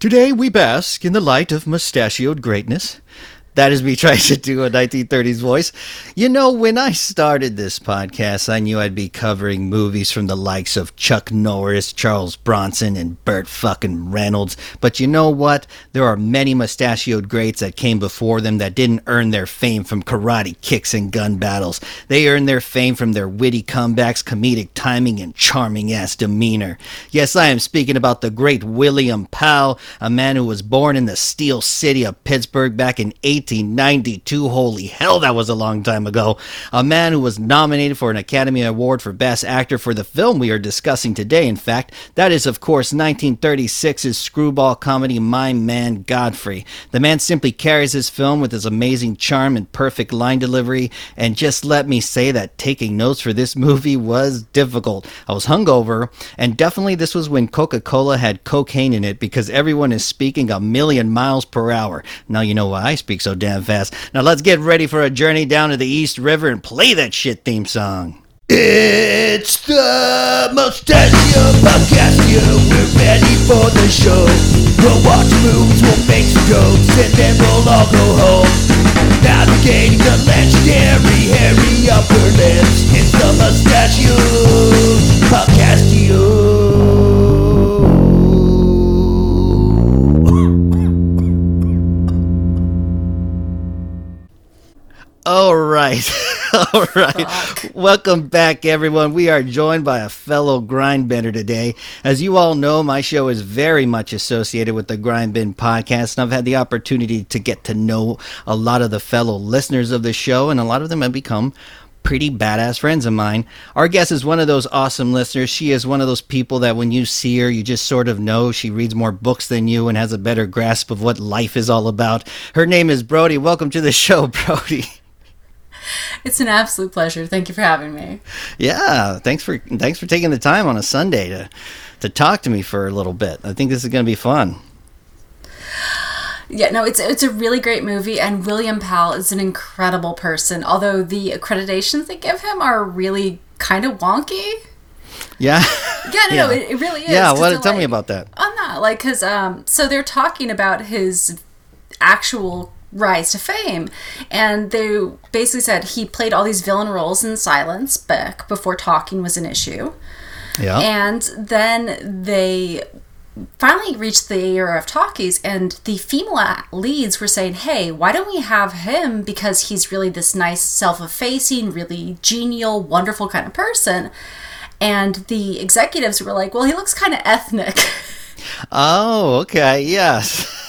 Today we bask in the light of mustachioed greatness. That is me trying to do a 1930s voice. You know, when I started this podcast, I knew I'd be covering movies from the likes of Chuck Norris, Charles Bronson, and Burt fucking Reynolds. But you know what? There are many mustachioed greats that came before them that didn't earn their fame from karate kicks and gun battles. They earned their fame from their witty comebacks, comedic timing, and charming ass demeanor. Yes, I am speaking about the great William Powell, a man who was born in the Steel City of Pittsburgh back in 18. 1992. Holy hell, that was a long time ago. A man who was nominated for an Academy Award for Best Actor for the film we are discussing today, in fact. That is, of course, 1936's screwball comedy My Man Godfrey. The man simply carries his film with his amazing charm and perfect line delivery, and just let me say that taking notes for this movie was difficult. I was hungover, and definitely this was when Coca Cola had cocaine in it because everyone is speaking a million miles per hour. Now you know why I speak so damn fast. Now let's get ready for a journey down to the East River and play that shit theme song. It's the Mustachio Podcast, you. We're ready for the show. We'll watch movies, we'll make some jokes, and then we'll all go home. Navigating the legendary hairy upper lips. It's the Mustachio Podcast, All right. All right. Fuck. Welcome back, everyone. We are joined by a fellow grindbender today. As you all know, my show is very much associated with the Grindbin podcast, and I've had the opportunity to get to know a lot of the fellow listeners of the show, and a lot of them have become pretty badass friends of mine. Our guest is one of those awesome listeners. She is one of those people that when you see her, you just sort of know she reads more books than you and has a better grasp of what life is all about. Her name is Brody. Welcome to the show, Brody. It's an absolute pleasure. Thank you for having me. Yeah, thanks for thanks for taking the time on a Sunday to to talk to me for a little bit. I think this is going to be fun. Yeah, no, it's it's a really great movie, and William Powell is an incredible person. Although the accreditations they give him are really kind of wonky. Yeah. Yeah, no, yeah. it, it, really is. Yeah, what? Tell like, me about that. I'm not like because um, so they're talking about his actual rise to fame. And they basically said he played all these villain roles in silence back before talking was an issue. Yeah. And then they finally reached the era of talkies and the female leads were saying hey why don't we have him because he's really this nice self-effacing really genial wonderful kind of person and the executives were like well he looks kind of ethnic oh okay yes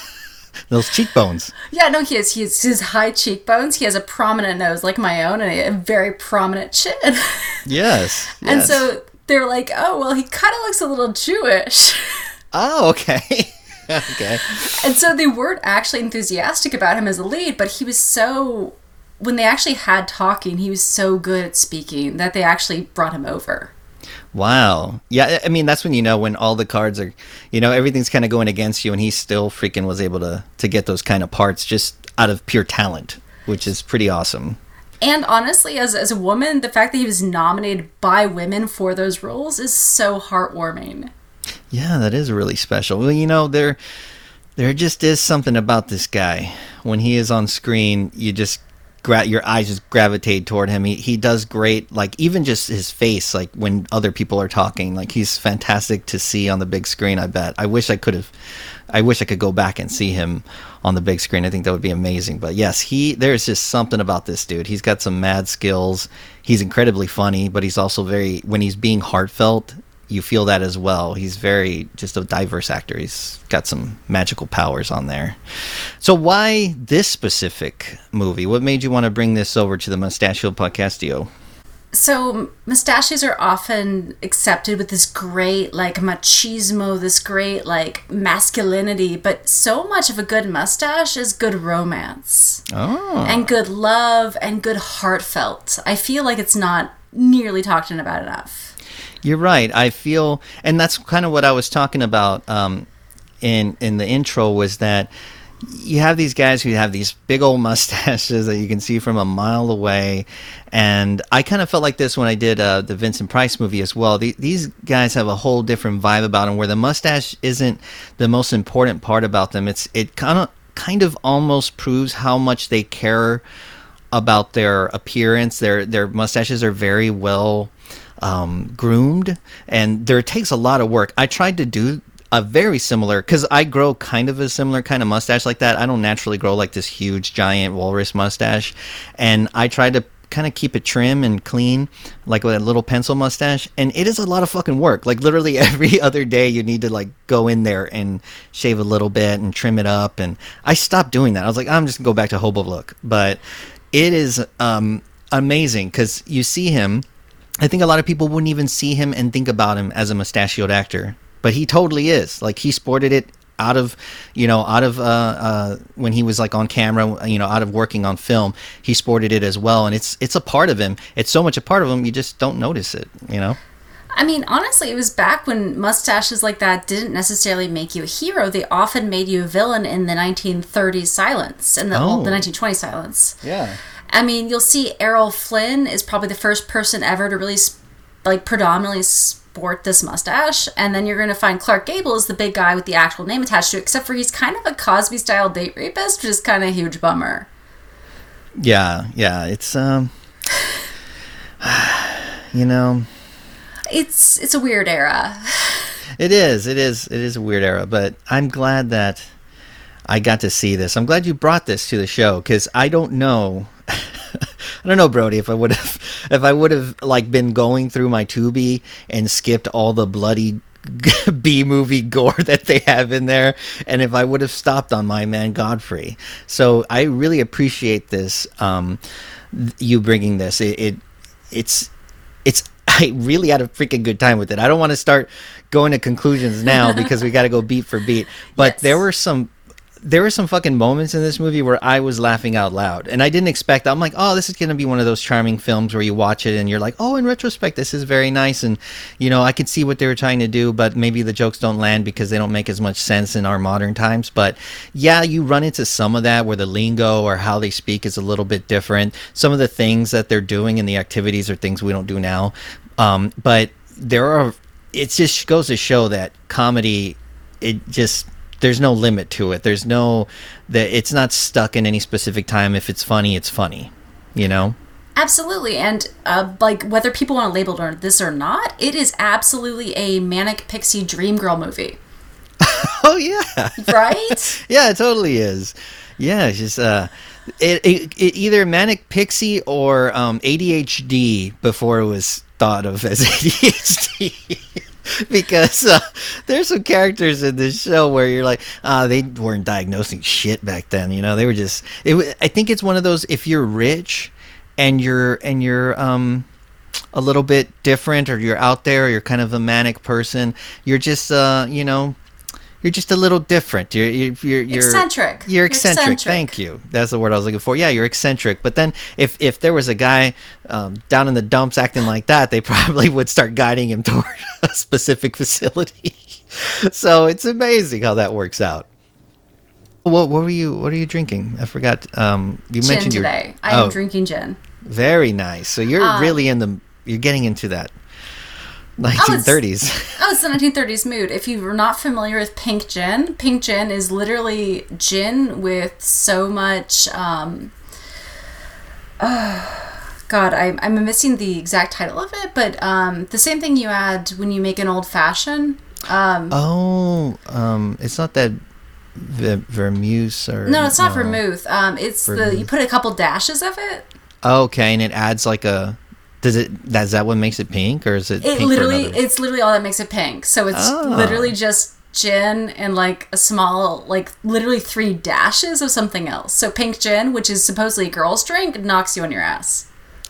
those cheekbones. Yeah, no, he has he has his high cheekbones. He has a prominent nose like my own and a very prominent chin. Yes. and so they're like, oh well, he kind of looks a little Jewish. Oh, okay. okay. And so they weren't actually enthusiastic about him as a lead, but he was so when they actually had talking, he was so good at speaking that they actually brought him over. Wow. Yeah, I mean that's when you know when all the cards are, you know, everything's kind of going against you, and he still freaking was able to to get those kind of parts just out of pure talent, which is pretty awesome. And honestly, as as a woman, the fact that he was nominated by women for those roles is so heartwarming. Yeah, that is really special. Well, you know, there there just is something about this guy. When he is on screen, you just gra- your eyes just gravitate toward him. He he does great. Like even just his face, like when other people are talking, like he's fantastic to see on the big screen. I bet. I wish I could have. I wish I could go back and see him on the big screen. I think that would be amazing. But yes, he there's just something about this dude. He's got some mad skills. He's incredibly funny, but he's also very when he's being heartfelt you feel that as well. He's very just a diverse actor. He's got some magical powers on there. So why this specific movie? What made you want to bring this over to the Mustachio Podcastio? So mustaches are often accepted with this great like machismo, this great like masculinity, but so much of a good mustache is good romance. Oh. And good love and good heartfelt. I feel like it's not nearly talked about enough. You're right. I feel, and that's kind of what I was talking about um, in in the intro was that you have these guys who have these big old mustaches that you can see from a mile away, and I kind of felt like this when I did uh, the Vincent Price movie as well. The, these guys have a whole different vibe about them, where the mustache isn't the most important part about them. It's it kind of kind of almost proves how much they care about their appearance. Their their mustaches are very well um, groomed, and there takes a lot of work. I tried to do a very similar because I grow kind of a similar kind of mustache like that. I don't naturally grow like this huge giant walrus mustache, and I tried to kind of keep it trim and clean, like with a little pencil mustache. And it is a lot of fucking work. Like literally every other day, you need to like go in there and shave a little bit and trim it up. And I stopped doing that. I was like, I'm just gonna go back to hobo look. But it is um, amazing because you see him. I think a lot of people wouldn't even see him and think about him as a mustachioed actor, but he totally is. Like he sported it out of, you know, out of uh, uh, when he was like on camera, you know, out of working on film, he sported it as well, and it's it's a part of him. It's so much a part of him, you just don't notice it, you know. I mean, honestly, it was back when mustaches like that didn't necessarily make you a hero. They often made you a villain in the 1930s silence and the, Oh. the 1920s silence. Yeah. I mean, you'll see Errol Flynn is probably the first person ever to really, like, predominantly sport this mustache. And then you're going to find Clark Gable is the big guy with the actual name attached to it, except for he's kind of a Cosby style date rapist, which is kind of a huge bummer. Yeah, yeah. It's um, you know, It's it's a weird era. it is, it is, it is a weird era, but I'm glad that I got to see this. I'm glad you brought this to the show because I don't know. I don't know, Brody. If I would have, if I would have like been going through my Tubi and skipped all the bloody B movie gore that they have in there, and if I would have stopped on my man Godfrey. So I really appreciate this. Um, th- you bringing this. It, it it's it's I really had a freaking good time with it. I don't want to start going to conclusions now because we got to go beat for beat. But Yes. there were some there were some fucking moments in this movie where I was laughing out loud, and I didn't expect. I'm like, oh, this is gonna be one of those charming films where you watch it and you're like, oh, in retrospect, this is very nice, and you know, I could see what they were trying to do, but maybe the jokes don't land because they don't make as much sense in our modern times. But yeah, you run into some of that where the lingo or how they speak is a little bit different. Some of the things that they're doing and the activities are things we don't do now. Um, but there are. It just goes to show that comedy, it just there's no limit to it. There's no that it's not stuck in any specific time. If it's funny, it's funny. You know. Absolutely, and uh, like whether people want to label it this or not, it is absolutely a manic pixie dream girl movie, Oh yeah. right? yeah, it totally is. Yeah, it's just uh, it, it, it either manic pixie or um, ADHD before it was thought of as ADHD. because uh, there's some characters in this show where you're like, uh, they weren't diagnosing shit back then. You know, they were just. It. I think it's one of those. If you're rich, and you're and you're um a little bit different, or you're out there, or you're kind of a manic person, you're just uh you know you're just a little different. You're you're you're, you're Eccentric. You're You're eccentric. eccentric. Thank you. That's the word I was looking for. Yeah, you're eccentric. But then if if there was a guy um, down in the dumps acting like that, they probably would start guiding him toward a specific facility. so it's amazing how that works out. What, what were you What are you drinking? I forgot. Um, you Gin mentioned your- today. I am Oh, drinking gin. Very nice. So you're Um, really in the. You're getting into that 1930s. Oh, it's the 1930s mood. If you were not familiar with pink gin, pink gin is literally gin with so much. Um, God, I'm, I'm missing the exact title of it, but um, the same thing you add when you make an old fashioned. Um, oh, um, it's not that v- vermouth or no, it's not vermouth. Um, it's the Vermouth. you put a couple dashes of it. Okay, and it adds like a. Does it? Is that what makes it pink, or is it? It pink literally, it's literally all that makes it pink. So it's Ah. literally just gin and like a small, like literally three dashes of something else. So pink gin, which is supposedly a girl's drink, knocks you on your ass.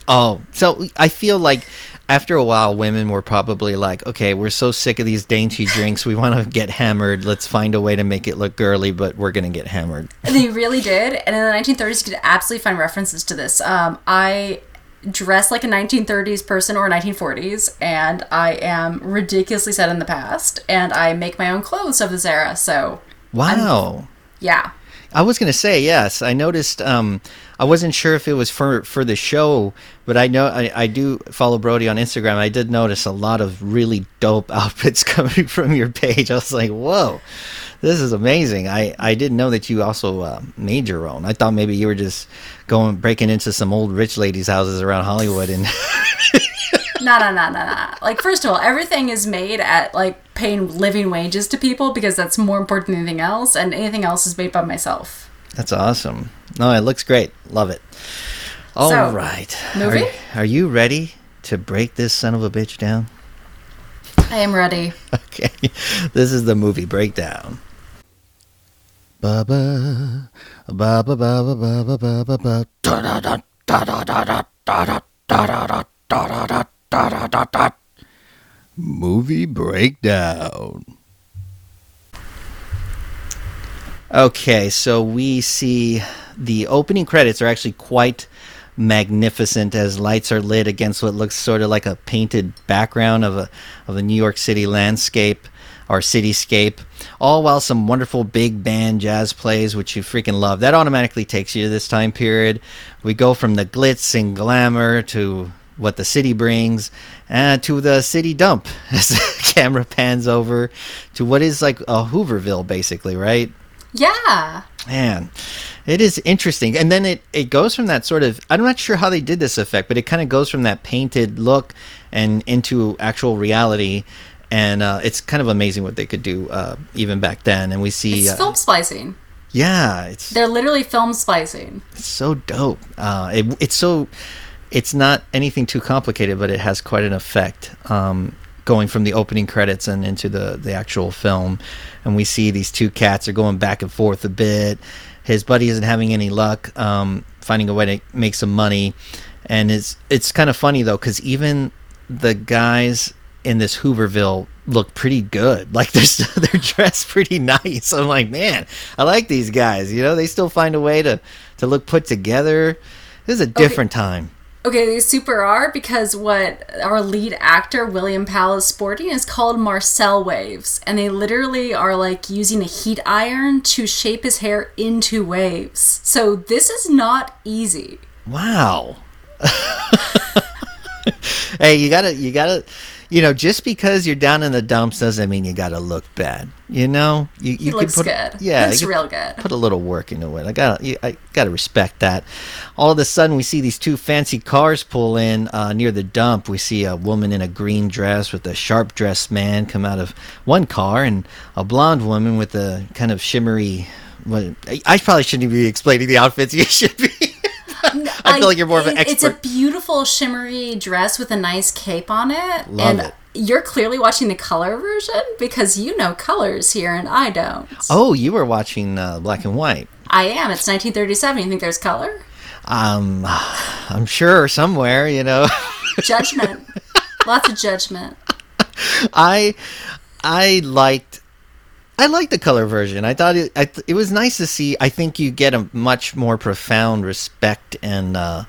Oh, so I feel like after a while, women were probably like, "Okay, we're so sick of these dainty drinks. We want to get hammered. Let's find a way to make it look girly, but we're gonna get hammered." They really did. And in the 1930s, you could absolutely find references to this. Um, I dress like a 1930s person or 1940s, and I am ridiculously set in the past, and I make my own clothes of this era. So Wow. yeah. I was gonna say yes. I noticed. Um, I wasn't sure if it was for for the show, but I know I, I do follow Brody on Instagram. I did notice a lot of really dope outfits coming from your page. I was like, whoa, this is amazing. I I didn't know that you also uh, made your own. I thought maybe you were just going breaking into some old rich ladies' houses around Hollywood and. no, no, no, no, no. Like, first of all, everything is made at like paying living wages to people because that's more important than anything else, and anything else is made by myself. That's awesome. No, it looks great. Love it. All So, right. movie? Are, are you ready to break this son of a bitch down? I am ready. Okay. This is the movie breakdown. Ba ba ba ba ba ba ba ba ba ba ba da da da da da da da da da da da da da da da da da da Movie breakdown. Okay, so we see the opening credits are actually quite magnificent as lights are lit against what looks sort of like a painted background of a of a New York City landscape or cityscape, all while some wonderful big band jazz plays, which you freaking love. That automatically takes you to this time period. We go from the glitz and glamour to what the city brings, and to the city dump as the camera pans over to what is like a Hooverville, basically, right? Yeah. Man, it is interesting. And then it, it goes from that sort of I'm not sure how they did this effect, but it kind of goes from that painted look and into actual reality. And uh, it's kind of amazing what they could do uh, even back then. And we see, It's uh, film splicing. yeah, it's They're literally film splicing. it's so dope. Uh, it, it's so it's not anything too complicated, but it has quite an effect. Um, going from the opening credits and into the the actual film, and we see these two cats are going back and forth a bit. His buddy isn't having any luck um, finding a way to make some money, and it's it's kind of funny though because even the guys in this Hooverville look pretty good. Like they're still, they're dressed pretty nice. I'm like, man, I like these guys. You know, they still find a way to to look put together. This is a different time. Okay, they super are because what our lead actor William Powell is sporting is called Marcel waves, and they literally are like using a heat iron to shape his hair into waves. So this is not easy. Wow. hey, you gotta, you gotta, you know, just because you're down in the dumps doesn't mean you gotta look bad. You know, you you looks put, good. Yeah, looks could real good. Put a little work into it. I gotta, I gotta respect that. All of a sudden, we see these two fancy cars pull in uh, near the dump. We see a woman in a green dress with a sharp dressed man come out of one car, and a blonde woman with a kind of shimmery. What, I- I probably shouldn't be explaining the outfits. You should be. I feel like you're more of an it- It's a beautiful shimmery dress with a nice cape on it, Love and it. you're clearly watching the color version because you know colors here and I don't. Oh, you were watching uh, black and white. I am. It's 1937. You think there's color? Um, I'm sure somewhere, you know. Judgment. Lots of judgment. I I liked I like the color version. I thought it I, th- it was nice to see. I think you get a much more profound respect and uh,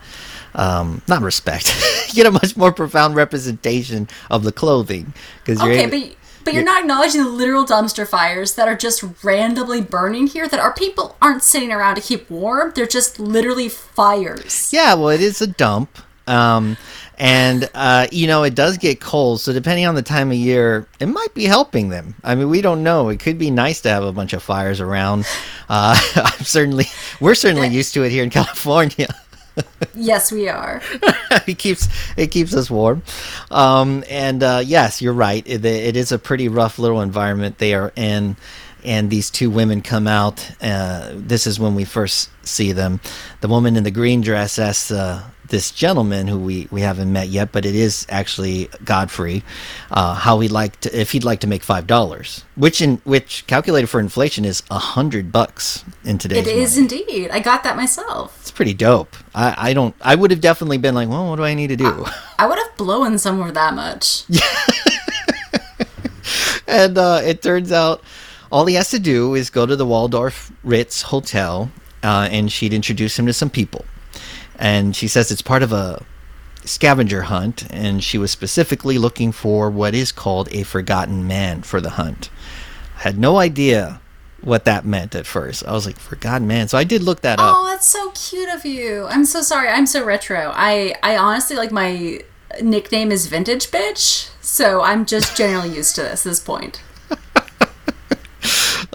um, not respect. you get a much more profound representation of the clothing because Okay, able- but but you're not acknowledging the literal dumpster fires that are just randomly burning here. That our people aren't sitting around to keep warm. They're just literally fires. Yeah, well, it is a dump. Um, and, uh, you know, it does get cold. So, depending on the time of year, it might be helping them. I mean, we don't know. It could be nice to have a bunch of fires around. Uh, I'm certainly, we're certainly used to it here in California. Yes, we are. it keeps it keeps us warm, um, and uh, yes, you're right. It, it is a pretty rough little environment they are in, and these two women come out. Uh, this is when we first see them. The woman in the green dress asks uh, this gentleman who we, we haven't met yet, but it is actually Godfrey, uh, how he'd like to if he'd like to make five dollars, which in which calculated for inflation is a hundred bucks in today's. It is money. indeed. I got that myself. It's pretty dope. I, I don't. I would have definitely been like, well, what do I need to do? I would have blown somewhere that much. Yeah. and uh, it turns out all he has to do is go to the Waldorf Ritz Hotel, uh, and she'd introduce him to some people. And she says it's part of a scavenger hunt, and she was specifically looking for what is called a forgotten man for the hunt. I Had no idea what that meant at first. I was like, forgotten man. So I did look that up. Oh, that's so cute of you. I'm so sorry. I'm so retro. I I honestly like my nickname is Vintage Bitch, so I'm just generally used to this this point.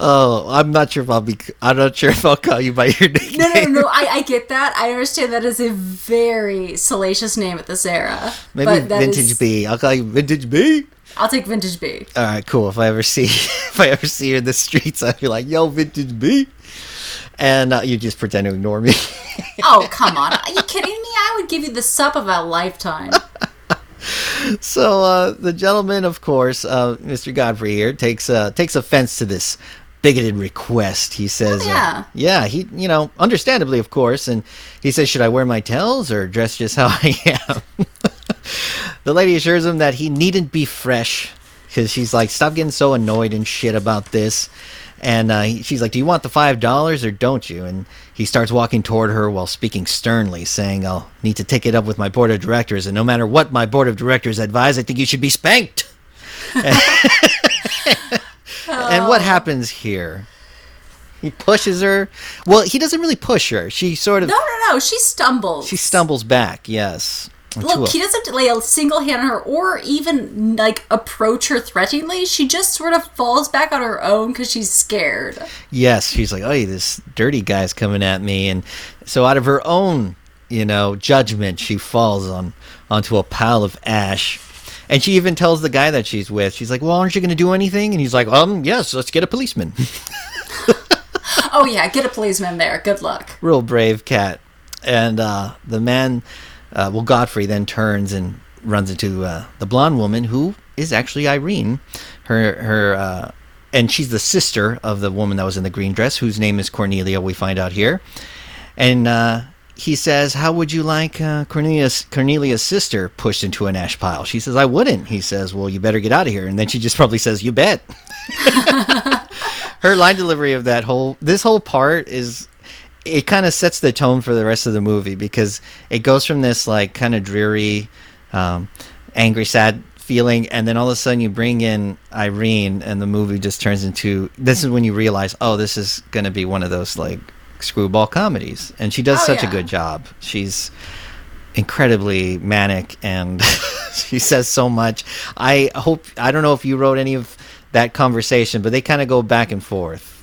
Oh, I'm not sure if I'll be. I'm not sure if I'll call you by your nickname. No, no, no. I, I get that. I understand that is a very salacious name at this era. Maybe Vintage is- B. I'll call you Vintage B. I'll take Vintage B. All right, cool. If I ever see, if I ever see you in the streets, I'll be like, "Yo, Vintage B," and uh, you just pretend to ignore me. Oh, come on. Are you kidding me? I would give you the sup of a lifetime. so uh, the gentleman, of course, uh, Mr. Godfrey here takes uh, takes offense to this bigoted request. He says, uh, Oh, yeah. yeah, he, you know, understandably, of course, and he says, should I wear my tails or dress just how I am? the lady assures him that he needn't be fresh because she's like, stop getting so annoyed and shit about this. And uh, she's like, "Do you want the five dollars or don't you?" And he starts walking toward her while speaking sternly, saying, "I'll need to take it up with my board of directors, and no matter what my board of directors advise, I think you should be spanked." And what oh. happens here? He pushes her. Well, he doesn't really push her. She sort of No, no, no. She stumbles. she stumbles back. Yes. Look, he doesn't lay a single hand on her or even like approach her threateningly. She just sort of falls back on her own because she's scared. Yes, she's like, "Oh, this dirty guy's coming at me," and so out of her own, you know, judgment, she falls on onto a pile of ash. And she even tells the guy that she's with, she's like, "Well, aren't you going to do anything?" And he's like, "Um, yes, let's get a policeman." Oh yeah, get a policeman there. Good luck. Real brave cat. And uh, the man, uh, well, Godfrey then turns and runs into uh, the blonde woman who is actually Irene. Her her. Uh, and she's the sister of the woman that was in the green dress, whose name is Cornelia. We find out here, and uh, he says, "How would you like uh, Cornelia's Cornelia's sister pushed into an ash pile?" She says, "I wouldn't." He says, "Well, you better get out of here." And then she just probably says, "You bet." Her line delivery of that whole this whole part is it kind of sets the tone for the rest of the movie because it goes from this like kind of dreary, um, angry, sad feeling, and then all of a sudden you bring in Irene, and the movie just turns into. This is when you realize, oh, this is going to be one of those like screwball comedies, and she does Oh, such a good job. She's incredibly manic, and she says so much. I hope I don't know if you wrote any of that conversation, but they kind of go back and forth.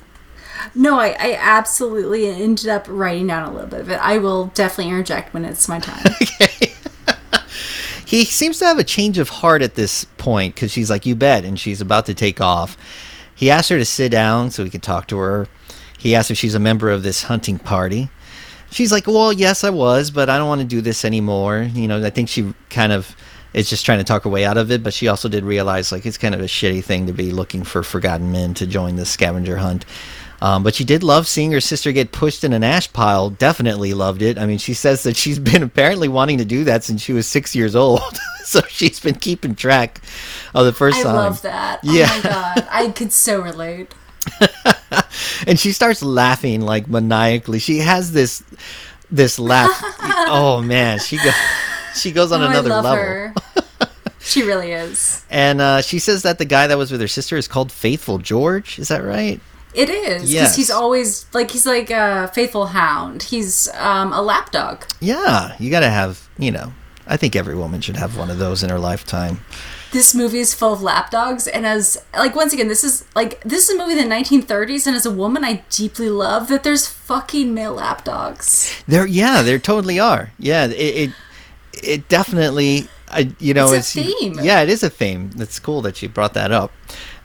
No, I, I absolutely ended up writing down a little bit of it. I will definitely interject when it's my time. he seems to have a change of heart at this point because she's like, "You bet," and she's about to take off. He asks her to sit down so he can talk to her. He asks if she's a member of this hunting party. She's like, "Well, yes, I was, but I don't want to do this anymore." You know, I think she kind of is just trying to talk her way out of it, but she also did realize like it's kind of a shitty thing to be looking for forgotten men to join the scavenger hunt. Um, but she did love seeing her sister get pushed in an ash pile. Definitely loved it. I mean, she says that she's been apparently wanting to do that since she was six years old. so she's been keeping track of the first I time. I love that. Yeah. Oh my god. I could so relate. and she starts laughing like maniacally. She has this this laugh. oh man, she go, she goes on Oh, another level. she really is. And uh, she says that the guy that was with her sister is called Faithful George. Is that right? It is because Yes. he's always like he's like a faithful hound. He's um, a lapdog. Yeah, you got to have. You know, I think every woman should have one of those in her lifetime. This movie is full of lapdogs, and as like once again, this is like this is a movie in the 1930s, and as a woman, I deeply love that there's fucking male lapdogs. There, yeah, there totally are. Yeah, it it, it definitely, I, you know, It's a theme. Yeah, it is a theme. That's cool that you brought that up.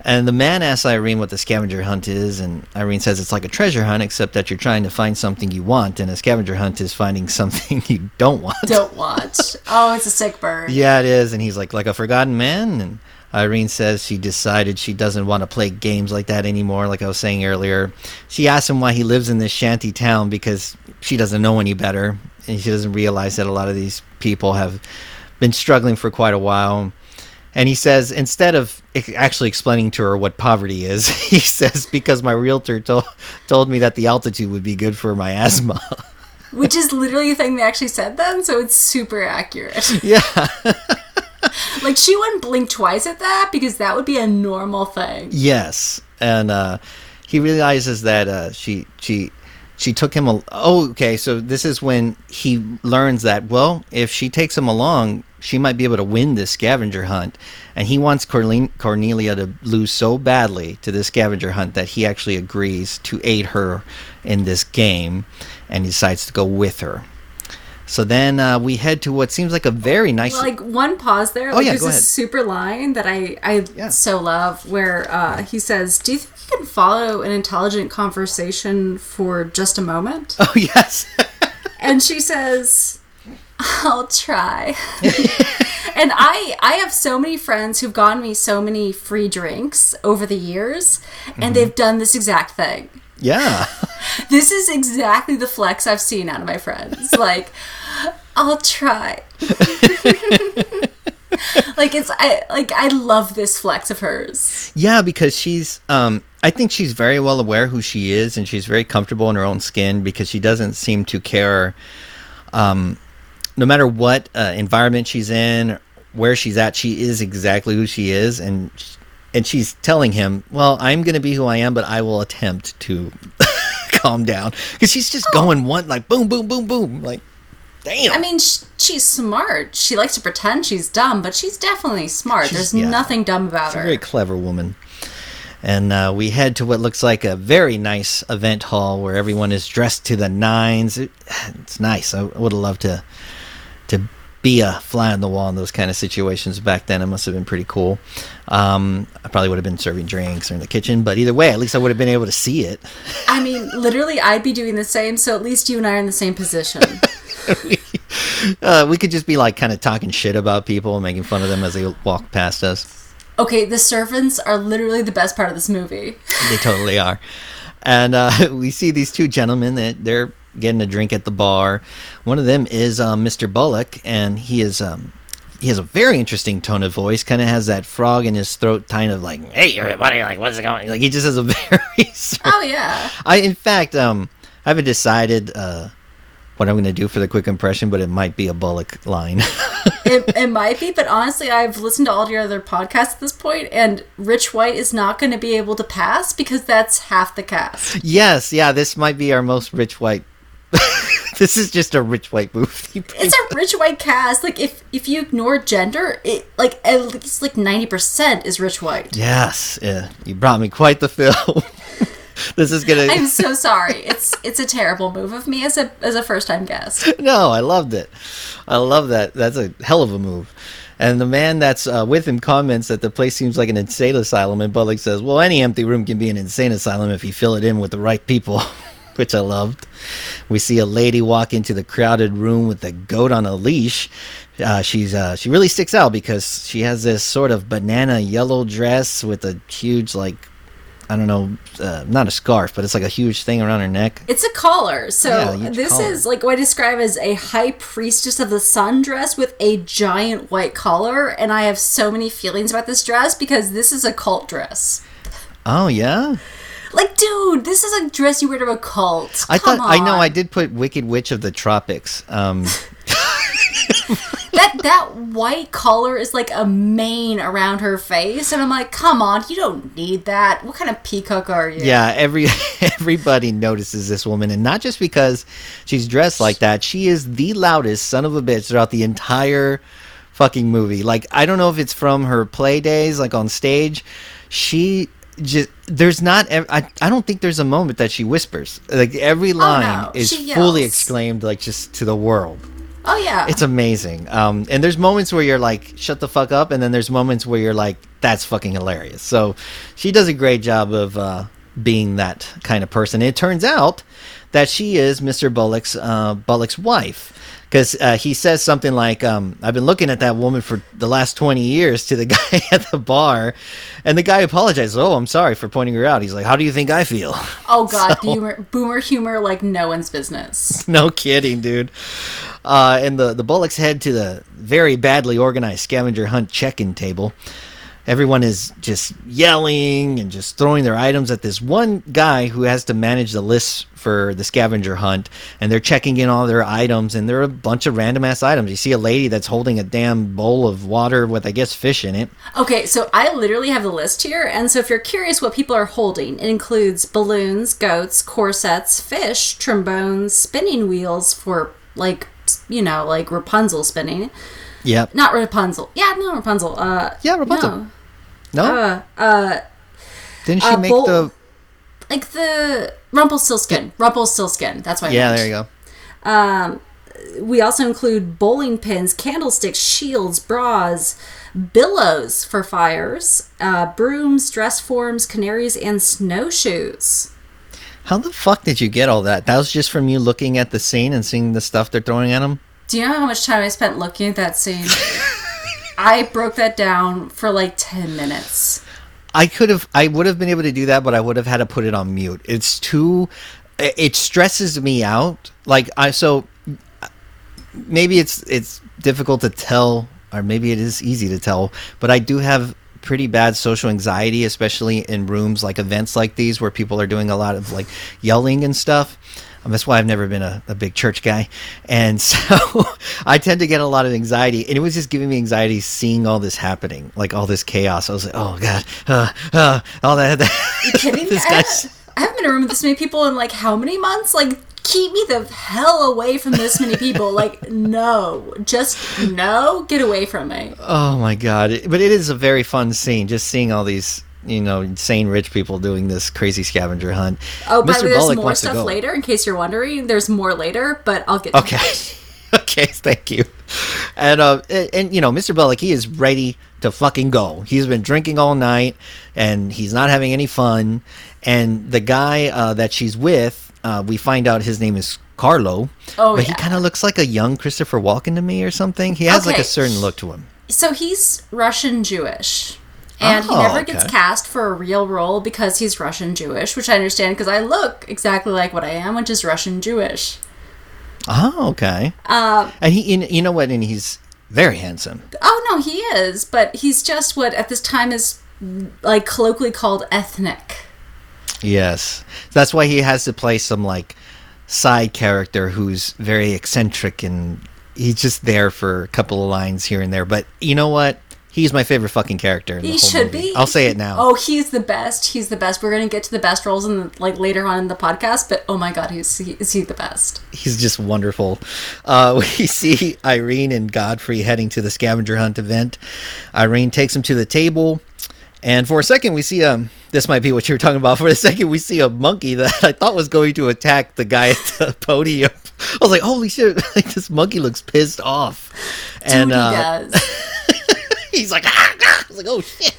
And the man asks Irene what the scavenger hunt is, and Irene says it's like a treasure hunt, except that you're trying to find something you want, and a scavenger hunt is finding something you don't want. Don't watch. oh, it's a sick bird. Yeah, it is. And he's like, like a forgotten man. And Irene says she decided she doesn't want to play games like that anymore, like I was saying earlier. She asks him why he lives in this shanty town because she doesn't know any better. And she doesn't realize that a lot of these people have been struggling for quite a while. And he says, instead of actually explaining to her what poverty is, he says, because my realtor to- told me that the altitude would be good for my asthma. Which is literally a thing they actually said then, so it's super accurate. yeah. like she wouldn't blink twice at that because that would be a normal thing. Yes, and uh, he realizes that uh, she she she took him. Al- oh, okay. So this is when he learns that well, if she takes him along, she might be able to win this scavenger hunt, and he wants Cornelia to lose so badly to this scavenger hunt that he actually agrees to aid her in this game, and he decides to go with her. So then uh, we head to what seems like a very nice. Well, like one pause there. Like, yeah, there's go this ahead. super line that I I Yeah. so love where uh, he says, "Do you think you can follow an intelligent conversation for just a moment?" oh yes. and she says, "I'll try." and I I have so many friends who've gotten me so many free drinks over the years, Mm-hmm. and they've done this exact thing. yeah. This is exactly the flex I've seen out of my friends. Like, I'll try. like it's I like I love this flex of hers. Yeah, because she's um I think she's very well aware who she is and she's very comfortable in her own skin because she doesn't seem to care um no matter what uh, environment she's in, where she's at, she is exactly who she is and and she's telling him, "Well, I'm going to be who I am, but I will attempt to calm down." Cuz she's just going one like boom boom boom boom like damn. I mean, sh- she's smart. She likes to pretend she's dumb, but she's definitely smart. She's- There's yeah. nothing dumb about She's a her. very clever woman. And uh, we head to what looks like a very nice event hall where everyone is dressed to the nines. It- it's nice. I would have loved to to be a fly on the wall in those kind of situations back then. It must have been pretty cool. Um, I probably would have been serving drinks or in the kitchen, but either way, at least I would have been able to see it. I mean, literally, I'd be doing the same. So at least you and I are in the same position. Uh, we could just be like kind of talking shit about people and making fun of them as they walk past us. okay, the servants are literally the best part of this movie. They totally are. And uh, we see these two gentlemen that they're getting a drink at the bar. One of them is um, Mr. Bullock, and he is um, he has a very interesting tone of voice. Kind of has that frog in his throat, kind of like, "Hey, everybody, like, what's going?" On? Like he just has a very. Oh yeah. I, in fact, um, I haven't decided uh, what I'm going to do for the quick impression, but it might be a Bullock line. it, it might be, but honestly, I've listened to all your other podcasts at this point, and Rich White is not going to be able to pass because that's half the cast. yes, yeah, this might be our most rich white. this is just a rich white movie. It's a Rich White cast. Like if if you ignore gender, it like at least like ninety percent is Rich White. Yes, yeah, you brought me quite the fill. this is gonna. I'm so sorry. It's it's a terrible move of me as a as a first time guest. no, I loved it. I love that. That's a hell of a move. And the man that's uh, with him comments that the place seems like an insane asylum, and Bullock says, "Well, any empty room can be an insane asylum if you fill it in with the right people," which I loved. We see a lady walk into the crowded room with a goat on a leash. Uh, she's uh, she really sticks out because she has this sort of banana yellow dress with a huge like I don't know, uh, not a scarf, but it's like a huge thing around her neck. It's a collar. So Yeah, this collar. is like what I describe as a high priestess of the sun dress with a giant white collar, and I have so many feelings about this dress because this is a cult dress. Oh yeah. Like, dude, this is a dress you wear to a cult. I Come thought I know. I did put Wicked Witch of the Tropics. Um, that that white collar is like a mane around her face, and I'm like, come on, you don't need that. What kind of peacock are you? yeah, every everybody notices this woman, and not just because she's dressed like that. She is the loudest son of a bitch throughout the entire fucking movie. Like I don't know if it's from her play days, like on stage. She just there's not. ev- I I don't think there's a moment that she whispers. Like every line no, is fully exclaimed, like just to the world. Oh yeah. It's amazing. Um, and there's moments where you're like, shut the fuck up. And then there's moments where you're like, that's fucking hilarious. So she does a great job of uh, being that kind of person. it turns out that she is Mr. Bullock's, uh, Bullock's wife. Because uh, he says something like, um, I've been looking at that woman for the last 20 years to the guy at the bar. And the guy apologizes. Oh, I'm sorry for pointing her out. He's like, How do you think I feel? oh god, humor, boomer humor like no one's business. no kidding, dude. Uh, and the the Bullocks head to the very badly organized scavenger hunt check-in table. everyone is just yelling and just throwing their items at this one guy who has to manage the lists for the scavenger hunt and they're checking in all their items and there are a bunch of random ass items you see a lady that's holding a damn bowl of water with i guess fish in it Okay, so I literally have the list here, and so if you're curious what people are holding, it includes balloons, goats, corsets, fish, trombones, spinning wheels for like you know like Rapunzel spinning. yep Not Rapunzel. Yeah, no Rapunzel. Uh, Yeah, Rapunzel. no. no Uh, uh, didn't she uh, make bowl- the like the Rumpelstiltskin. Rumpelstiltskin. That's why. Yeah there you go Um, we also include bowling pins, candlesticks, shields, bras, billows for fires, uh, brooms, dress forms, canaries, and snowshoes. how the fuck did you get all that that was just from you looking at the scene and seeing the stuff they're throwing at them? Do you know how much time I spent looking at that scene? I broke that down for like 10 minutes. I could have, I would have been able to do that, but I would have had to put it on mute. It's too, it stresses me out. Like I, so maybe it's it's difficult to tell, or maybe it is easy to tell, but I do have pretty bad social anxiety, especially in rooms like events like these where people are doing a lot of like yelling and stuff. Um, that's why I've never been a, a big church guy. And so I tend to get a lot of anxiety. And it was just giving me anxiety seeing all this happening, like all this chaos. I was like, oh, God, uh, uh, all that. that Kidding me? this I, guy's. I haven't been in a room with this many people in like how many months? Like, keep me the hell away from this many people. Like, no. Just no. Get away from me. Oh, my God. But it is a very fun scene, just seeing all these. You know, insane rich people doing this crazy scavenger hunt. Oh, by the way, there's Bullock more stuff later in case you're wondering. There's more later, but I'll get to Okay. that. okay, thank you. And uh and, you know, Mr. Bullock, he is ready to fucking go. He's been drinking all night and he's not having any fun. And the guy uh, that she's with, uh, we find out his name is Carlo. Oh, but he kind of looks like a young Christopher Walken to me or something. He has like a certain look to him. So he's Russian Jewish. And he Oh, never gets cast for a real role because he's Russian Jewish, which I understand because I look exactly like what I am, which is Russian Jewish. Oh, okay. Um, And he, you know what? And he's very handsome. oh no, he is, but he's just what at this time is like colloquially called ethnic. Yes. That's why he has to play some like side character who's very eccentric and he's just there for a couple of lines here and there. But you know what? He's my favorite fucking character. In the He should movie. be. I'll say it now. Oh, he's the best. He's the best. We're gonna get to the best roles in the, like later on in the podcast, but oh my god, he's he, is he the best? He's just wonderful. Uh, we see Irene and Godfrey heading to the scavenger hunt event. Irene takes him to the table, and for a second we see um. This might be what you were talking about. For a second, we see a monkey that I thought was going to attack the guy at the podium. I was like, "Holy shit! Like this monkey looks pissed off." And Dude, he uh. he's like, ah, ah. I was like, oh shit.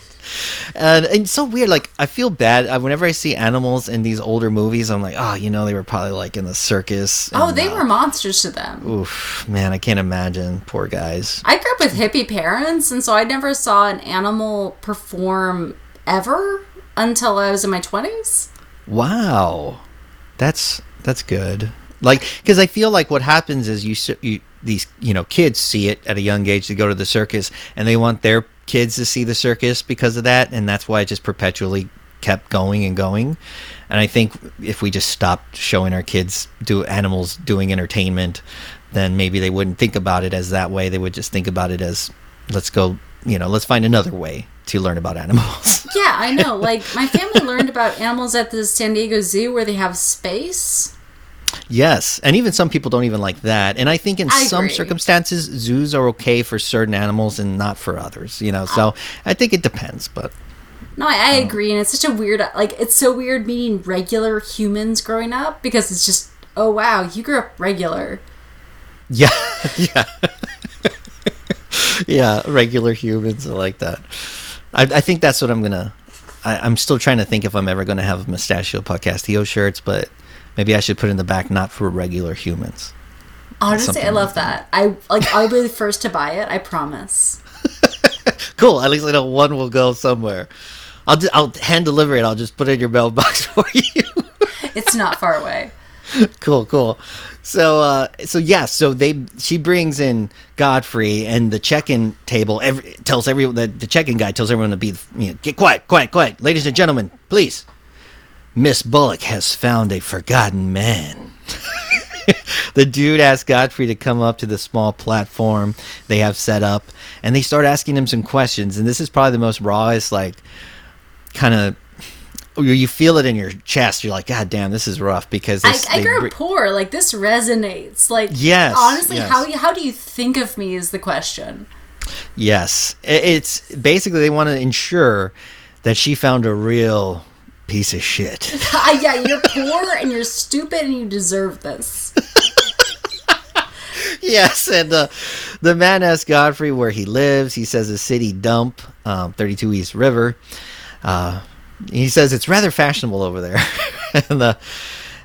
And, and it's so weird. Like, I feel bad uh, whenever I see animals in these older movies. I'm like, oh, you know, they were probably like in the circus. Oh, they uh, were monsters to them. Oof, man, I can't imagine. Poor guys. I grew up with hippie parents, and so I never saw an animal perform ever until I was in my 20s. Wow, that's that's good. Like, because I feel like what happens is you, you these you know kids see it at a young age to go to the circus, and they want their kids to see the circus because of that, and that's why it just perpetually kept going and going. And I think if we just stopped showing our kids do animals doing entertainment, then maybe they wouldn't think about it as that way. They would just think about it as let's go, you know, let's find another way to learn about animals. Yeah, I know. Like, my family learned about animals at the San Diego Zoo where they have space. Yes, and even some people don't even like that. And I think in I some agree. circumstances, zoos are okay for certain animals and not for others. You know, so I think it depends. But No, I, I oh. agree, and it's such a weird, like, it's so weird meeting regular humans growing up because it's just, oh wow, you grew up regular. yeah, yeah, yeah, regular humans are like that. I, I think that's what I'm gonna. I, I'm still trying to think if I'm ever gonna have Mustachio Podcastio shirts, but maybe I should put in the back not for regular humans. Honestly, I love that. I like. I'll be the first to buy it. I promise. Cool. At least I know one will go somewhere. I'll ju- I'll hand deliver it. I'll just put it in your mailbox for you. It's not far away. cool, cool. So, uh, so yeah, so they she brings in Godfrey, and the check-in table every, tells everyone the, the check-in guy tells everyone to be you know, get quiet, quiet, quiet, ladies and gentlemen, please. Miss Bullock has found a forgotten man. the dude asks Godfrey to come up to the small platform they have set up, and they start asking him some questions. And this is probably the most rawest, like, kind of. You feel it in your chest. You're like, God damn, this is rough because I, this, I they grew up poor. Like this resonates. Like Yes, honestly, yes. how how do you think of me is the question. Yes, it's basically they want to ensure that she found a real piece of shit. Ah, yeah, you're poor and you're stupid and you deserve this. yes, and uh, the man asks Godfrey where he lives. He says a city dump, um, 32 East River. Uh, he says it's rather fashionable over there. and uh,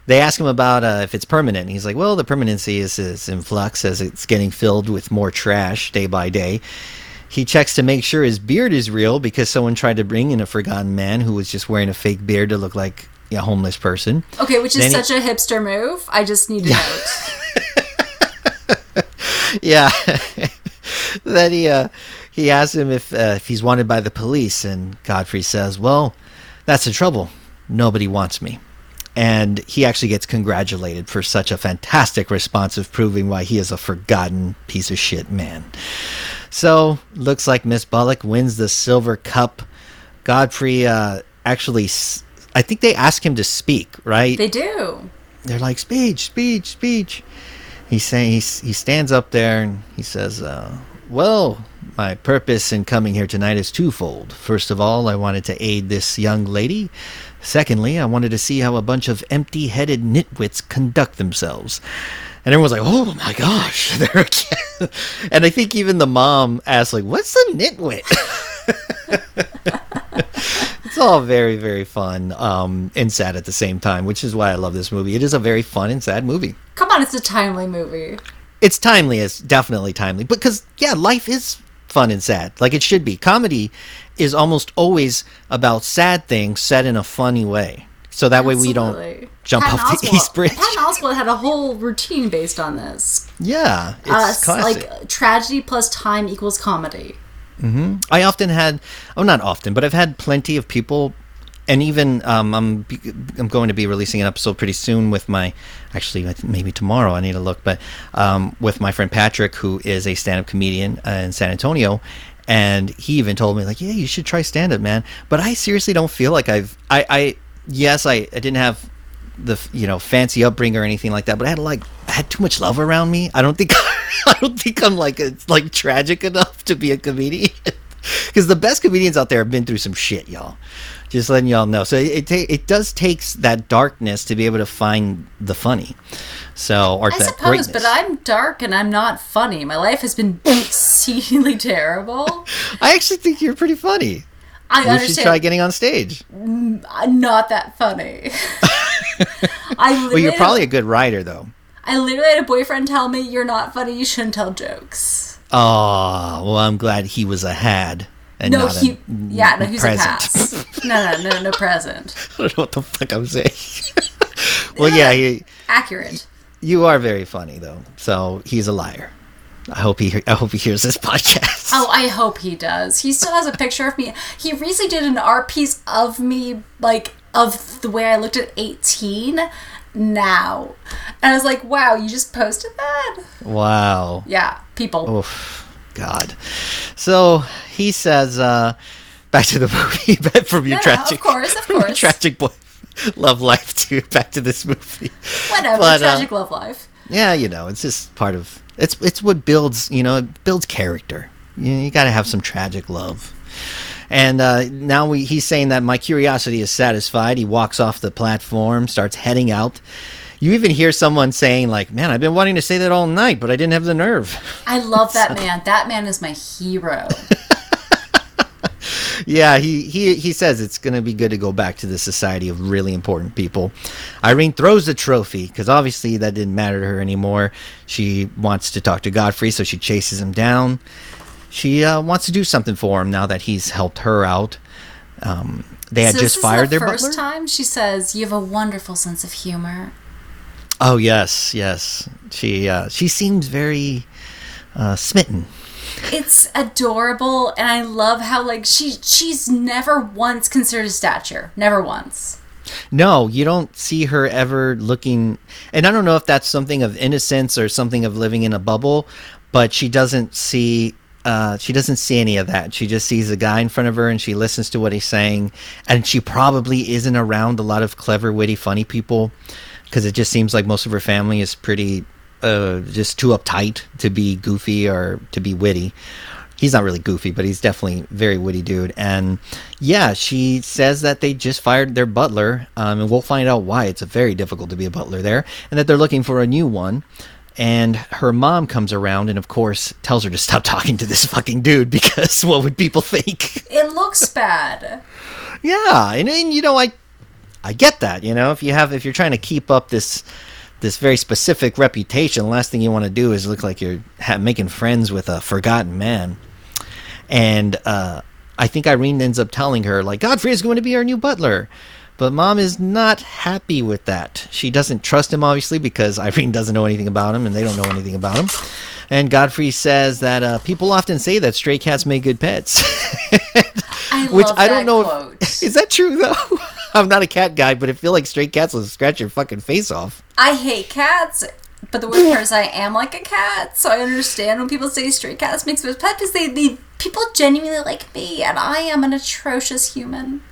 they ask him about uh, if it's permanent. He's like, well, the permanency is, is in flux as it's getting filled with more trash day by day. He checks to make sure his beard is real because someone tried to bring in a forgotten man who was just wearing a fake beard to look like a homeless person. Okay, which is Then he- such a hipster move. I just need to note. Yeah. then he uh, he asks him if uh, if he's wanted by the police, and Godfrey says, "Well, that's the trouble. Nobody wants me." And he actually gets congratulated for such a fantastic response of proving why he is a forgotten piece of shit man. So looks like Miss Bullock wins the silver cup. Godfrey uh, actually, I think they ask him to speak, right? They do. they're like speech speech speech he's saying he's, he stands up there and he says uh, well my purpose in coming here tonight is twofold first of all i wanted to aid this young lady secondly i wanted to see how a bunch of empty-headed nitwits conduct themselves. And everyone's like oh my gosh and i think even the mom asked like what's a nitwit? It's all very very fun um, and sad at the same time which is why i love this movie. It is a very fun and sad movie. Come on, it's a timely movie. it's timely it's definitely timely because yeah life is fun and sad like it should be. Comedy is almost always about sad things said in a funny way so that way we don't jump Patton off the east bridge Patton Oswalt had a whole routine based on this. yeah it's Uh, classic like tragedy plus time equals comedy. I often had, oh, not often, but I've had plenty of people, and even um, I'm I'm going to be releasing an episode pretty soon with my, actually maybe tomorrow. I need to look, but um, with my friend Patrick, who is a stand-up comedian uh, in San Antonio. And he even told me like, yeah, you should try stand up, man. But I seriously don't feel like I've, I, I, yes, I, I didn't have the you know fancy upbringing or anything like that, but I had like I had too much love around me. I don't think I don't think I'm like it's like tragic enough to be a comedian. Because the best comedians out there have been through some shit, y'all. Just letting y'all know. So it it, it does takes that darkness to be able to find the funny. So or I suppose, greatness. but I'm dark and I'm not funny. My life has been exceedingly terrible. I actually think you're pretty funny. I You should try getting on stage. I'm not that funny. I Well, you're probably a good writer, though. I literally had a boyfriend tell me, "You're not funny. You shouldn't tell jokes." Oh, well, I'm glad he was a had and No, he. yeah, no, he's present. a pass. No, no, no, no present. I don't know what the fuck I'm saying. well, yeah, he, Accurate. you are very funny though. So he's a liar. I hope he. I hope he hears this podcast. Oh, I hope he does. He still has a picture of me. He recently did an art piece of me, like of the way I looked at 18 now. And I was like, wow, you just posted that? Wow. Yeah, people. Oof. God. So he says, uh, back to the movie, back from your No, no, of course, of course. tragic boy love life to back to this movie. Whatever, but, uh, tragic love life. Yeah, you know, it's just part of it's it's what builds you know it builds character. You, you got to have some tragic love. And uh, now we, he's saying that my curiosity is satisfied. He walks off the platform, starts heading out. You even hear someone saying like, "Man, I've been wanting to say that all night, but I didn't have the nerve." I love that man. That man is my hero. yeah, he, he he says it's going to be good to go back to the society of really important people. Irene throws the trophy because obviously that didn't matter to her anymore. She wants to talk to Godfrey, so she chases him down. She uh, wants to do something for him now that he's helped her out. Um, they had So just fired the their first butler. time she says, "You have a wonderful sense of humor." Oh yes, yes. She uh, she seems very uh, smitten. It's adorable, and I love how like she she's never once considered stature, never once. No, you don't see her ever looking. And I don't know if that's something of innocence or something of living in a bubble, but she doesn't see. Uh, she doesn't see any of that. She just sees a guy in front of her and she listens to what he's saying. And she probably isn't around a lot of clever, witty, funny people because it just seems like most of her family is pretty uh, just too uptight to be goofy or to be witty he's not really goofy, but he's definitely very witty dude. And yeah, she says that they just fired their butler, um, and we'll find out why. It's very difficult to be a butler there, and that they're looking for a new one. And her mom comes around and, of course, tells her to stop talking to this fucking dude because what would people think? It looks bad. yeah, and, and you know, I, I get that. You know, if you have, if you're trying to keep up this, this very specific reputation, the last thing you want to do is look like you're ha- making friends with a forgotten man. And uh, I think Irene ends up telling her, like, Godfrey is going to be our new butler. But mom is not happy with that. She doesn't trust him, obviously, because Irene doesn't know anything about him and they don't know anything about him. And Godfrey says that uh, people often say that stray cats make good pets. I Which I don't know. quote. If, is that true, though? I'm not a cat guy, but I feel like straight cats will scratch your fucking face off. I hate cats, but the worst part is I am like a cat, so I understand when people say straight cats makes me a pet because they, they people genuinely like me, and I am an atrocious human.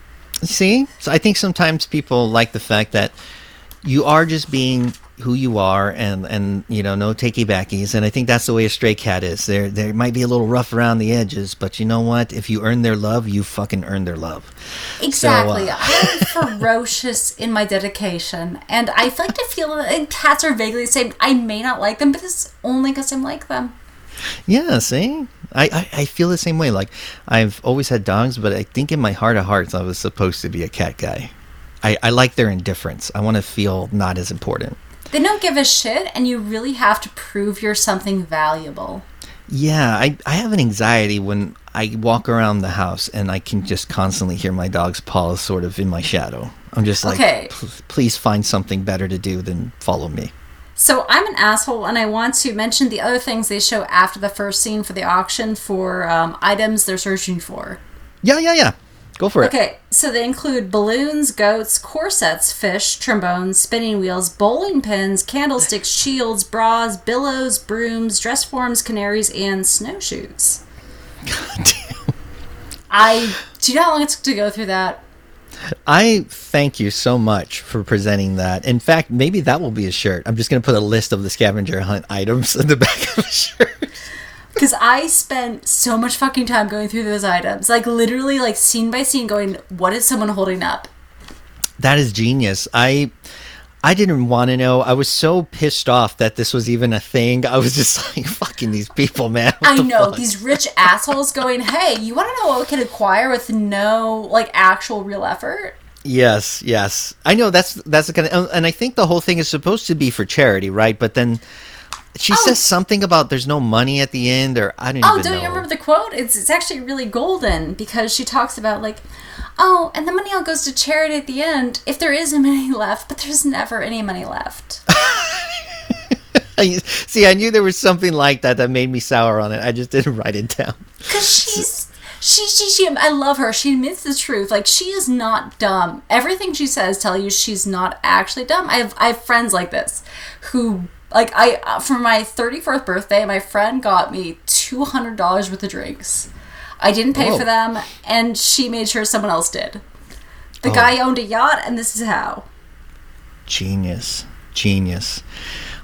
See? So I think sometimes people like the fact that you are just being who you are and and you know no takey backies and I think that's the way a stray cat is. They they might be a little rough around the edges, but you know what? If you earn their love, you fucking earn their love. Exactly. uh, I'm ferocious in my dedication, and I feel like to feel that cats are vaguely the same. I may not like them, but it's only because I'm like them. Yeah, see? I, I, I feel the same way. Like I've always had dogs, but I think in my heart of hearts I was supposed to be a cat guy. I, I like their indifference. I want to feel not as important. They don't give a shit, and you really have to prove you're something valuable. Yeah, I, I have an anxiety when I walk around the house and I can just constantly hear my dog's paws sort of in my shadow. I'm just like, Okay. Please find something better to do than follow me. So I'm an asshole, and I want to mention the other things they show after the first scene for the auction for um, items they're searching for. Yeah, yeah, yeah. Go for it. Okay, so they include balloons, goats, corsets, fish, trombones, spinning wheels, bowling pins, candlesticks, shields, bras, billows, brooms, dress forms, canaries, and snowshoes. I do you know how long it took to go through that? I thank you so much for presenting that. In fact, maybe that will be a shirt. I'm just going to put a list of the scavenger hunt items in the back of a shirt. Because I spent so much fucking time going through those items, like literally, like scene by scene, going, "What is someone holding up?" That is genius. I I didn't want to know. I was so pissed off that this was even a thing. I was just like, fucking these people, man. What I the know fuck? these rich assholes going, "Hey, you want to know what we can acquire with no like actual real effort?" Yes, yes. I know that's that's the kind of, and I think the whole thing is supposed to be for charity, right? But then she oh. says something about there's no money at the end, or I don't Oh, don't know. you remember the quote? It's it's actually really golden because she talks about like, oh, and the money all goes to charity at the end if there is any left, but there's never any money left. See, I knew there was something like that that made me sour on it. I just didn't write it down. Because she's she, she she I love her. She admits the truth. Like she is not dumb. Everything she says tell you she's not actually dumb. I have I have friends like this who like I uh, for my 34th birthday, my friend got me $200 worth of drinks. I didn't pay Whoa. for them and she made sure someone else did. The Oh. guy owned a yacht and this is how. Genius, genius.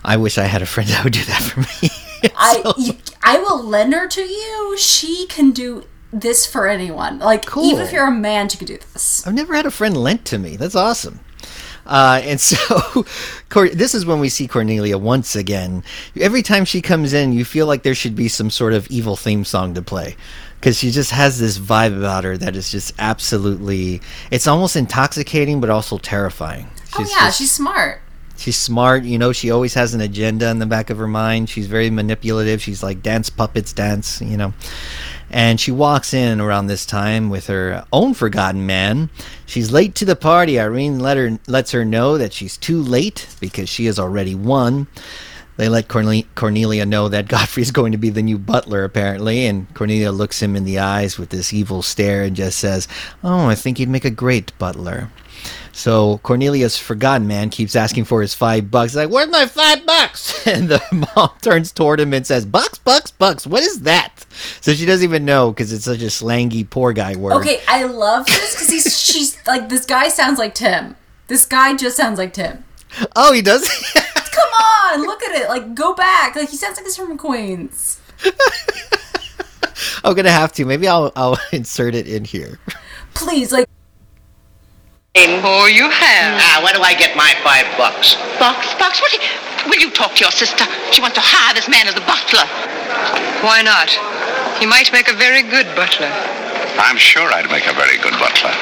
I wish I had a friend that would do that for me. I you, I will lend her to you. She can do this for anyone. Like Cool. even if you're a man, she could do this. I've never had a friend lent to me. That's awesome. Uh, and so, this is when we see Cornelia once again. Every time she comes in, you feel like there should be some sort of evil theme song to play. Because she just has this vibe about her that is just absolutely. It's almost intoxicating, but also terrifying. Oh yeah, just- she's smart. She's smart, you know. She always has an agenda in the back of her mind. She's very manipulative. She's like dance puppets, dance, you know. And she walks in around this time with her own forgotten man. She's late to the party. Irene let her, lets her know that she's too late because she has already won. They let Corne- Cornelia know that Godfrey's going to be the new butler, apparently, and Cornelia looks him in the eyes with this evil stare and just says, Oh, I think he'd make a great butler. So Cornelia's, forgotten man keeps asking for his five bucks. He's Like, where's my five bucks? And the mom turns toward him and says, Bucks, bucks, bucks. What is that? So she doesn't even know because it's such a slangy poor guy word. Okay, I love this because he's she's like this guy sounds like Tim. This guy just sounds like Tim. Oh, he does. Come on, look at it. Like go back. Like he sounds like he's from Queens. I'm gonna have to. Maybe I'll I'll insert it in here. Please, like Oh, you have. Ah, where do I get my five bucks? Bucks? Bucks? What? you- Will you talk to your sister? She wants to hire this man as a butler. Why not? He might make a very good butler. I'm sure I'd make a very good butler.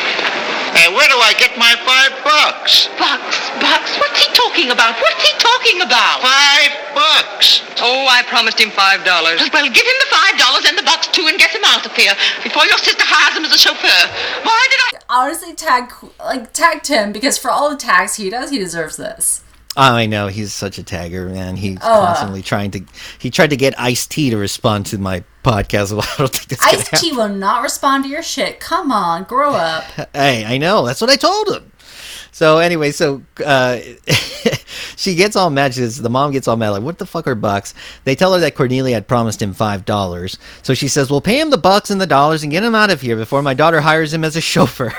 Hey, where do I get my five bucks? Bucks, bucks. What's he talking about? What's he talking about? Five bucks. Oh, I promised him five dollars. Well, give him the five dollars and the bucks too, and get him out of here before your sister hires him as a chauffeur. Why did I? honestly tag like tag Tim because for all the tags he does, he deserves this. Oh, I know he's such a tagger, man. He's Oh, uh. constantly trying to. He tried to get Ice T to respond to my podcast. Well, I don't think that's Ice T will not respond to your shit. Come on, grow up. Hey, I know. That's what I told him. So anyway, so uh, she gets all mad. Says, the mom gets all mad, like, "What the fuck are bucks?" They tell her that Cornelia had promised him five dollars. So she says, "Well, pay him the bucks and the dollars and get him out of here before my daughter hires him as a chauffeur."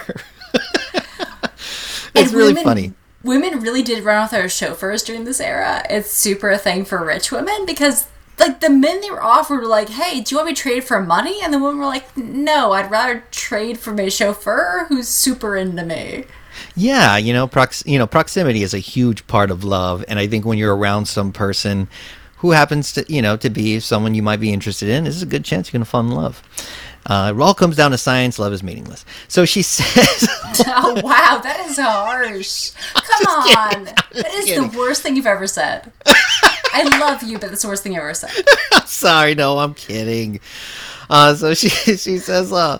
it's really women- funny. Women really did run with their chauffeurs during this era. It's super a thing for rich women because like the men they were offered were like, "Hey, do you want me to trade for money?" And the women were like, "No, I'd rather trade for my chauffeur who's super into me." Yeah, you know, prox- you know, proximity is a huge part of love, and I think when you're around some person who happens to, you know, to be someone you might be interested in, this is a good chance you're going to fall in love. Uh, it all comes down to science. Love is meaningless. So she says, oh wow, that is harsh. Come on, that is kidding. the worst thing you've ever said. I love you, but that's the worst thing you ever said. "Sorry, no, I'm kidding." Uh, so she she says, uh,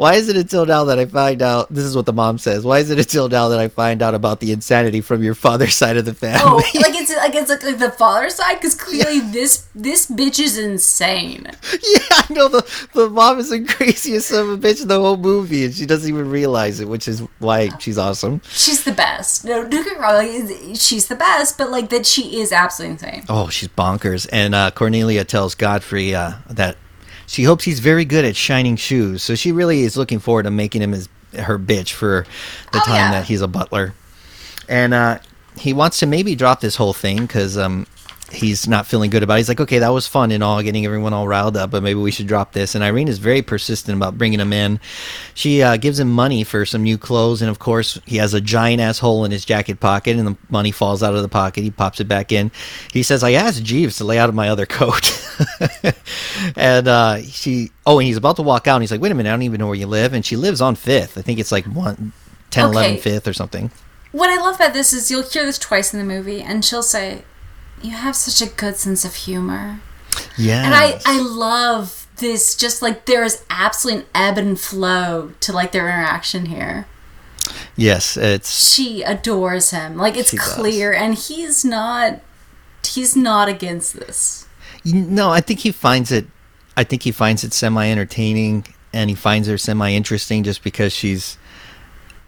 "Why is it until now that I find out?" This is what the mom says. Why is it until now that I find out about the insanity from your father's side of the family? Oh, like it's like it's like, like the father's side because clearly this this bitch is insane. Yeah, I know the the mom is the craziest son of a bitch in the whole movie, and she doesn't even realize it, which is why she's awesome. She's the best. No, don't get wrong. She's the best, but like that she is absolutely insane. Oh, she's bonkers. And uh, Cornelia tells Godfrey uh, that she hopes he's very good at shining shoes, so she really is looking forward to making him his her bitch for the Oh, time yeah. that he's a butler. And uh, he wants to maybe drop this whole thing because um, he's not feeling good about it. He's like, okay, that was fun and all, getting everyone all riled up, but maybe we should drop this. And Irene is very persistent about bringing him in. She uh, gives him money for some new clothes, and of course, he has a giant ass hole in his jacket pocket, and the money falls out of the pocket. He pops it back in. He says, I asked Jeeves to lay out of my other coat. and uh, she, oh, and he's about to walk out, and he's like, wait a minute, I don't even know where you live. And she lives on 5th. I think it's like 1, 10, 11, 5th or something. What I love about this is you'll hear this twice in the movie, and she'll say, "You have such a good sense of humor," Yeah. and I I love this. Just like there is absolute ebb and flow to like their interaction here. Yes, it's She adores him. Like it's She does. clear, and he's not. He's not against this. no. I think he finds it. I think he finds it semi entertaining, and he finds her semi interesting just because she's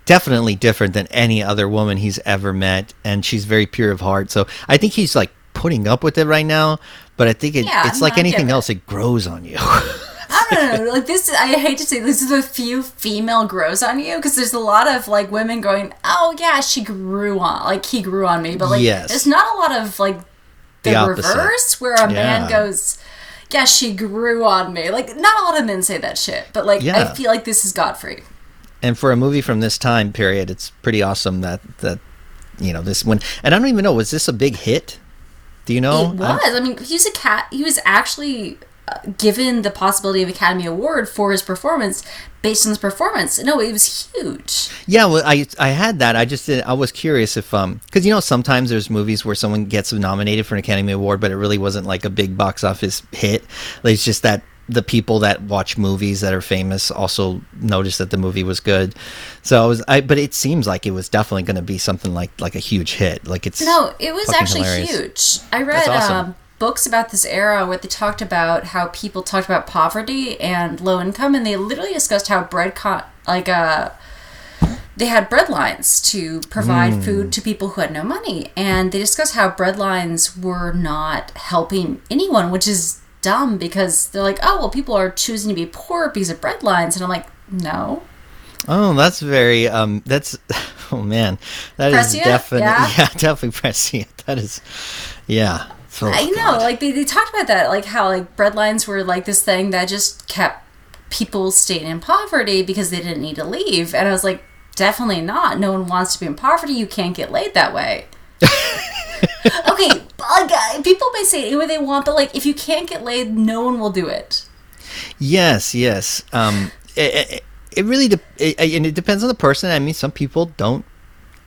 definitely different than any other woman he's ever met, and she's very pure of heart. So I think he's like putting up with it right now. But I think it, Yeah, it's like no, I get anything else; it grows on you. I don't know. Like this, I hate to say this is a few female grows on you because there's a lot of like women going, "Oh yeah, she grew on like he grew on me," but like Yes. there's not a lot of like the, The reverse where a man goes, "Yeah, she grew on me." Like not a lot of men say that shit, but like Yeah. I feel like this is Godfrey. and for a movie from this time period, it's pretty awesome that that you know this one. And I don't even know was this a big hit? Do you know? it I'm- was. I mean, he was a cat. He was actually uh, given the possibility of Academy Award for his performance based on his performance. No, it was huge. Yeah, well, I I had that. I just did, I was curious if um because you know sometimes there's movies where someone gets nominated for an Academy Award, but it really wasn't like a big box office hit. Like, It's just that the people that watch movies that are famous also noticed that the movie was good. So I was, I, but it seems like it was definitely going to be something like like a huge hit. Like it's No, it was actually hilarious. huge. I read awesome. um, books about this era where they talked about how people talked about poverty and low income, and they literally discussed how bread con- like uh they had bread lines to provide Mm. food to people who had no money, and they discussed how bread lines were not helping anyone, which is dumb because they're like, oh well, people are choosing to be poor because of bread lines, and I'm like, no. Oh, that's very um that's oh man. That is Prescient? definitely Yeah? yeah, definitely prescient. That is yeah. So I know, like they, they talked about that, like how like bread lines were like this thing that just kept people staying in poverty because they didn't need to leave. And I was like, definitely not. No one wants to be in poverty. You can't get laid that way. okay, like, uh, people may say any way they want, but like if you can't get laid, no one will do it. Yes, yes. Um, it, it, it really, de- it, and it depends on the person. I mean, some people don't.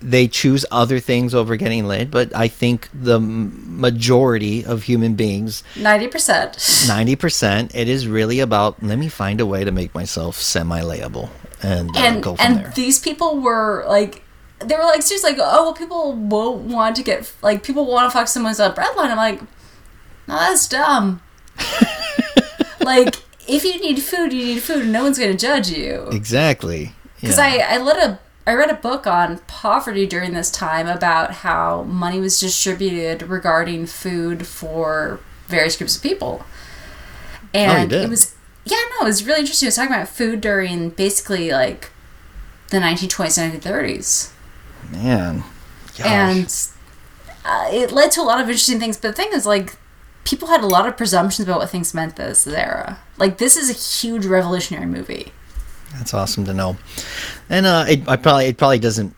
They choose other things over getting laid, but I think the majority of human beings, Ninety percent. ninety percent, it is really about let me find a way to make myself semi-layable and, uh, and go from and there. these people were like they were like seriously like oh well people won't want to get like people want to fuck someone who's on breadline i'm like no that's dumb like if you need food you need food and no one's gonna judge you exactly. because yeah. I, I let a I read a book on poverty during this time about how money was distributed regarding food for various groups of people. And did? it was yeah, no, it was really interesting. It was talking about food during basically like the 1920s, 1930s. man. Gosh. And uh, it led to a lot of interesting things. But the thing is, like, people had a lot of presumptions about what things meant this era. Like, this is a huge revolutionary movie. That's awesome to know. And uh, it, I probably it probably doesn't.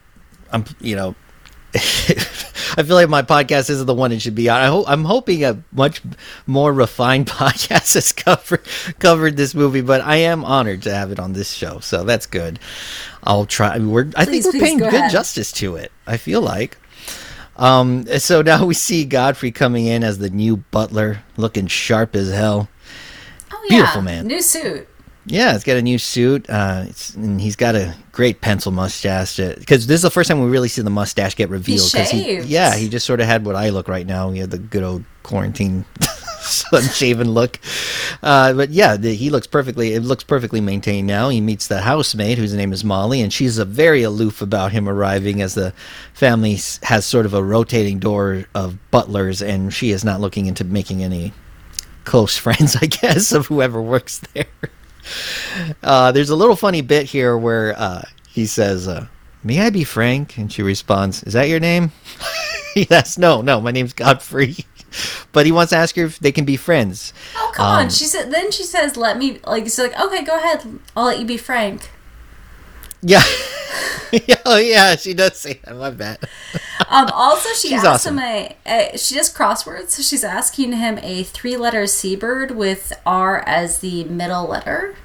I'm you know. I feel like my podcast isn't the one it should be on. I hope I'm hoping a much more refined podcast has covered covered this movie, but I am honored to have it on this show, so that's good. I'll try. We're I Please, think we're paying go good ahead. justice to it. I feel like. Um, so now we see Godfrey coming in as the new butler, looking sharp as hell. Oh, yeah. Beautiful man. New suit. Yeah, he's got a new suit, uh, it's, and he's got a great pencil mustache. Because this is the first time we really see the mustache get revealed. he, shaved. yeah, he just sort of had what I look right now. He had the good old quarantine, unshaven look. Uh, but yeah, the, he looks perfectly. It looks perfectly maintained now. He meets the housemaid, whose name is Molly, and she's a very aloof about him arriving, as the family has sort of a rotating door of butlers, and she is not looking into making any close friends, I guess, of whoever works there. Uh, there's a little funny bit here where uh, he says, uh, "May I be Frank?" And she responds, "Is that your name?" yes, no, no, my name's Godfrey. But he wants to ask her if they can be friends. Oh come Um, on! She said. Then she says, "Let me." Like she's like, "Okay, go ahead. I'll let you be Frank." Yeah, oh, yeah. She does say that. love that. Um, also, she She's asked awesome. him a, a. She does crosswords, so she's asking him a three-letter seabird with R as the middle letter.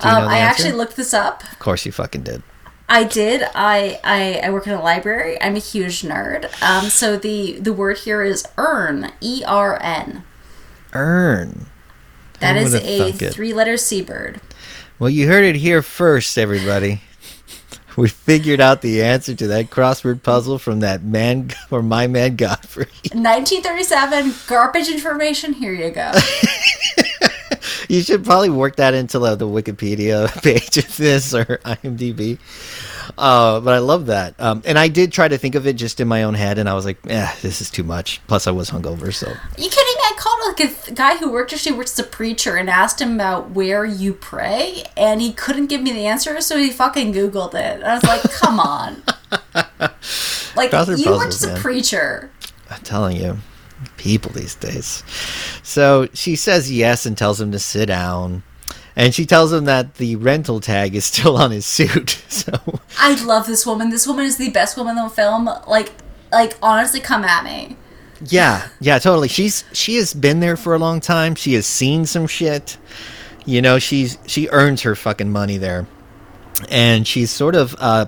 Do you know Um, I answer? actually looked this up. Of course, you fucking did. I did. I, I I work in a library. I'm a huge nerd. Um, so the the word here is ern. E R N. Ern. That is a three-letter seabird. Well, you heard it here first, everybody. We figured out the answer to that crossword puzzle from that man or my man Godfrey. 1937 garbage information. Here you go. You should probably work that into the, the Wikipedia page of this or IMDb. Uh, but I love that. Um, and I did try to think of it just in my own head, and I was like, eh, this is too much. Plus, I was hungover, so. You kidding me? I called like a guy who worked actually works as a preacher and asked him about where you pray, and he couldn't give me the answer, so he fucking Googled it. And I was like, come on. Like, you worked puzzles, as a man. preacher. I'm telling you, people these days. So she says yes and tells him to sit down. And she tells him that the rental tag is still on his suit. So I love this woman. This woman is the best woman in the film. Like, like honestly, come at me. yeah, yeah, totally. She's she has been there for a long time. She has seen some shit. You know, she's she earns her fucking money there, and she's sort of uh,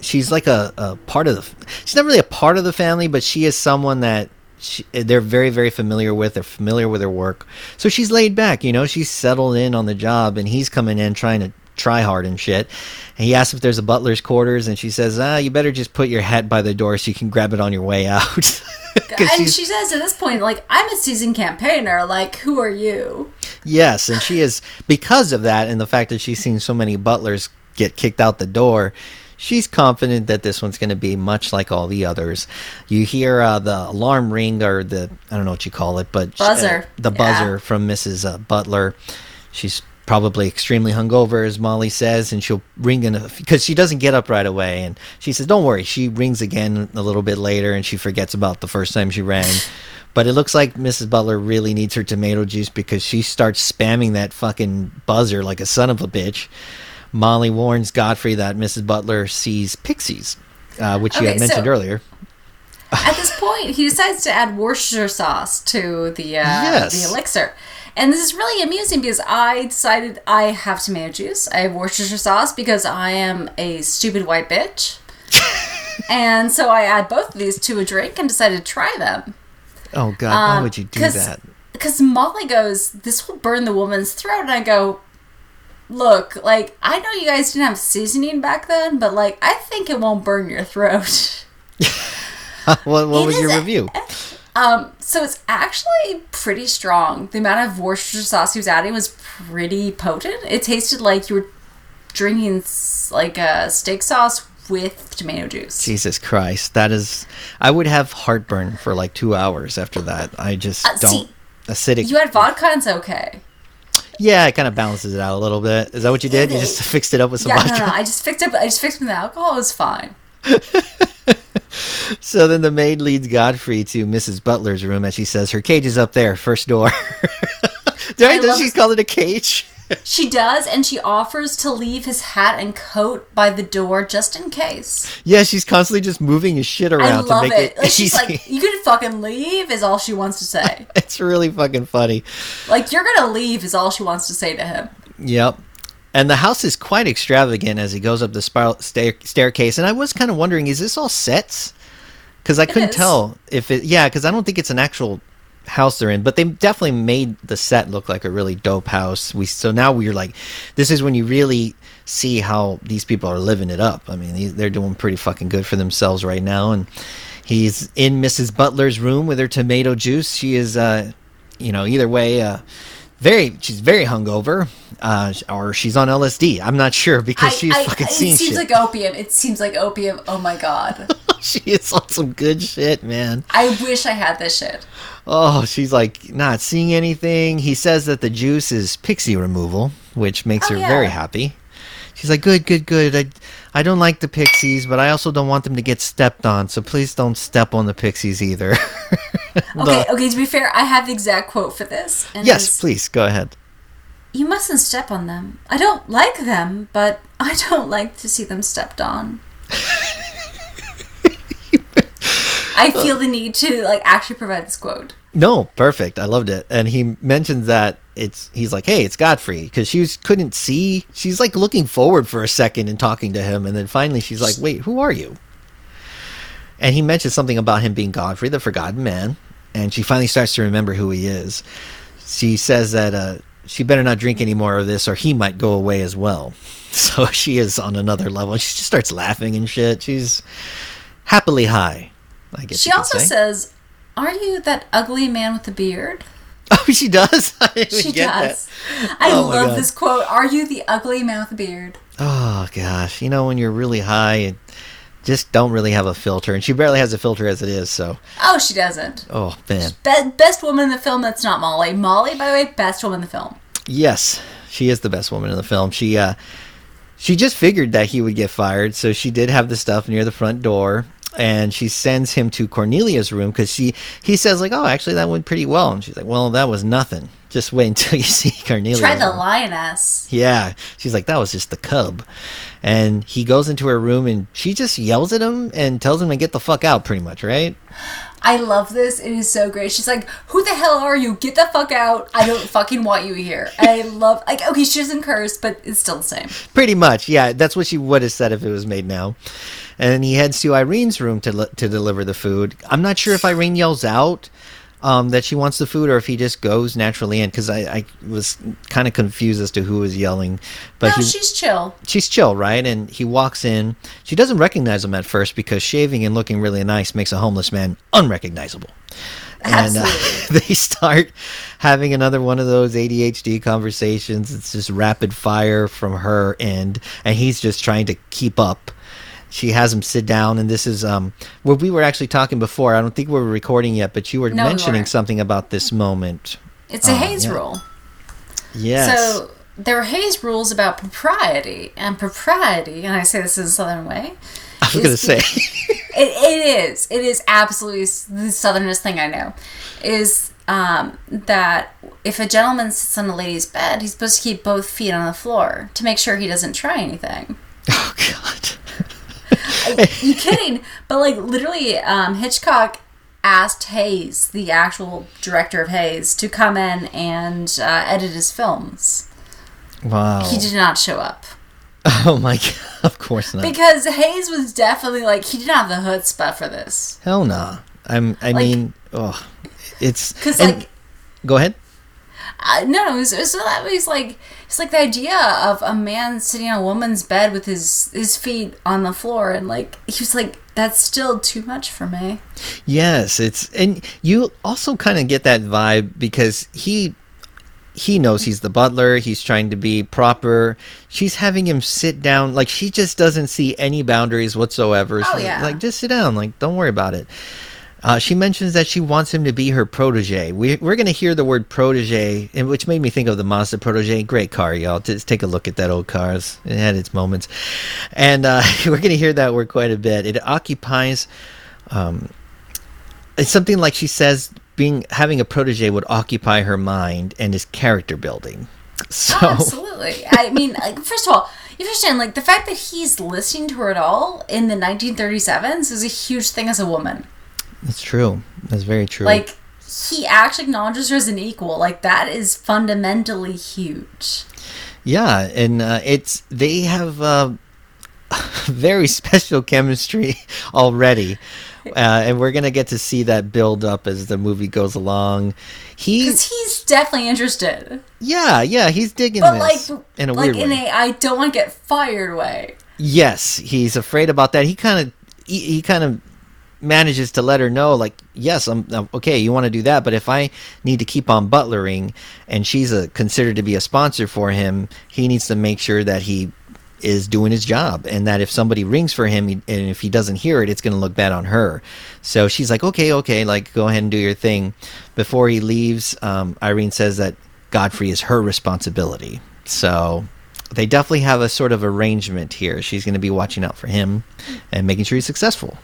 she's like a, a part of the. She's not really a part of the family, but she is someone that she, they're very very familiar with. They're familiar with her work, so she's laid back. You know, she's settled in on the job, and he's coming in trying to try hard and shit. And he asks if there's a butler's quarters, and she says, "Ah, you better just put your hat by the door so you can grab it on your way out And she says at this point, like, I'm a seasoned campaigner. Like, who are you? Yes, and she is because of that and the fact that she's seen so many butlers get kicked out the door. She's confident that this one's going to be much like all the others. You hear uh, the alarm ring or the I don't know what you call it, but uh, Buzzer. the Yeah. buzzer from Mrs. Uh, Butler. She's probably extremely hungover, as Molly says, and she'll ring in because she doesn't get up right away. And she says, "Don't worry." She rings again a little bit later, and she forgets about the first time she rang. But it looks like Mrs. Butler really needs her tomato juice because she starts spamming that fucking buzzer like a son of a bitch. Molly warns Godfrey that Mrs. Butler sees pixies, uh, which you Okay, had mentioned so- earlier. At this point, he decides to add Worcestershire sauce to the uh, Yes. the elixir. And this is really amusing because I decided I have tomato juice. I have Worcestershire sauce because I am a stupid white bitch. and so I add both of these to a drink and decided to try them. Oh God, why would you do that? Because Molly goes, This will burn the woman's throat. And I go, Look, like, I know you guys didn't have seasoning back then, but, like, I think it won't burn your throat. what what was your review? Um, so it's actually pretty strong. The amount of Worcestershire sauce he was adding was pretty potent. It tasted like you were drinking like a steak sauce with tomato juice. Jesus Christ, that is. I would have heartburn for like two hours after that. I just Uh, don't. see, acidic. You had vodka and it's okay. Yeah, it kind of balances it out a little bit. Is that what you did? You just fixed it up with some Yeah, vodka. no, no, I just fixed it. I just fixed it with the alcohol. It was fine. So then the maid leads Godfrey to Mrs. Butler's room, and she says her cage is up there, first door. Does she call it a cage? She does, and she offers to leave his hat and coat by the door just in case. Yeah, she's constantly just moving his shit I around to love make it. it, Like, she's like, "You can fucking leave," is all she wants to say. it's really fucking funny. like, "You're gonna leave," is all she wants to say to him. Yep. And the house is quite extravagant as he goes up the spiral stair- staircase. And I was kind of wondering, is this all sets? Because I couldn't is. tell if it. Yeah, because I don't think it's an actual house they're in, but they definitely made the set look like a really dope house. We so now we're like, this is when you really see how these people are living it up. I mean, they're doing pretty fucking good for themselves right now. And he's in Mrs. Butler's room with her tomato juice. She is, uh, you know, either way, uh, very she's very hungover, uh, or she's on LSD. I'm not sure because she's fucking it seeing seems shit. like opium. It seems like opium. Oh my god. she is on some good shit, man. I wish I had this shit. Oh, she's like not seeing anything. He says that the juice is pixie removal, which makes Oh, her yeah. very happy. She's like, good, good, good. I, I don't like the pixies, but I also don't want them to get stepped on. So please don't step on the pixies either. Okay, okay, to be fair, I have the exact quote for this. And yes, please go ahead. You mustn't step on them. I don't like them, but I don't like to see them stepped on. I feel the need to like actually provide this quote. No, perfect. I loved it. And he mentions that it's he's like, "Hey, it's Godfrey," because she was- couldn't see. She's like looking forward for a second and talking to him, and then finally she's like, "Wait, who are you?" And he mentions something about him being Godfrey, the forgotten man, and she finally starts to remember who he is. She says that uh, she better not drink any more of this, or he might go away as well. So she is on another level. She just starts laughing and shit. She's happily high. I guess She also say. says, "Are you that ugly man with the beard?" "Oh, she does." She get that. does. I Oh love this quote. Are you the ugly man with the beard? Oh gosh, you know when you're really high and just don't really have a filter, and she barely has a filter as it is. So, Oh, she doesn't. oh man, Be- best woman in the film. That's not Molly. Molly, by the way, best woman in the film. yes, she is the best woman in the film. She uh, she just figured that he would get fired, so she did have the stuff near the front door, and she sends him to Cornelia's room because she he says like, oh, actually that went pretty well, and she's like, well, that was nothing Just wait until you see Cornelia. Try the lioness. Yeah. She's like, that was just the cub. And he goes into her room and she just yells at him and tells him to get the fuck out, pretty much, right? I love this. It is so great. She's like, "Who the hell are you? Get the fuck out! I don't fucking want you here." I love like okay, she doesn't curse, but it's still the same. Pretty much, yeah. That's what she would have said if it was made now. And he heads to Irene's room to to deliver the food. I'm not sure if Irene yells out um, that she wants the food or if he just goes naturally in because I, I was kind of confused as to who was yelling. But no, he, she's chill. she's chill, right? And he walks in. She doesn't recognize him at first because shaving and looking really nice makes a homeless man unrecognizable. And uh, they start having another one of those ADHD conversations. It's just rapid fire from her end, and he's just trying to keep up. She has him sit down, and this is um where we were actually talking before. I don't think we were recording yet, but you were No, mentioning weren't. something about this moment. It's a Oh, Hays yeah. rule. Yes. So there are Hays rules about propriety, and propriety, and I say this in a southern way. I was gonna say. It, it is. It is absolutely the southernest thing I know. Is um, that if a gentleman sits on a lady's bed, he's supposed to keep both feet on the floor to make sure he doesn't try anything. oh God. You kidding? But like literally, um, Hitchcock asked Hays, the actual director of Hays, to come in and uh, edit his films. Wow. He did not show up Oh my god! Of course not. because Hays was definitely like he did not have the chutzpah for this. Hell nah. I'm. I Like- mean, oh, it's. Because like go ahead. uh, no, it was, it was, that was like it's like the idea of a man sitting on a woman's bed with his his feet on the floor and like he was like that's still too much for me. Yes, it's and you also kind of get that vibe because he he knows he's the butler. He's trying to be proper. She's having him sit down. Like she just doesn't see any boundaries whatsoever. Oh, She's yeah. Like just sit down. Like don't worry about it. Uh, she mentions that she wants him to be her protege. We, we're going to hear the word protege, which made me think of the Mazda protege. Great car, y'all. Just take a look at that old car. It had its moments. And uh, we're going to hear that word quite a bit. It occupies it's something like she says being having a protege would occupy her mind and is character building. So Oh, absolutely. I mean, like, first of all, you understand, like, the fact that he's listening to her at all in the 1937s is a huge thing as a woman. It's true. That's very true. Like, he actually acknowledges her as an equal. Like, that is fundamentally huge. yeah, and uh, it's they have uh, very special chemistry already. Uh, and we're gonna get to see that build up as the movie goes along. He, Because he's definitely interested. yeah, yeah, he's digging But, like, in a like weird in way. a I don't want to get fired way. Yes, he's afraid about that. He kind of he, he kind of manages to let her know like yes i'm I'm- okay you want to do that but if i need to keep on butlering and she's a considered to be a sponsor for him he needs to make sure that he is doing his job and that if somebody rings for him and if he doesn't hear it it's going to look bad on her so she's like okay okay like go ahead and do your thing before he leaves um, irene says that godfrey is her responsibility so they definitely have a sort of arrangement here. She's going to be watching out for him and making sure he's successful.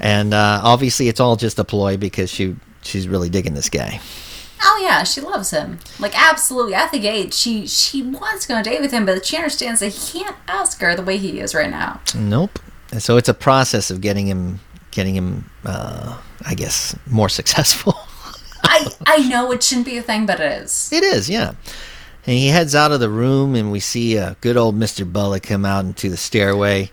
And uh, obviously, it's all just a ploy because she she's really digging this guy. Oh yeah, she loves him. Like absolutely. At the gate, she she wants to go on a date with him, but she understands that he can't ask her the way he is right now. Nope. And so it's a process of getting him getting him, uh, I guess, more successful. I I know it shouldn't be a thing, but it is. It is, yeah. And he heads out of the room, and we see uh, good old Mr. Bullock come out into the stairway.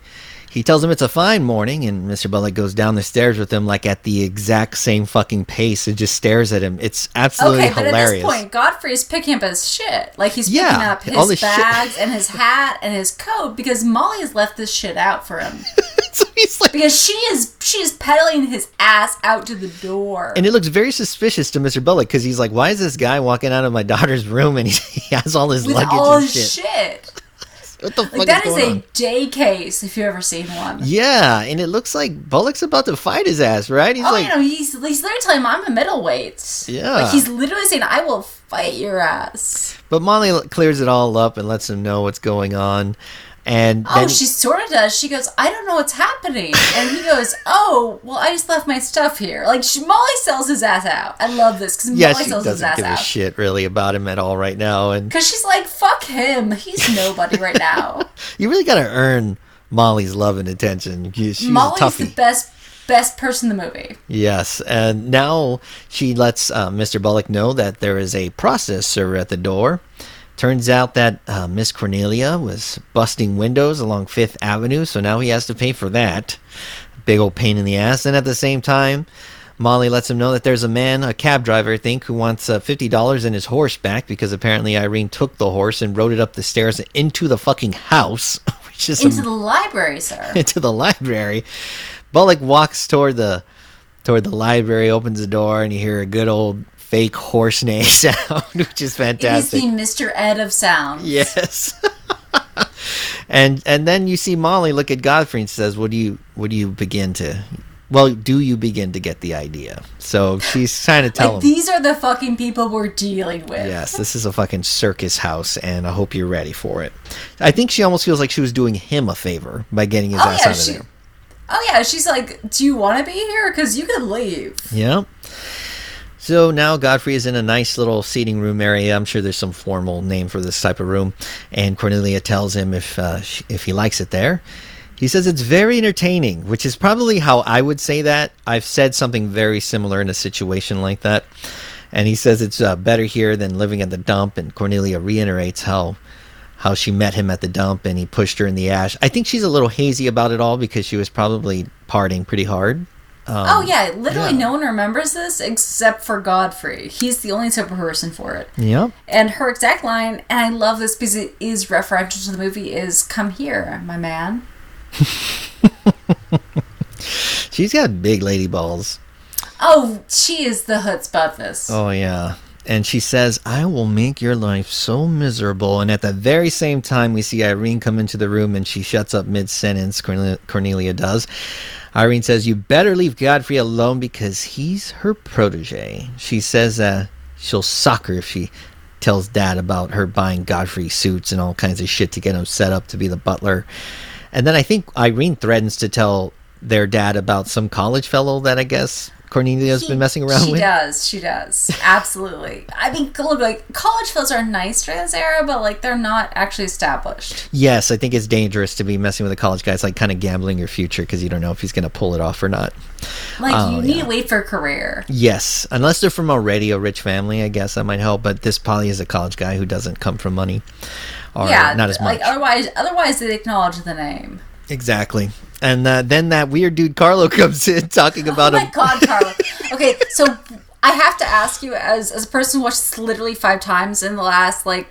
He tells him it's a fine morning, and Mr. Bullock goes down the stairs with him, like at the exact same fucking pace, and just stares at him. It's absolutely Okay, but hilarious. at this point, Godfrey is picking up his shit. Like he's picking Yeah, up his bags and his hat and his coat because Molly has left this shit out for him. so he's like, Because she is she is pedaling his ass out to the door. and it looks very suspicious to Mr. Bullock because he's like, "Why is this guy walking out of my daughter's room and he, he has all his with luggage all and shit? shit. What the fuck Like that is is a on?" day case if you've ever seen one. Yeah, and it looks like Bullock's about to fight his ass, right? He's Oh, like, you know, he's he's literally telling him I'm a middleweight. Yeah. Like he's literally saying I will fight your ass. But Molly clears it all up and lets him know what's going on. And Oh, she sort of does. She goes, I don't know what's happening. And he goes, Oh, well, I just left my stuff here. Like, she, Molly sells his ass out. I love this because yeah, Molly she sells his doesn't ass give a shit really about him at all right now. And Because she's like, Fuck him. He's nobody right now. you really got to earn Molly's love and attention. She's Molly's the best best person in the movie. Yes, and now she lets uh, Mr. Bullock know that there is a process server at the door. Turns out that uh, Miss Cornelia was busting windows along Fifth Avenue, so now he has to pay for that. Big old pain in the ass. And at the same time, Molly lets him know that there's a man, a cab driver, I think, who wants uh, $50 in his horse back because apparently Irene took the horse and rode it up the stairs into the fucking house, which is Into some- the library, sir. into the library. Bullock walks toward the toward the library, opens the door, and you hear a good old fake horse neigh sound, which is fantastic. It is the Mr. Ed of sound. yes. and and then you see Molly look at Godfrey and says, "What do you what do you begin to?" Well, do you begin to get the idea? So she's trying to tell Like, him. these are the fucking people we're dealing with. Yes, this is a fucking circus house, and I hope you're ready for it. I think she almost feels like she was doing him a favor by getting his Oh, ass yeah, out of she- there. Oh, yeah. She's like, Do you want to be here? Because you can leave. Yeah. So now Godfrey is in a nice little seating room area. I'm sure there's some formal name for this type of room. And Cornelia tells him if uh, if he likes it there. He says it's very entertaining, which is probably how I would say that. I've said something very similar in a situation like that. And he says it's uh, better here than living at the dump. And Cornelia reiterates how how she met him at the dump and he pushed her in the ash. I think she's a little hazy about it all because she was probably partying pretty hard. Um, oh, yeah. Literally, yeah. no one remembers this except for Godfrey. He's the only type of person for it. Yeah. And her exact line, and I love this because it is referential to the movie, is Come here, my man. She's got big lady balls. Oh, she is the chutzpahness. Oh yeah. And she says, I will make your life so miserable. And at the very same time, we see Irene come into the room and she shuts up mid sentence. Cornelia, does. Irene says, You better leave Godfrey alone because he's her protege. She says uh, she'll sock her if she tells dad about her buying Godfrey suits and all kinds of shit to get him set up to be the butler. And then I think Irene threatens to tell their dad about some college fellow that I guess Cornelia's been messing around she with. She does. She does. Absolutely. I mean, look, like college films are nice during this era, but like they're not actually established. Yes, I think it's dangerous to be messing with a college guy. It's like kind of gambling your future because you don't know if he's going to pull it off or not. Like Oh, you need yeah. to wait for a career. Yes, unless they're from already a rich family, I guess that might help. But this probably is a college guy who doesn't come from money, or yeah, not as much. Like otherwise, otherwise they acknowledge the name. exactly. And uh, then that weird dude Carlo comes in talking about. Oh about my him. god, Carla. Okay, so I have to ask you, as as a person who watched this literally five times in the last like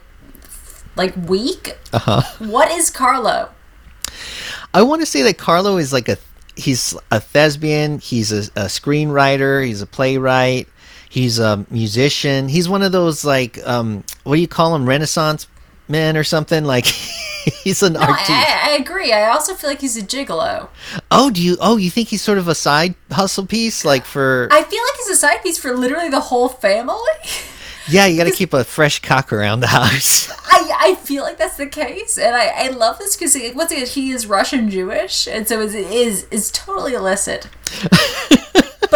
like week, Uh-huh. what is Carlo? I want to say that Carlo is like a he's a thespian. He's a, a screenwriter. He's a playwright. He's a musician. He's one of those like um, what do you call him, Renaissance men or something? Like he's an No, artist. I, I agree. I also feel like he's a gigolo. Oh, do you? Oh, you think he's sort of a side hustle piece, like for? I feel like he's a side piece for literally the whole family. yeah, you got to keep a fresh cock around the house. I, I feel like that's the case, and I, I love this because once again he is Russian Jewish, and so it is is totally illicit.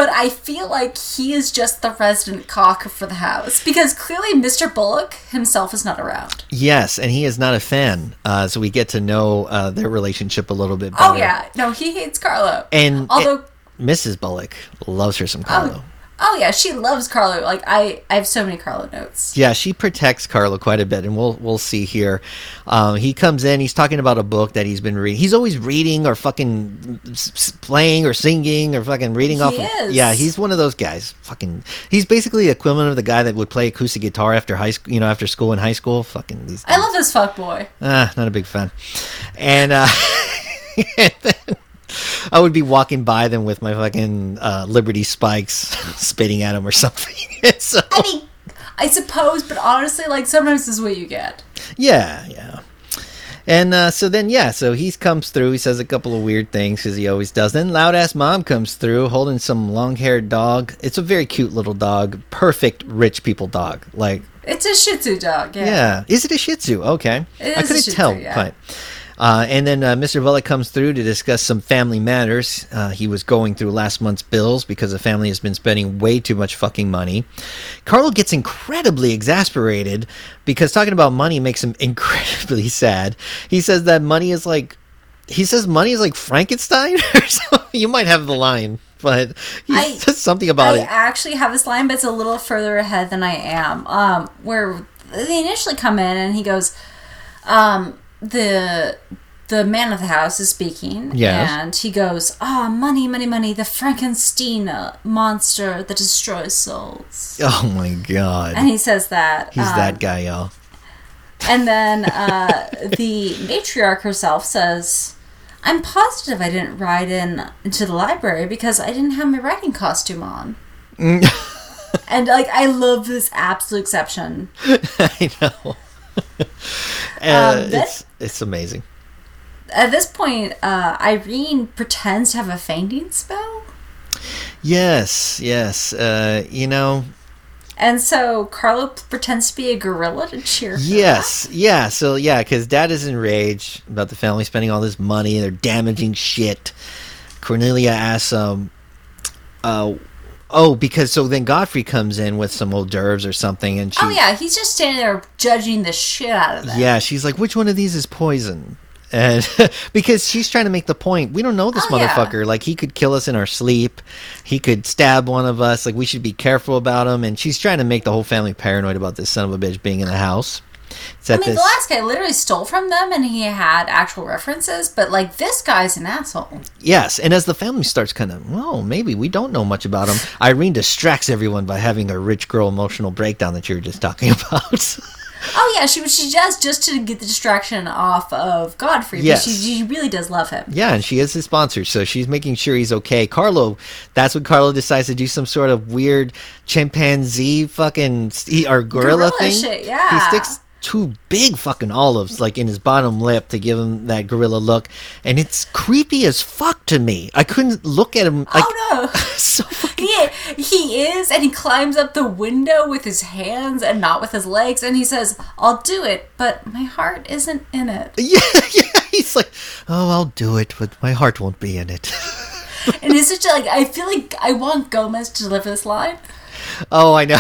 But I feel like he is just the resident cock for the house because clearly Mr. Bullock himself is not around. yes, and he is not a fan, uh, so we get to know uh, their relationship a little bit better. Oh yeah, no, he hates Carlo. and although it- Mrs. Bullock loves her some Carlo. Oh yeah, she loves Carlo. Like I I have so many Carlo notes. Yeah, she protects Carlo quite a bit, and we'll we'll see here. Um, he comes in, he's talking about a book that he's been reading. He's always reading or fucking playing or singing or fucking reading He off. Of, yeah, he's one of those guys. Fucking, he's basically the equivalent of the guy that would play acoustic guitar after high school. You know, after school in high school. Fucking these. I love this fuck boy. Ah, not a big fan. And, uh, and then I would be walking by them with my fucking uh, Liberty spikes, spitting at them or something. so, I mean, I suppose, but honestly, like sometimes this is what you get. yeah, yeah. And uh, so then, yeah, so he comes through. He says a couple of weird things because he always does. Then loud ass mom comes through holding some long haired dog. It's a very cute little dog. Perfect rich people dog. Like, It's a Shih Tzu dog. Yeah. Yeah. Is it a Shih Tzu? Okay. I couldn't Shih Tzu, tell yeah. quite. Uh, and then uh, Mr. Bullock comes through to discuss some family matters. Uh, he was going through last month's bills because the family has been spending way too much fucking money. Carlo gets incredibly exasperated because talking about money makes him incredibly sad. He says that money is like he says money is like Frankenstein or something. You might have the line, but he I- says something about I it. I actually have this line, but it's a little further ahead than I am. Um, where they initially come in and he goes, um, the the man of the house is speaking, Yes. and he goes, "Ah, money, money, money, the Frankenstein uh, monster that destroys souls." Oh my god. And he says that He's um, that guy, y'all. And then uh, the matriarch herself says, "I'm positive I didn't ride in into the library because I didn't have my riding costume on." and like, I love this absolute exception. I know. Uh, Um, it's it's amazing. At this point, uh, Irene pretends to have a fainting spell, Yes, yes. Uh, you know, and so Carlo pretends to be a gorilla to cheer. her yes, yeah. So yeah, because Dad is enraged about the family spending all this money. They're damaging shit. Cornelia asks, um, uh, oh, because so then Godfrey comes in with some hors d'oeuvres or something, and she, Oh yeah, he's just standing there judging the shit out of them. yeah, she's like, which one of these is poison? And because she's trying to make the point, we don't know this Oh, yeah. motherfucker. Like he could kill us in our sleep. He could stab one of us. Like we should be careful about him. And she's trying to make the whole family paranoid about this son of a bitch being in the house. I mean, this, the last guy literally stole from them, and he had actual references. But like, this guy's an asshole. yes, and as the family starts kind of, well, maybe we don't know much about him. Irene distracts everyone by having a rich girl emotional breakdown that you were just talking about. Oh yeah, she she does just to get the distraction off of Godfrey. Yes. Yes. she, she really does love him. Yeah, and she is his sponsor, so she's making sure he's okay. Carlo, that's when Carlo decides to do some sort of weird chimpanzee fucking or gorilla, Gorilla thing. shit, yeah. He sticks two big fucking olives like in his bottom lip to give him that gorilla look, and it's creepy as fuck to me. I couldn't look at him. Oh, like, oh no. so fucking. Yeah, he is, and he climbs up the window with his hands and not with his legs, and he says, "I'll do it, but my heart isn't in it." Yeah, yeah. He's like, oh, I'll do it, but my heart won't be in it. And it's such a, like I feel like I want Gomez to deliver this line. Oh, I know.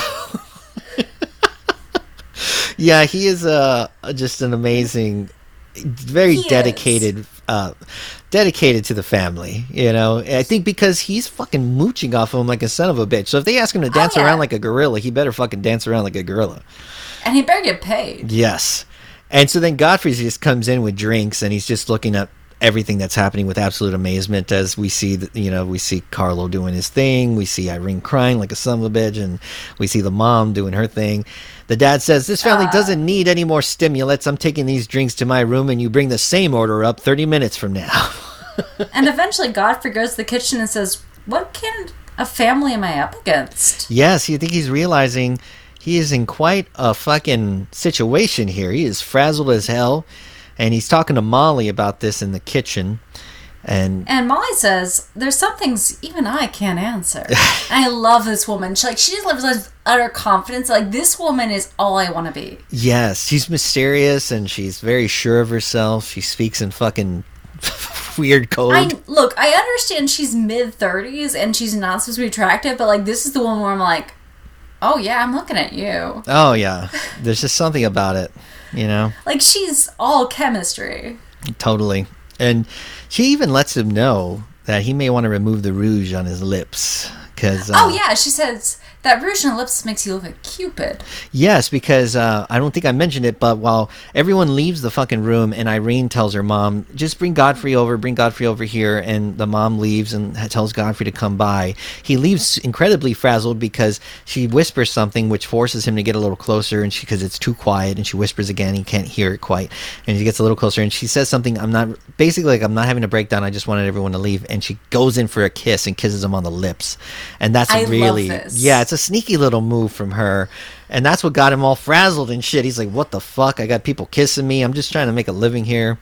yeah, he is uh, just an amazing, very He dedicated, uh, dedicated to the family. You know, I think because he's fucking mooching off of him like a son of a bitch. So if they ask him to dance yeah. around like a gorilla, he better fucking dance around like a gorilla. And he better get paid. Yes. And so then Godfrey just comes in with drinks and he's just looking at everything that's happening with absolute amazement as we see that you know we see Carlo doing his thing, we see Irene crying like a son of a bitch, and we see the mom doing her thing. The dad says, This family uh. doesn't need any more stimulants. I'm taking these drinks to my room and you bring the same order up 30 minutes from now. And eventually, Godfrey goes to the kitchen and says, "What kind of family am I up against?" yes, you think he's realizing he is in quite a fucking situation here. He is frazzled as hell. And he's talking to Molly about this in the kitchen. And And Molly says, "There's some things even I can't answer." I love this woman. She like she just lives with utter confidence. Like this woman is all I want to be. Yes, she's mysterious and she's very sure of herself. She speaks in fucking weird code. I look. I understand she's mid thirties and she's not supposed to be attractive, but like this is the one where I'm like, "Oh yeah, I'm looking at you." oh yeah, there's just something about it, you know. Like she's all chemistry. Totally. And she even lets him know that he may want to remove the rouge on his lips because uh, Oh yeah, she says that rouge on the lips makes you look like Cupid. Yes, because uh, I don't think I mentioned it, but while everyone leaves the fucking room and Irene tells her mom, just bring Godfrey over, bring Godfrey over here, and the mom leaves and tells Godfrey to come by, he leaves incredibly frazzled because she whispers something which forces him to get a little closer, and she because it's too quiet, and she whispers again, he can't hear it quite, and he gets a little closer, and she says something, I'm not, basically like, I'm not having a breakdown, I just wanted everyone to leave, and she goes in for a kiss and kisses him on the lips, and that's I really, yeah, it's a sneaky little move from her. And that's what got him all frazzled and shit. He's like, what the fuck? I got people kissing me. I'm just trying to make a living here.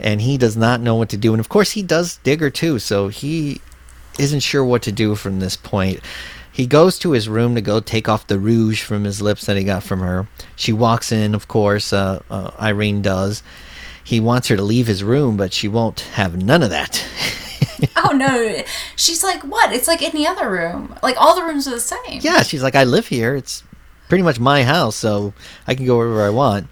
And he does not know what to do. And of course, he does dig her too. So he isn't sure what to do from this point. He goes to his room to go take off the rouge from his lips that he got from her. She walks in, of course, uh, uh, Irene does. he wants her to leave his room, but she won't have none of that. oh no, she's like, what? It's like any other room. Like all the rooms are the same. yeah, she's like, I live here. It's pretty much my house, so I can go wherever I want.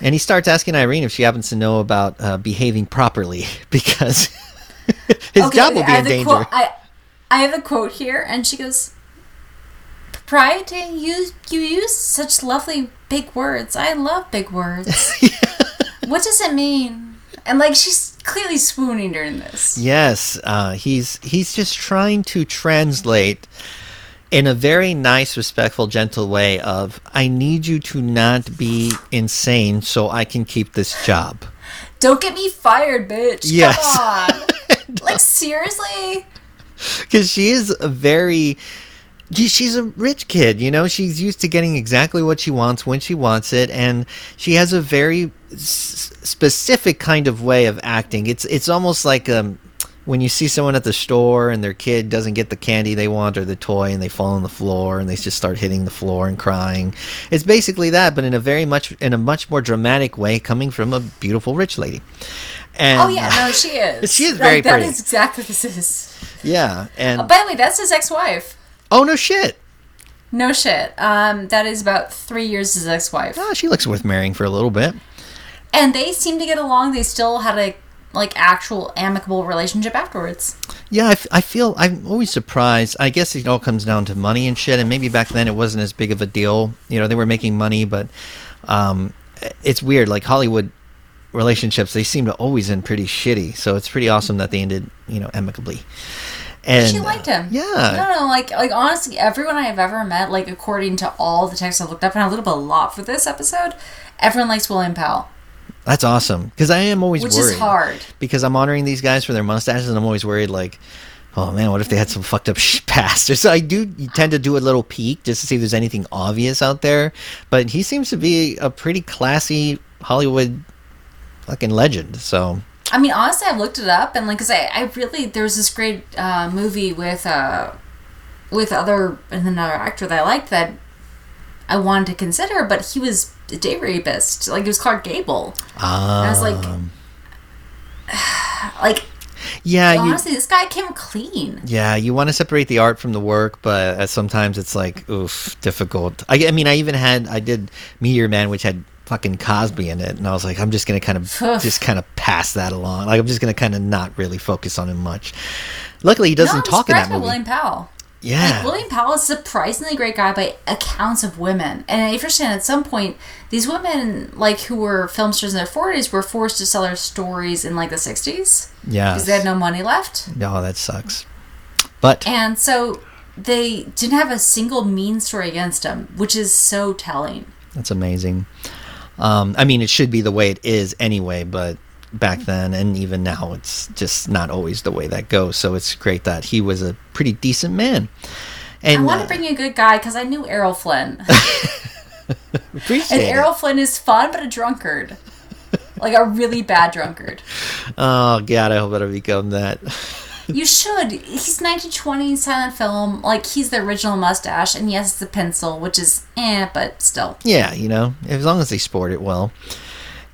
And he starts asking Irene if she happens to know about uh, behaving properly because his Okay, job will be in danger. quote- I, I have a quote here, and she goes, "Propriety, you you use such lovely big words. I love big words. what does it mean?" And like she's clearly swooning during this. Yes, uh, he's he's just trying to translate in a very nice, respectful, gentle way of I need you to not be insane so I can keep this job. Don't get me fired, bitch. Yes. Come on. like seriously? because she is a very she's a rich kid you know she's used to getting exactly what she wants when she wants it and she has a very s- specific kind of way of acting it's it's almost like um when you see someone at the store and their kid doesn't get the candy they want or the toy and they fall on the floor and they just start hitting the floor and crying it's basically that but in a very much in a much more dramatic way coming from a beautiful rich lady and Oh yeah, no, she is. She is Like, very That pretty. is exactly what this is. yeah and Oh, by the way, that's his ex-wife. oh no shit No shit. Um, that is about three years his ex-wife. Oh, she looks worth marrying for a little bit. And they seem to get along. They still had a like actual amicable relationship afterwards. Yeah, I, f- I feel I'm always surprised. I guess it all comes down to money and shit, and maybe back then it wasn't as big of a deal. You know, they were making money, but um, it's weird. Like Hollywood relationships, they seem to always end pretty shitty. So it's pretty awesome that they ended, you know, amicably. And she liked him. uh, yeah, No, no, like like honestly, everyone I have ever met, like according to all the texts I looked up, and I looked up a lot for this episode, everyone likes William Powell, that's awesome. Because I am always which worried. is hard. because I'm honoring these guys for their mustaches, and I'm always worried, like, oh man, what if they had some fucked up sh- past? So I do tend to do a little peek just to see if there's anything obvious out there. But he seems to be a pretty classy Hollywood fucking legend. So I mean, honestly, I looked it up, and like, cause I, I really there was this great uh, movie with uh, with other and another actor that I liked that I wanted to consider, but he was date rapist. Like it was Clark Gable. um, I was like, like yeah, you, honestly, this guy came clean. yeah, you want to separate the art from the work, but uh, sometimes it's like oof, difficult. I, I mean, I even had I did Meteor Man, which had fucking Cosby in it, and I was like, I'm just gonna kind of just kind of pass that along. Like I'm just gonna kind of not really focus on him much. Luckily, he doesn't no, talk in that movie. William Powell. Yeah, Like William Powell is a surprisingly great guy by accounts of women. And I understand at some point these women like who were film stars in their forties were forced to sell their stories in like the sixties. yeah. Because they had no money left. No, that sucks. But And so they didn't have a single mean story against them, which is so telling. that's amazing. Um, I mean, it should be the way it is anyway, but back then and even now, it's just not always the way that goes. So it's great that he was a pretty decent man. And I want uh, to bring you a good guy because I knew Errol Flynn. appreciate and it. Errol Flynn is fun, but a drunkard. like a really bad drunkard. Oh God, I hope I don't become that. You should. He's 1920 silent film. Like he's the original mustache, and yes, it's a pencil, which is eh, but still. Yeah, you know, as long as they sport it well.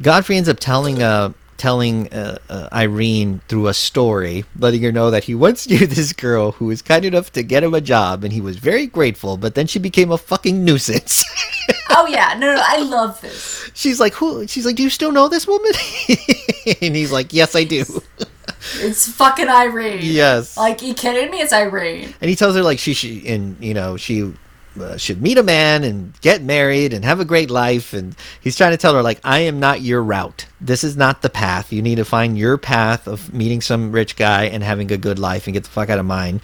Godfrey ends up telling uh telling uh, uh, Irene through a story, letting her know that he once knew this girl who was kind enough to get him a job, and he was very grateful. But then she became a fucking nuisance. Oh yeah, no, no, I love this. she's like, "Who?" She's like, "Do you still know this woman?" and he's like, "Yes, I do." It's fucking Irene. yes. Like, you kidding me? It's Irene. and he tells her like she should, and you know, she uh, should meet a man and get married and have a great life. And he's trying to tell her like, I am not your route. This is not the path. You need to find your path of meeting some rich guy and having a good life and get the fuck out of mine.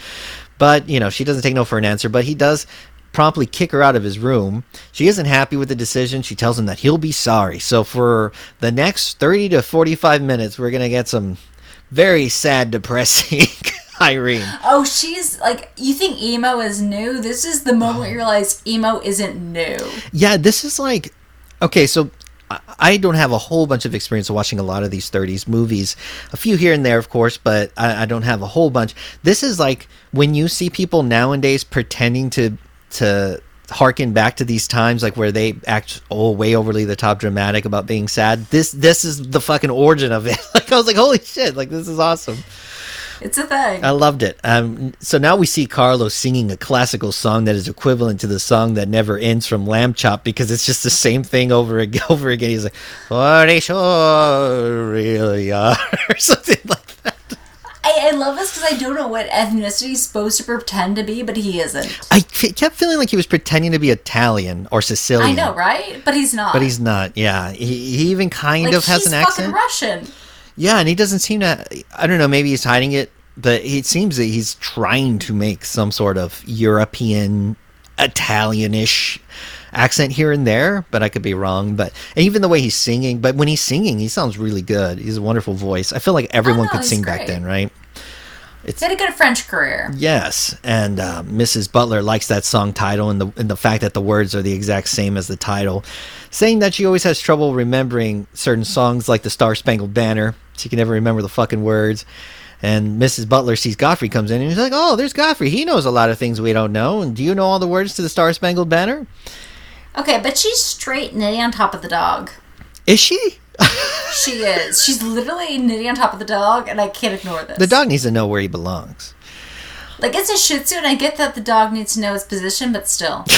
But you know, she doesn't take no for an answer. But he does promptly kick her out of his room. She isn't happy with the decision. She tells him that he'll be sorry. So for the next 30 to 45 minutes, we're going to get some very sad, depressing Irene. Oh, she's like, you think emo is new? This is the moment you realize emo isn't new. Yeah, this is like okay. So I- I don't have a whole bunch of experience watching a lot of these 30s movies, a few here and there, of course, but I, I don't have a whole bunch. This is like when you see people nowadays pretending to to harken back to these times like where they act oh way overly the top dramatic about being sad. This this is the fucking origin of it. Like I was like, holy shit! Like this is awesome. It's a thing. I loved it. Um, so now we see Carlos singing a classical song that is equivalent to the song that never ends from Lamb Chop because it's just the same thing over and Over again, he's like, "What they sure really are," or something like that. I, I love this because I don't know what ethnicity he's supposed to pretend to be, but he isn't. I f- kept feeling like he was pretending to be Italian or Sicilian. I know, right? But he's not. but he's not. Yeah, he, he even kind like, of has an accent. Russian. Yeah, and he doesn't seem to. I don't know. Maybe he's hiding it, but it seems that he's trying to make some sort of European, Italianish accent here and there. But I could be wrong. But and even the way he's singing. But when he's singing, he sounds really good. He's a wonderful voice. I feel like everyone no, could oh, sing back then, right? He had a good French career. Yes, and uh, Mrs. Butler likes that song title and the and the fact that the words are the exact same as the title, saying that she always has trouble remembering certain songs like the Star Spangled Banner. She can never remember the fucking words. And Mrs. Butler sees Godfrey comes in and he's like, "Oh, there's Godfrey. He knows a lot of things we don't know. And do you know all the words to the Star Spangled Banner? Okay, but she's straight knitting on top of the dog. Is she? She is. She's literally knitting on top of the dog, and I can't ignore this. The dog needs to know where he belongs. Like, it's a Shih Tzu, and I get that the dog needs to know its position, but still.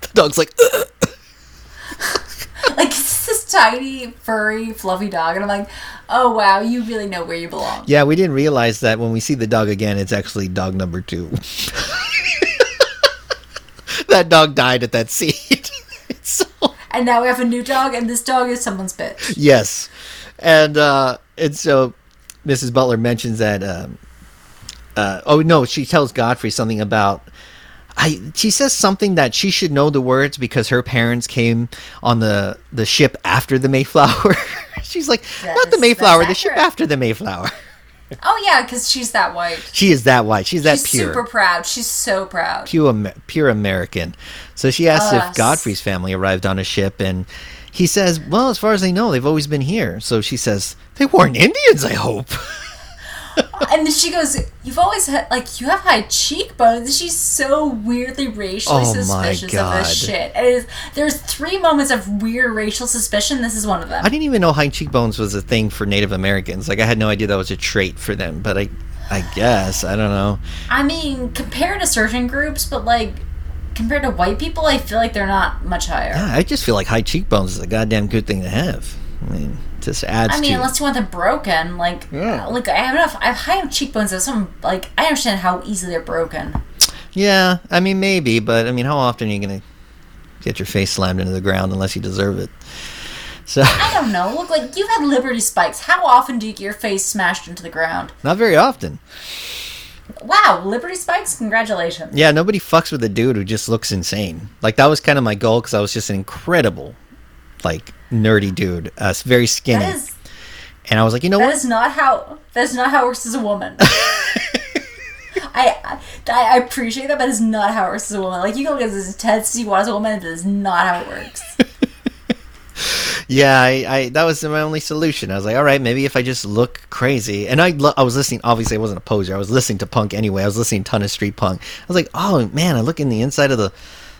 The dog's like, like, it's this tiny, furry, fluffy dog, and I'm like, oh, wow, you really know where you belong. "Yeah, we didn't realize that when we see the dog again, it's actually dog number two. that dog died at that scene. And now we have a new dog, and this dog is someone's bitch. yes, and uh, and so Mrs. Butler mentions that. Um, uh, oh no, she tells Godfrey something about. I she says something that she should know the words because her parents came on the the ship after the Mayflower. She's like, That not the Mayflower, the ship after the Mayflower. Oh, yeah, because she's that white. She is that white. She's that she's pure. super proud. She's so proud. pure, pure American. So she asks Us. if Godfrey's family arrived on a ship, and he says, "Well, as far as they know, they've always been here." So she says, "They weren't Indians, I hope." And then she goes, "You've always had like you have high cheekbones." She's so weirdly racially Oh suspicious of this shit. It is, there's three moments of weird racial suspicion. This is one of them. I didn't even know high cheekbones was a thing for Native Americans. Like I had no idea that was a trait for them. But I, I guess I don't know. I mean, compared to certain groups, but like compared to white people, I feel like they're not much higher. Yeah, I just feel like high cheekbones is a goddamn good thing to have. I mean, just adds I mean, to. unless you want them broken, like, Yeah. like I have enough. I have high cheekbones. That some like I understand how easily they're broken. yeah, I mean maybe, but I mean, how often are you gonna get your face slammed into the ground unless you deserve it? So I don't know. Look, like you've had Liberty spikes. How often do you get your face smashed into the ground? not very often. Wow, Liberty spikes! Congratulations. Yeah, nobody fucks with a dude who just looks insane. Like that was kind of my goal because I was just an incredible, like nerdy dude, uh, very skinny, That is and I was like, you know that what? is not how that is not how it works as a woman. I, I I appreciate that, but it's not how it works as a woman. Like you can look at this intense you want as a woman, but it's not how it works. Yeah, I, I that was my only solution. I was like, all right, maybe if I just look crazy, and I lo- I was listening. Obviously, I wasn't a poser. I was listening to punk anyway. I was listening a ton of street punk. I was like, oh man, I look in the inside of the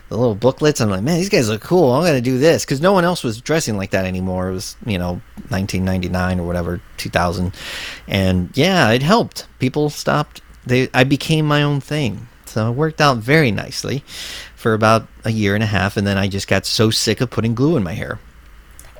the little booklets. I'm like, man, these guys look cool. I'm gonna do this because no one else was dressing like that anymore. It was you know 1999 or whatever 2000, and yeah, it helped. People stopped. They I became my own thing. So it worked out very nicely for about a year and a half, and then I just got so sick of putting glue in my hair.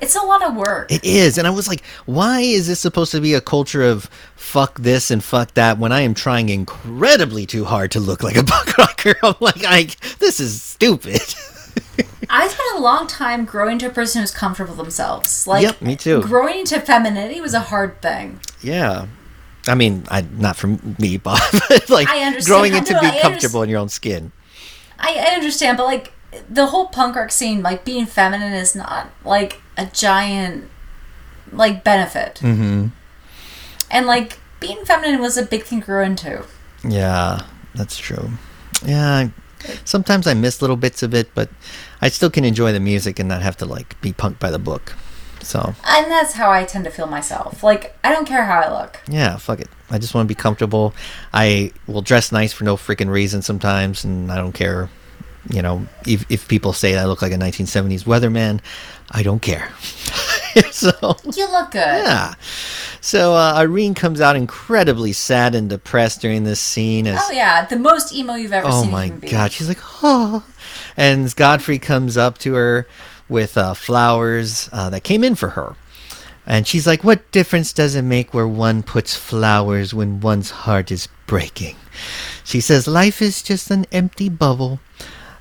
It's a lot of work. It is, and I was like, why is this supposed to be a culture of fuck this and fuck that when I am trying incredibly too hard to look like a punk rocker? I'm like, I this is stupid. I spent a long time growing to a person who's comfortable with themselves. Like, Yep, me too. Growing into femininity was a hard thing. yeah, I mean, I not for me, Bob, but like growing into No, being comfortable in your own skin. I, I understand, but like the whole punk rock scene, like being feminine is not like a giant like benefit. Mm-hmm. And like being feminine was a big thing to grow into. Yeah, that's true. Yeah, sometimes I miss little bits of it, but I still can enjoy the music and not have to like be punked by the book. So And that's how I tend to feel myself. Like I don't care how I look. yeah, fuck it. I just want to be comfortable. I will dress nice for no freaking reason sometimes, and I don't care. you know, if, if people say I look like a 1970s weatherman, I don't care. so You look good. yeah. So uh, Irene comes out incredibly sad and depressed during this scene. As, Oh yeah, the most emo you've ever oh seen. a my god, she's like, oh. And Godfrey comes up to her with uh, flowers uh, that came in for her. And she's like, What difference does it make where one puts flowers when one's heart is breaking? She says, Life is just an empty bubble.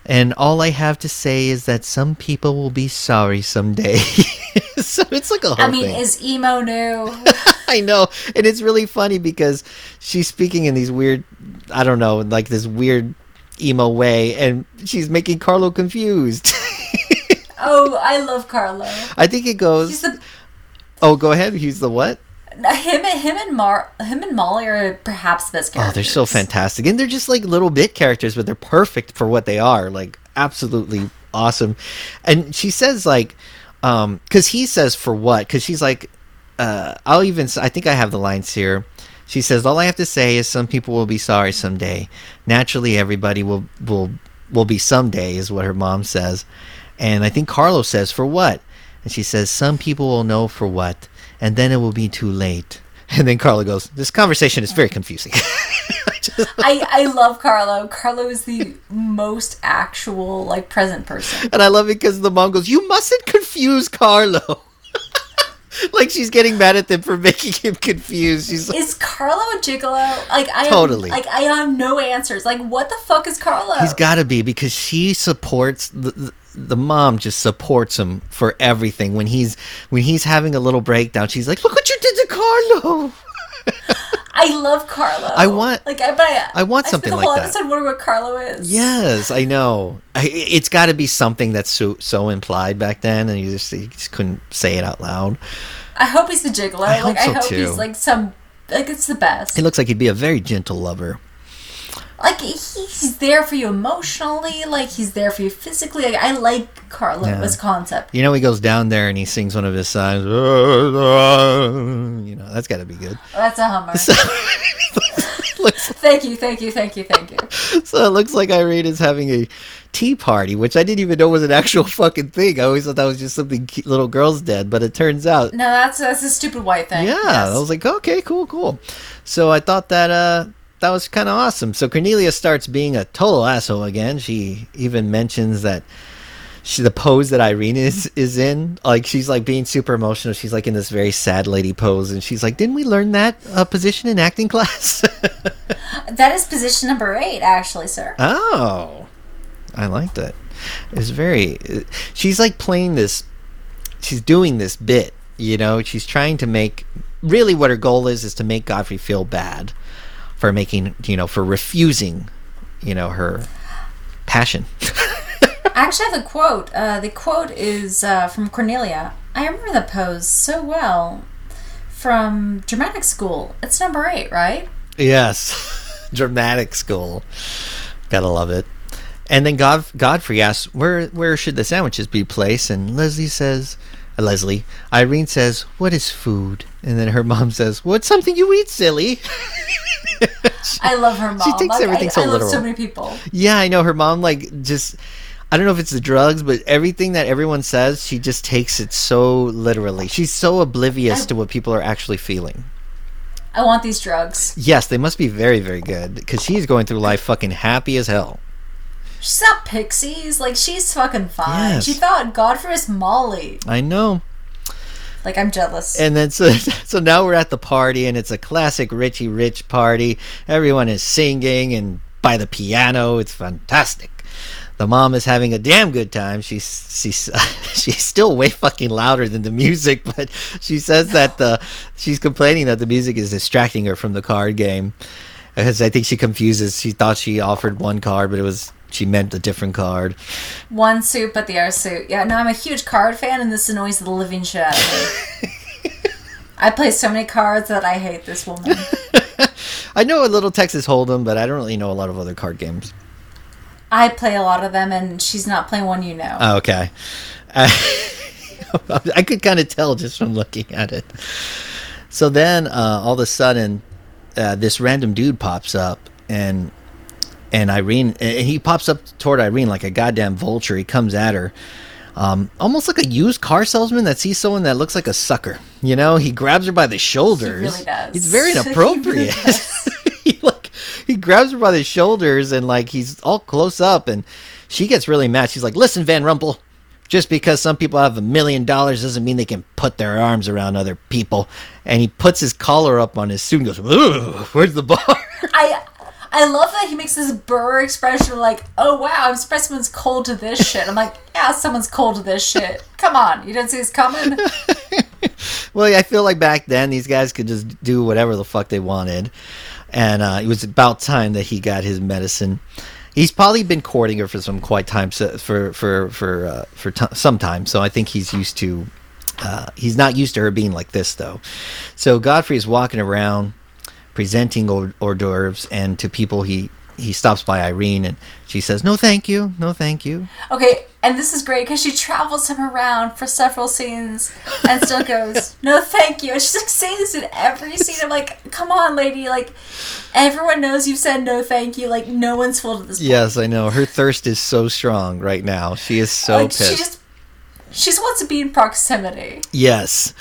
And all I have to say is that some people will be sorry someday. so it's like a whole I mean, thing. is emo new? I know. And it's really funny because she's speaking in these weird, I don't know, like this weird emo way. And she's making Carlo confused. oh, I love Carlo. I think it goes. He's the oh, go ahead. He's the what? Him and him and Mar him and Molly are perhaps best Oh, they're so fantastic. And they're just like little bit characters, but they're perfect for what they are. Like, absolutely awesome. And she says, like, um, because he says, for what? Because she's like, uh, I'll even, I think I have the lines here. She says, all I have to say is some people will be sorry someday. Naturally, everybody will, will, will be someday, is what her mom says. And I think Carlos says, for what? And she says, some people will know for what, and then it will be too late. And then Carlo goes, this conversation is very confusing. I I love Carlo. Carlo is the most actual like present person. and I love it because the mom goes, you mustn't confuse Carlo. like she's getting mad at them for making him confused. She's like, Is Carlo a gigolo? Like I Totally. Like I have no answers. Like what the fuck is Carlo? he's got to be because she supports the, the the mom just supports him for everything when he's when he's having a little breakdown she's like look what you did to carlo I love Carlo. I want- like I but I, I want I something spent the like whole that. episode wondering what Carlo is. yes i know I, it's got to be something that's so so implied back then and you just you just couldn't say it out loud I hope he's the gigolo. I like hope I hope too. he's like some like it's the best. it looks like he'd be a very gentle lover like he's there for you emotionally. Like he's there for you physically. Like I like Carlo Yeah. as concept. You know, he goes down there and he sings one of his songs. You know, that's got to be good. That's a hummer. Looks- thank you, thank you, thank you, thank you. so it looks like Irene is having a tea party, which I didn't even know was an actual fucking thing. I always thought that was just something ki- little girls did, but it turns out, No, that's that's a stupid white thing. yeah. Yes. I was like, okay, cool, cool. So I thought that uh, that was kind of awesome. So Cornelia starts being a total asshole again. She even mentions that. She, the pose that Irene is is in, like she's like being super emotional. She's like in this very sad lady pose, and she's like, "Didn't we learn that uh, position in acting class?" that is position number eight, actually, sir. Oh, I liked it. It's very. She's like playing this. She's doing this bit. You know, she's trying to make. Really, what her goal is is to make Godfrey feel bad for making. You know, for refusing. You know her passion. I actually have the quote. Uh, the quote is uh, from Cornelia. I remember the pose so well from dramatic school. It's number eight, right? yes, dramatic school. Gotta love it. And then God, Godfrey asks, "Where where should the sandwiches be placed?" And Leslie says, "Leslie, Irene says, what is food?" And then her mom says, "What's something you eat, silly?" I love her mom. She takes Like, everything I, so I love so many people. Yeah, I know her mom like just I don't know if it's the drugs, but everything that everyone says, she just takes it so literally. She's so oblivious I- to what people are actually feeling. I want these drugs. Yes, they must be very, very good because she's going through life fucking happy as hell. She's got pixies. Like she's fucking fine. Yes. She thought Godfrey is Molly. I know. Like I'm jealous. And then so so now we're at the party and it's a classic Richie Rich party. Everyone is singing and by the piano. It's fantastic. The mom is having a damn good time. She's she's she's still way fucking louder than the music, but she says that the she's complaining that the music is distracting her from the card game. Because I think she confuses. She thought she offered one card, but it was she meant a different card. One suit, but the other suit. Yeah, no, I'm a huge card fan, and this annoys the living shit out of me. I play so many cards that I hate this woman. I know a little Texas Hold'em, but I don't really know a lot of other card games. I play a lot of them, and she's not playing one you know. Oh, okay. Uh, I could kind of tell just from looking at it. So then, uh, all of a sudden, uh, this random dude pops up, and and Irene, and he pops up toward Irene like a goddamn vulture. He comes at her, um, almost like a used car salesman that sees someone that looks like a sucker. You know, he grabs her by the shoulders. really does. He's very He really inappropriate. does. he like he grabs her by the shoulders and like he's all close up, and she gets really mad. She's like, "Listen, Van Rumple." Just because some people have a million dollars doesn't mean they can put their arms around other people. And he puts his collar up on his suit and goes, where's the bar? I I love that he makes this burr expression like, oh wow, I'm surprised someone's cold to this shit. I'm like, yeah, someone's cold to this shit. Come on, you didn't see this coming? Well, I feel like back then these guys could just do whatever the fuck they wanted, and uh, it was about time that he got his medicine. He's probably been courting her for some quite time, so, for for for uh, for t- some time. So I think he's used to. Uh, he's not used to her being like this though. So Godfrey is walking around presenting hors, d'oeuvres, and to people he he stops by Irene and she says, "No, thank you, no, thank you." Okay, and this is great because she travels him around for several scenes and still goes, no thank you. And she's like saying this in every scene. I'm like, come on, lady. Like, everyone knows you've said no thank you. Like, no one's full at this point. Yes, I know. Her thirst is so strong right now. She is so like, pissed. she just, she just wants to be in proximity. Yes.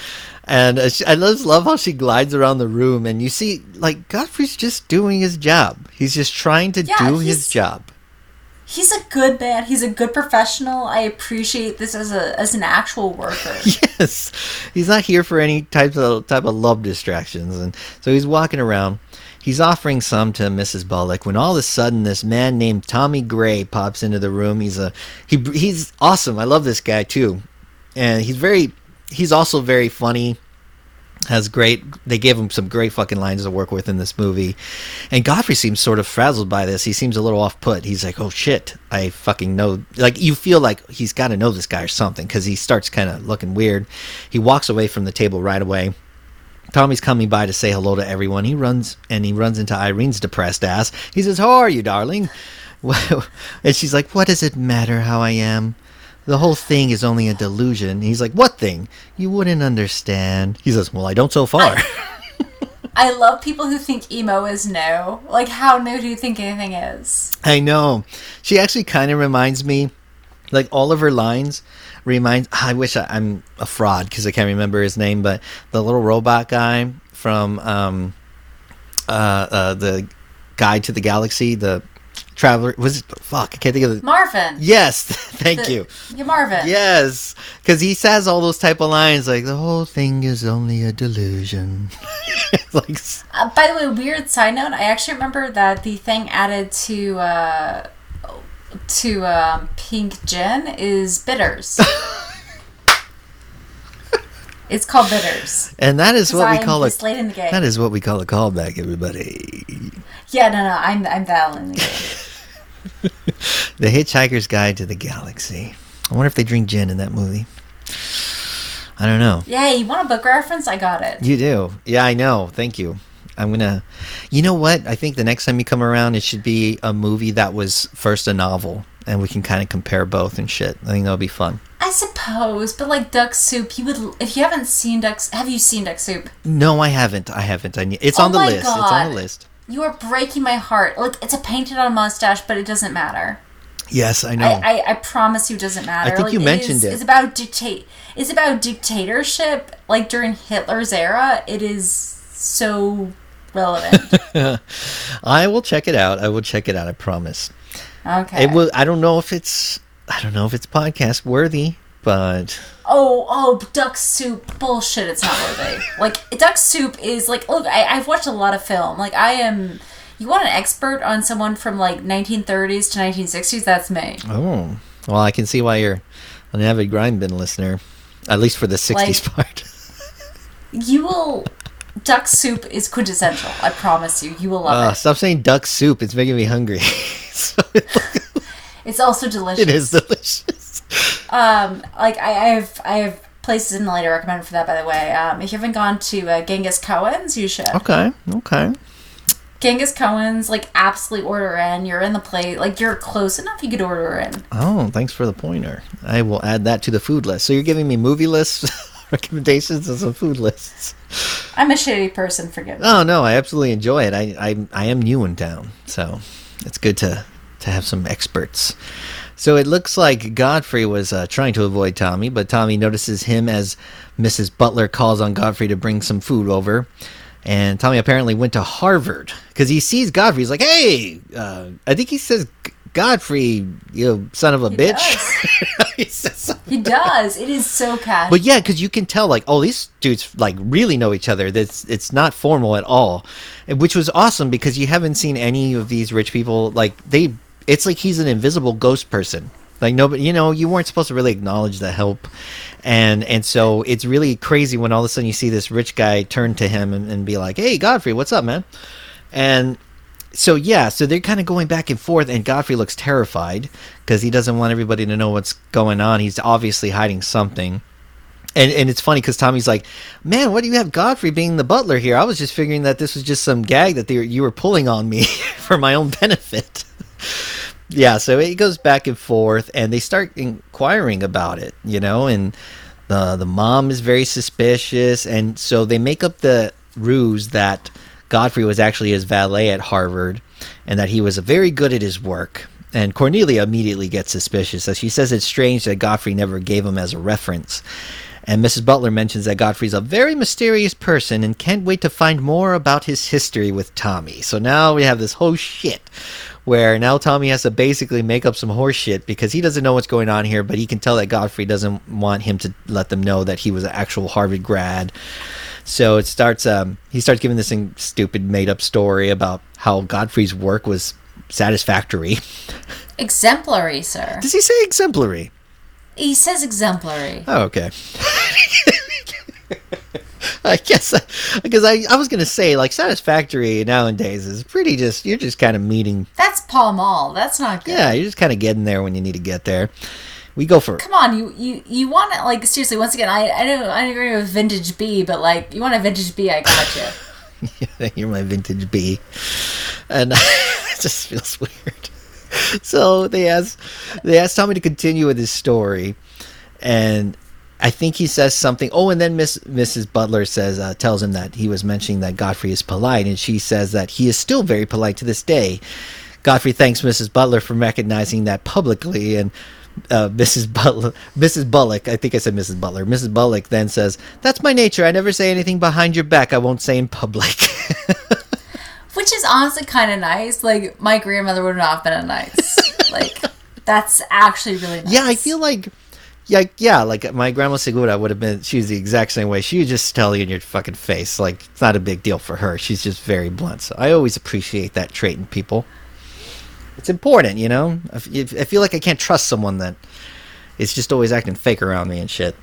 And uh, she- I just love how she glides around the room, and you see, like, Godfrey's just doing his job. He's just trying to Yeah, do his job. He's a good man. He's a good professional. I appreciate this as a as an actual worker. Yes, he's not here for any type of type of love distractions, and so he's walking around. He's offering some to Mrs. Bullock when all of a sudden this man named Tommy Gray pops into the room. He's a he he's awesome. I love this guy too, and he's very he's also very funny. Has great. They gave him some great fucking lines to work with in this movie, and Godfrey seems sort of frazzled by this. He seems a little off put. He's like, "Oh shit, I fucking know." Like you feel like he's got to know this guy or something because he starts kind of looking weird. He walks away from the table right away. Tommy's coming by to say hello to everyone. He runs and he runs into Irene's depressed ass. He says, "How are you, darling?" And she's like, "What does it matter how I am? The whole thing is only a delusion." He's like, "What thing? You wouldn't understand." He says, "Well, I don't so far." I love people who think emo is no. Like, how new do you think anything is? I know. She actually kind of reminds me, like all of her lines reminds. I wish I, I'm a fraud because I can't remember his name, but the little robot guy from um, uh, uh, the Guide to the Galaxy, the traveler was it, fuck. I can't think of the. Marvin. Yes, thank The- you. Yeah, Marvin. Yes, because he says all those type of lines like the whole thing is only a delusion. like Uh, by the way, weird side note. I actually remember that the thing added to uh, to um, pink gin is bitters. It's called bitters. And that is what we I'm call a late in the game. that is what we call a callback, everybody. Yeah, no, no, I'm I'm that in the game. The Hitchhiker's Guide to the Galaxy. I wonder if they drink gin in that movie. I don't know. Yeah, you want a book reference? I got it. You do. Yeah, I know. Thank you. I'm gonna. You know what? I think the next time you come around, it should be a movie that was first a novel, and we can kind of compare both and shit. I think that'll be fun. I suppose, but like duck soup, you would. If you haven't seen duck, have you seen duck soup? No, I haven't. I haven't. I need. It's Oh on the list. It's on the list. You are breaking my heart. Like it's a painted on mustache, but it doesn't matter. Yes, I know. I, I, I promise you, it doesn't matter. I think you mentioned is, it. It's about dictate. It's about dictatorship. Like during Hitler's era, it is so relevant. I will check it out. I will check it out. I promise. Okay. It will. I don't know if it's. I don't know if it's podcast worthy, but Oh, oh, duck soup. Bullshit, it's not worthy. like, duck soup is like, look, I, I've watched a lot of film. Like, I am. You want an expert on someone from like 1930s to 1960s? That's me. oh, well, I can see why you're an avid grind bin listener, at least for the '60s Like- part. You will. Duck soup is quintessential. I promise you. You will love Uh, it. stop saying duck soup. It's making me hungry. So It's also delicious. it is delicious. Um, like I, I have, I have places in the later recommended for that. By the way, um, if you haven't gone to uh, Genghis Cohen's, you should. Okay. Okay. Genghis Cohen's, like absolutely order in. You're in the plate, like you're close enough. You could order in. Oh, thanks for the pointer. I will add that to the food list. So you're giving me movie lists, recommendations, and some food lists. I'm a shitty person. Forgive me. Oh no, I absolutely enjoy it. I I, I am new in town, so it's good to to have some experts. So it looks like Godfrey was uh, trying to avoid Tommy, but Tommy notices him as Mrs. Butler calls on Godfrey to bring some food over. And Tommy apparently went to Harvard because he sees Godfrey. He's like, "Hey, uh, I think he says Godfrey, you son of a bitch." he says something. He does. It is so casual. But yeah, because you can tell, like, oh, these dudes like really know each other. That's it's not formal at all, which was awesome because you haven't seen any of these rich people like they. It's like he's an invisible ghost person. Like nobody, you know, you weren't supposed to really acknowledge the help, and and so it's really crazy when all of a sudden you see this rich guy turn to him and, and be like, "Hey, Godfrey, what's up, man?" And so yeah, so they're kind of going back and forth, and Godfrey looks terrified because he doesn't want everybody to know what's going on. He's obviously hiding something. And and it's funny because Tommy's like, man, what do you have Godfrey being the butler here? I was just figuring that this was just some gag that they were, you were pulling on me for my own benefit. Yeah, so it goes back and forth, and they start inquiring about it, you know, and the the mom is very suspicious, and so they make up the ruse that Godfrey was actually his valet at Harvard, and that he was very good at his work. And Cornelia immediately gets suspicious, as she says it's strange that Godfrey never gave him as a reference. And Mrs. Butler mentions that Godfrey's a very mysterious person and can't wait to find more about his history with Tommy. So now we have this whole shit where now Tommy has to basically make up some horse shit because he doesn't know what's going on here, but he can tell that Godfrey doesn't want him to let them know that he was an actual Harvard grad. So it starts. Um, he starts giving this stupid made up story about how Godfrey's work was satisfactory. exemplary, sir. Does he say exemplary? He says exemplary. Oh, okay. I guess uh, because I, I was gonna say like satisfactory nowadays is pretty just you're just kind of meeting That's Paul Mall. That's not good. yeah you're just kind of getting there when you need to get there. We go for Come on, you you you want to like seriously? Once again, I I don't I agree with vintage B, but like you want a vintage B, I got you. you're my vintage B, and it just feels weird. So they ask they ask Tommy to continue with his story, and I think he says something. Oh, and then Miss Mrs. Butler says uh, tells him that he was mentioning that Godfrey is polite, and she says that he is still very polite to this day. Godfrey thanks Mrs. Butler for recognizing that publicly, and uh, Mrs. Butler, Mrs. Bullock, I think I said Mrs. Butler. Mrs. Bullock then says, "That's my nature. I never say anything behind your back. I won't say in public." Which is honestly kind of nice. Like my grandmother would not have been a nice. like that's actually really nice. Yeah, I feel like, yeah, yeah, like my grandma Segura would have been. She was the exact same way. She would just tell you in your fucking face, like it's not a big deal for her. She's just very blunt. So I always appreciate that trait in people. It's important, you know. I I feel like I can't trust someone that is just always acting fake around me and shit.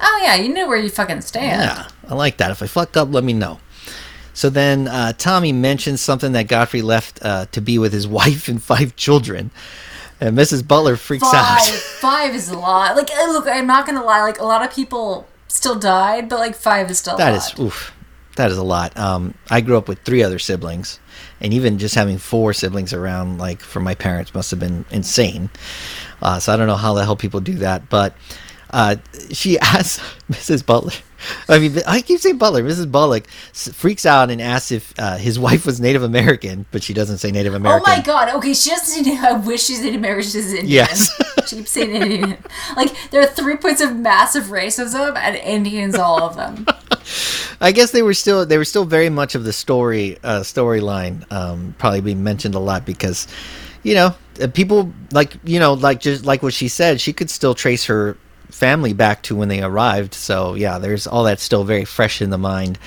Oh yeah, you know where you fucking stand. Yeah, I like that. If I fuck up, let me know. So then uh, Tommy mentions something that Godfrey left uh, to be with his wife and five children. And Mrs. Butler freaks Five, out. five is a lot. Like, uh, look, I'm not gonna lie. Like, a lot of people still died, but like five is still a That is oof. That is a lot. Um, I grew up with three other siblings, and even just having four siblings around, like for my parents, must have been insane. Uh, so I don't know how the hell people do that, but uh, she asks Mrs. Butler. I mean, I keep saying Butler. Mrs. Bullock freaks out and asks if uh, his wife was Native American, but she doesn't say Native American. Oh my god. Okay, she doesn't. I wish she's Native American. She's Indian. Yes. she keeps saying Indian. Like there are three points of massive racism, and Indians, all of them. I guess they were still they were still very much of the story uh, storyline. Um, probably being mentioned a lot because, you know, uh, people like you know like just like what she said, she could still trace her family back to when they arrived. So yeah, there's all that still very fresh in the mind.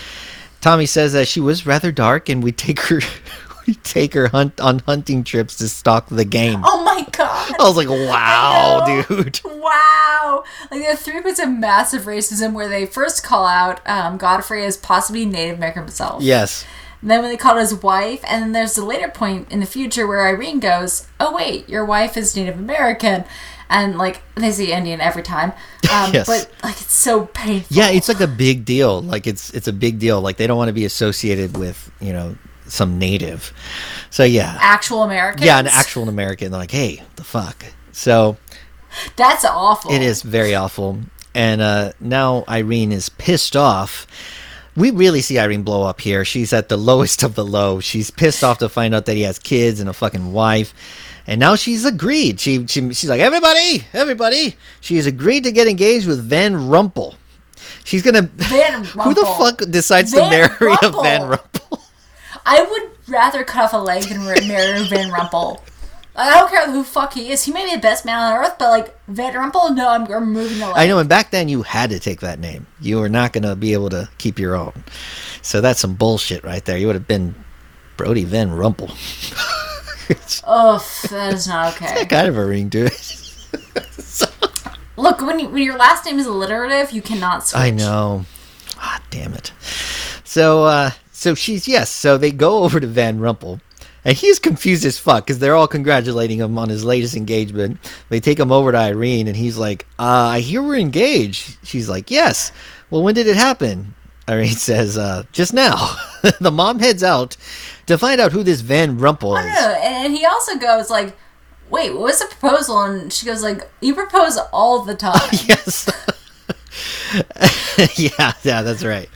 Tommy says that she was rather dark, and we take her we take her hunt on hunting trips to stalk the game. Oh my god. I was like, wow, dude. Wow! Like there are three points of massive racism where they first call out um, Godfrey as possibly Native American himself. Yes. And then when they call his wife, and then there's a later point in the future where Irene goes, "Oh wait, your wife is Native American," and like they see Indian every time. Um, Yes. But like it's so painful. Yeah, it's like a big deal. Like it's it's a big deal. Like they don't want to be associated with you know some native. So yeah, actual American. yeah, an actual American. They're like, hey, the fuck. So That's awful. it is very awful. And uh, now Irene is pissed off we really see Irene blow up here. She's at the lowest of the low. She's pissed off to find out that he has kids and a fucking wife. And now she's agreed. She, she she's like, everybody, everybody. She's agreed to get engaged with Van Rumple. She's gonna. Van Rumple. Who the fuck decides to marry a Van Rumple? I would rather cut off a leg than marry Van Rumple. Like, I don't care who fuck he is. He may be the best man on earth, but like Van Rumple, no, I'm removing the leg. I know, and back then you had to take that name. You were not gonna be able to keep your own. So that's some bullshit right there. You would have been Brody Van Rumple. Oh, that is not okay. kind of a ring to it. Look, when you, when your last name is alliterative, you cannot switch. I know. Ah, damn it. So, uh, so she's yes. So they go over to Van Rumple, and he's confused as fuck because they're all congratulating him on his latest engagement. They take him over to Irene, and he's like, uh, "I hear we're engaged." She's like, "Yes." Well, when did it happen? Irene says, uh, "Just now." the mom heads out to find out who this Van Rumple is. know. And he also goes like, "Wait, what was the proposal?" And she goes like, "You propose all the time." yes. yeah, yeah, that's right.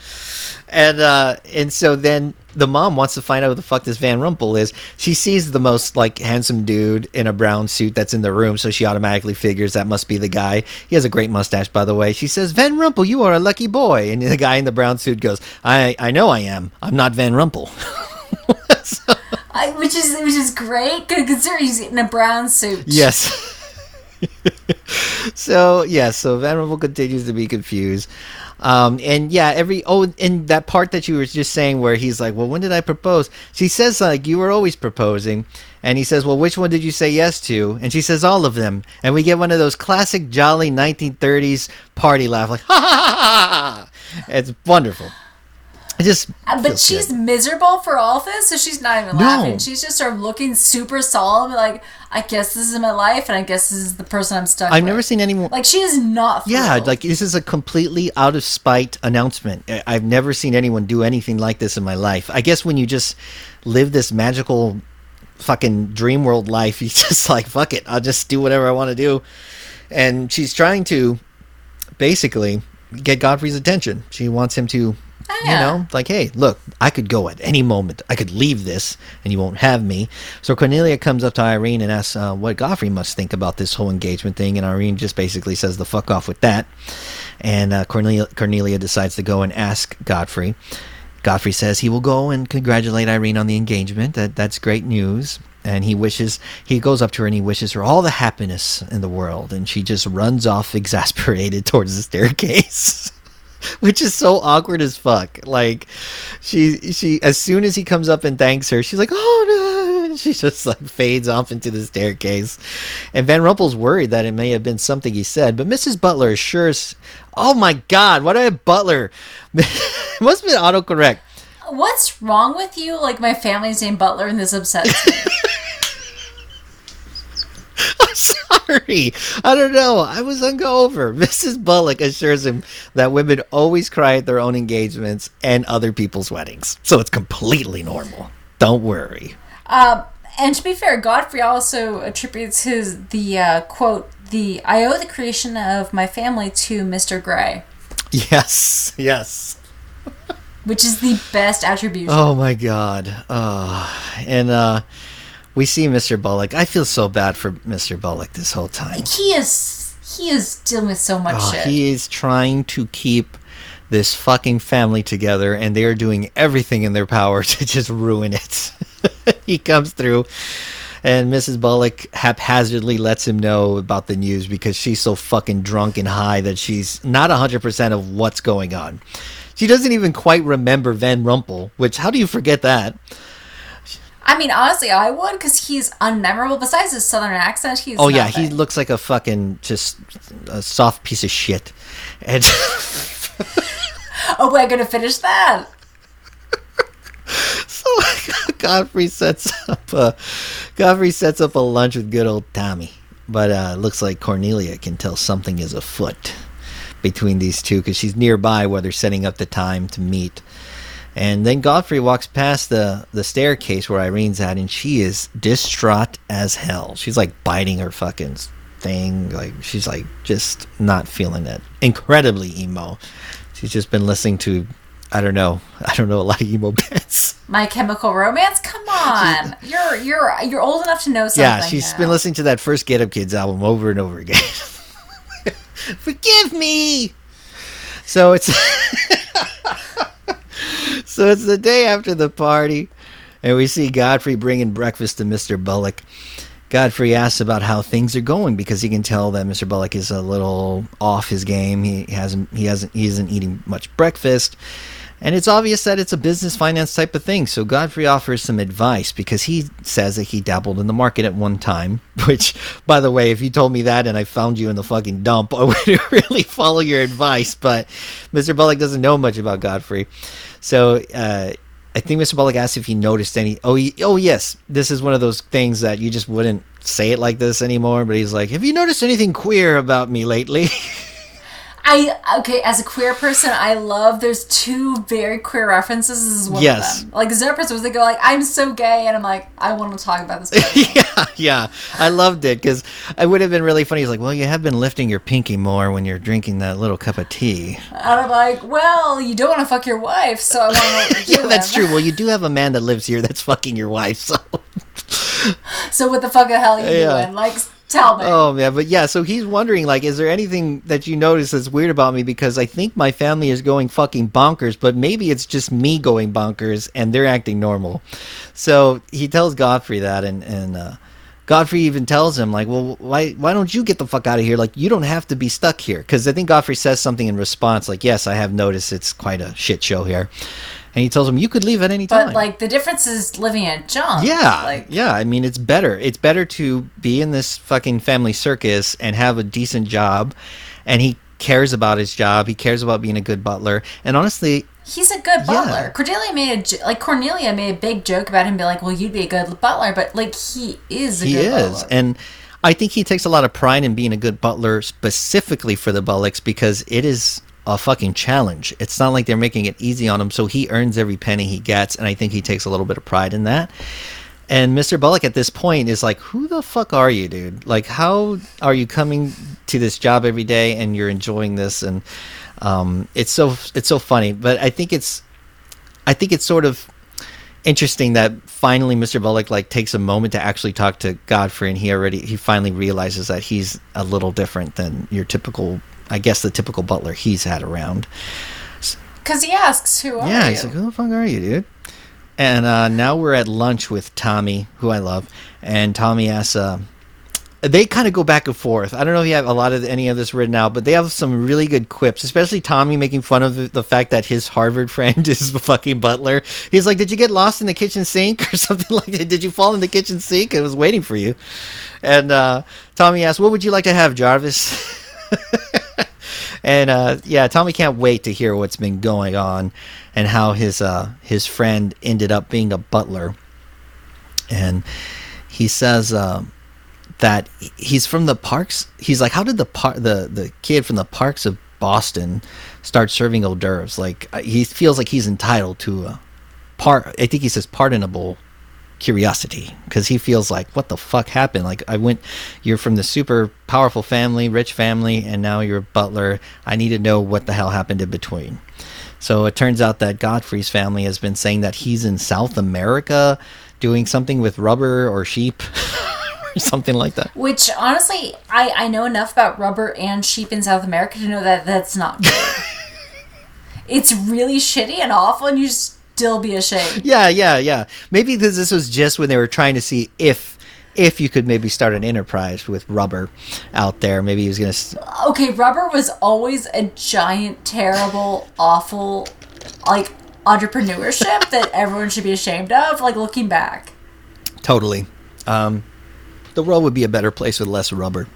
And uh and so then the mom wants to find out who the fuck this Van Rumple is. She sees the most like handsome dude in a brown suit that's in the room, so she automatically figures that must be the guy. He has a great mustache, by the way. She says, "Van Rumple, you are a lucky boy." And the guy in the brown suit goes, "I I know I am. I'm not Van Rumple." So- I, which is which is great considering he's in a brown suit. Yes. so yeah, so Van Rumple continues to be confused. Um, and yeah, every oh, and that part that you were just saying where he's like, "Well, when did I propose?" She says like, "You were always proposing," and he says, "Well, which one did you say yes to?" And she says, "All of them." And we get one of those classic jolly 1930s party laugh, like, "Ha ha ha ha!" ha." It's wonderful. It just, Uh, But she's good. miserable for all of this, so she's not even No. laughing. She's just sort of looking super solemn, like, I guess this is my life, and I guess this is the person I'm stuck with. I've with. never seen anyone. Like, she is not Yeah, like this is a completely out of spite announcement. I've never seen anyone do anything like this in my life. I guess when you just live this magical fucking dream world life, you just like fuck it. I'll just do whatever I want to do. And she's trying to basically get Godfrey's attention. She wants him to you know, like, hey, look, I could go at any moment. I could leave this, and you won't have me. So Cornelia comes up to Irene and asks uh, what Godfrey must think about this whole engagement thing, and Irene just basically says the fuck off with that. And uh, Cornelia, Cornelia decides to go and ask Godfrey. Godfrey says he will go and congratulate Irene on the engagement. That that's great news. And he wishes he goes up to her and he wishes her all the happiness in the world. And she just runs off exasperated towards the staircase. which is so awkward as fuck. Like she she as soon as he comes up and thanks her, she's like, "Oh no!" She just like fades off into the staircase. And Van Rumple's worried that it may have been something he said, but Mrs. Butler assures, "Oh my God, what a Butler! must have been autocorrect." What's wrong with you? Like, my family's named Butler, and this upsets me. I'm sorry. I don't know. I was hungover. Mrs. Bullock assures him that women always cry at their own engagements and other people's weddings, so it's completely normal. Don't worry. Um, and to be fair, Godfrey also attributes his the uh, quote the I owe the creation of my family to Mr. Gray, Yes, yes. which is the best attribution. Oh my god. Oh, and uh we see Mr. Bullock. I feel so bad for Mr. Bullock this whole time. He is he is dealing with so much Oh, shit. he is trying to keep this fucking family together and they are doing everything in their power to just ruin it. he comes through and Mrs. Bullock haphazardly lets him know about the news because she's so fucking drunk and high that she's not 100% of what's going on. She doesn't even quite remember Van Rumple, which how do you forget that? I mean, honestly, I would because he's unmemorable. Besides his southern accent, he's Oh yeah, he looks like a fucking just a soft piece of shit. And Oh, we're gonna finish that. so Godfrey sets up a Godfrey sets up a lunch with good old Tommy. But uh looks like Cornelia can tell something is afoot between these two because she's nearby where they're setting up the time to meet. And then Godfrey walks past the, the staircase where Irene's at, and she is distraught as hell. She's like biting her fucking thing. Like, she's like just not feeling it. Incredibly emo. She's just been listening to I don't know. I don't know a lot of emo bands. My Chemical Romance. Come on, you're you're you're old enough to know something. yeah, she's now. been listening to that first Get Up Kids album over and over again. Forgive me. So it's so it's the day after the party, and we see Godfrey bringing breakfast to Mister Bullock. Godfrey asks about how things are going because he can tell that Mr. Bullock is a little off his game. He hasn't he hasn't he isn't eating much breakfast. And it's obvious that it's a business finance type of thing. So Godfrey offers some advice because he says that he dabbled in the market at one time. Which, by the way, if you told me that and I found you in the fucking dump, I would really follow your advice. But Mr. Bullock doesn't know much about Godfrey. So uh, I think Mr. Bullock asked if he noticed any. Oh, he, oh yes, this is one of those things that you just wouldn't say it like this anymore. But he's like, "Have you noticed anything queer about me lately?" I okay as a queer person, I love. There's two very queer references. This is one Yes. of them. Like Xenophras was they go like I'm so gay, and I'm like I want to talk about this. Yeah, yeah, I loved it because it would have been really funny. He's like, "Well, you have been lifting your pinky more when you're drinking that little cup of tea." and I'm like, well, you don't want to fuck your wife, so I want to Yeah, that's true. Well, you do have a man that lives here that's fucking your wife, so. So what the fuck the hell are you Yeah. doing? Like, tell me. Oh man, but yeah, so he's wondering like, is there anything that you notice that's weird about me? Because I think my family is going fucking bonkers, but maybe it's just me going bonkers and they're acting normal. So he tells Godfrey that, and and uh, Godfrey even tells him like, well, why why don't you get the fuck out of here? Like, you don't have to be stuck here. Because I think Godfrey says something in response, like, yes, I have noticed it's quite a shit show here, and he tells him you could leave at any time. but like the difference is living at junk. Yeah, Like yeah. I mean, it's better. It's better to be in this fucking family circus and have a decent job, and he cares about his job. He cares about being a good butler. And honestly, he's a good butler. Cordelia made a like Cornelia made a big joke about him being like, well, you'd be a good butler, but like he is a he is, butler. and I think he takes a lot of pride in being a good butler, specifically for the Bullocks, because it is a fucking challenge. It's not like they're making it easy on him, so he earns every penny he gets, and I think he takes a little bit of pride in that. And Mr. Bullock at this point is like, "Who the fuck are you, dude? Like, how are you coming to this job every day and you're enjoying this?" And um, it's so it's so funny, but I think it's I think it's sort of interesting that finally Mr. Bullock like takes a moment to actually talk to Godfrey, and he already he finally realizes that he's a little different than your typical, I guess, the typical butler he's had around. Because he asks, who are you? yeah, you? he's like, "Who the fuck are you, dude?" And uh, now we're at lunch with Tommy, who I love, and Tommy asks. Uh, they kind of go back and forth. I don't know if you have a lot of any of this written out, but they have some really good quips, especially Tommy making fun of the, the fact that his Harvard friend is the fucking butler. He's like, "Did you get lost in the kitchen sink or something like that? Did you fall in the kitchen sink? I was waiting for you." And uh, Tommy asks, "What would you like to have, Jarvis?" and uh, yeah, Tommy can't wait to hear what's been going on and how his uh, his friend ended up being a butler. And he says uh, that he's from the Parkes. He's like, how did the par- the the kid from the Parkes of Boston start serving hors d'oeuvres? Like uh, he feels like he's entitled to a part. I think he says pardonable curiosity because he feels like what the fuck happened? Like i went you're from the super powerful family rich family and now you're a butler. I need to know what the hell happened in between. So it turns out that godfrey's family has been saying that he's in south america doing something with rubber or sheep or something like that. Which honestly, I I know enough about rubber and sheep in South America to know that that's not good. it's really shitty and awful, and you still be ashamed. yeah yeah yeah maybe this, this was just when they were trying to see if if you could maybe start an enterprise with rubber out there maybe he was gonna Okay, rubber was always a giant, terrible, awful, like entrepreneurship that everyone should be ashamed of. Like looking back. Totally. Um, the world would be a better place with less rubber.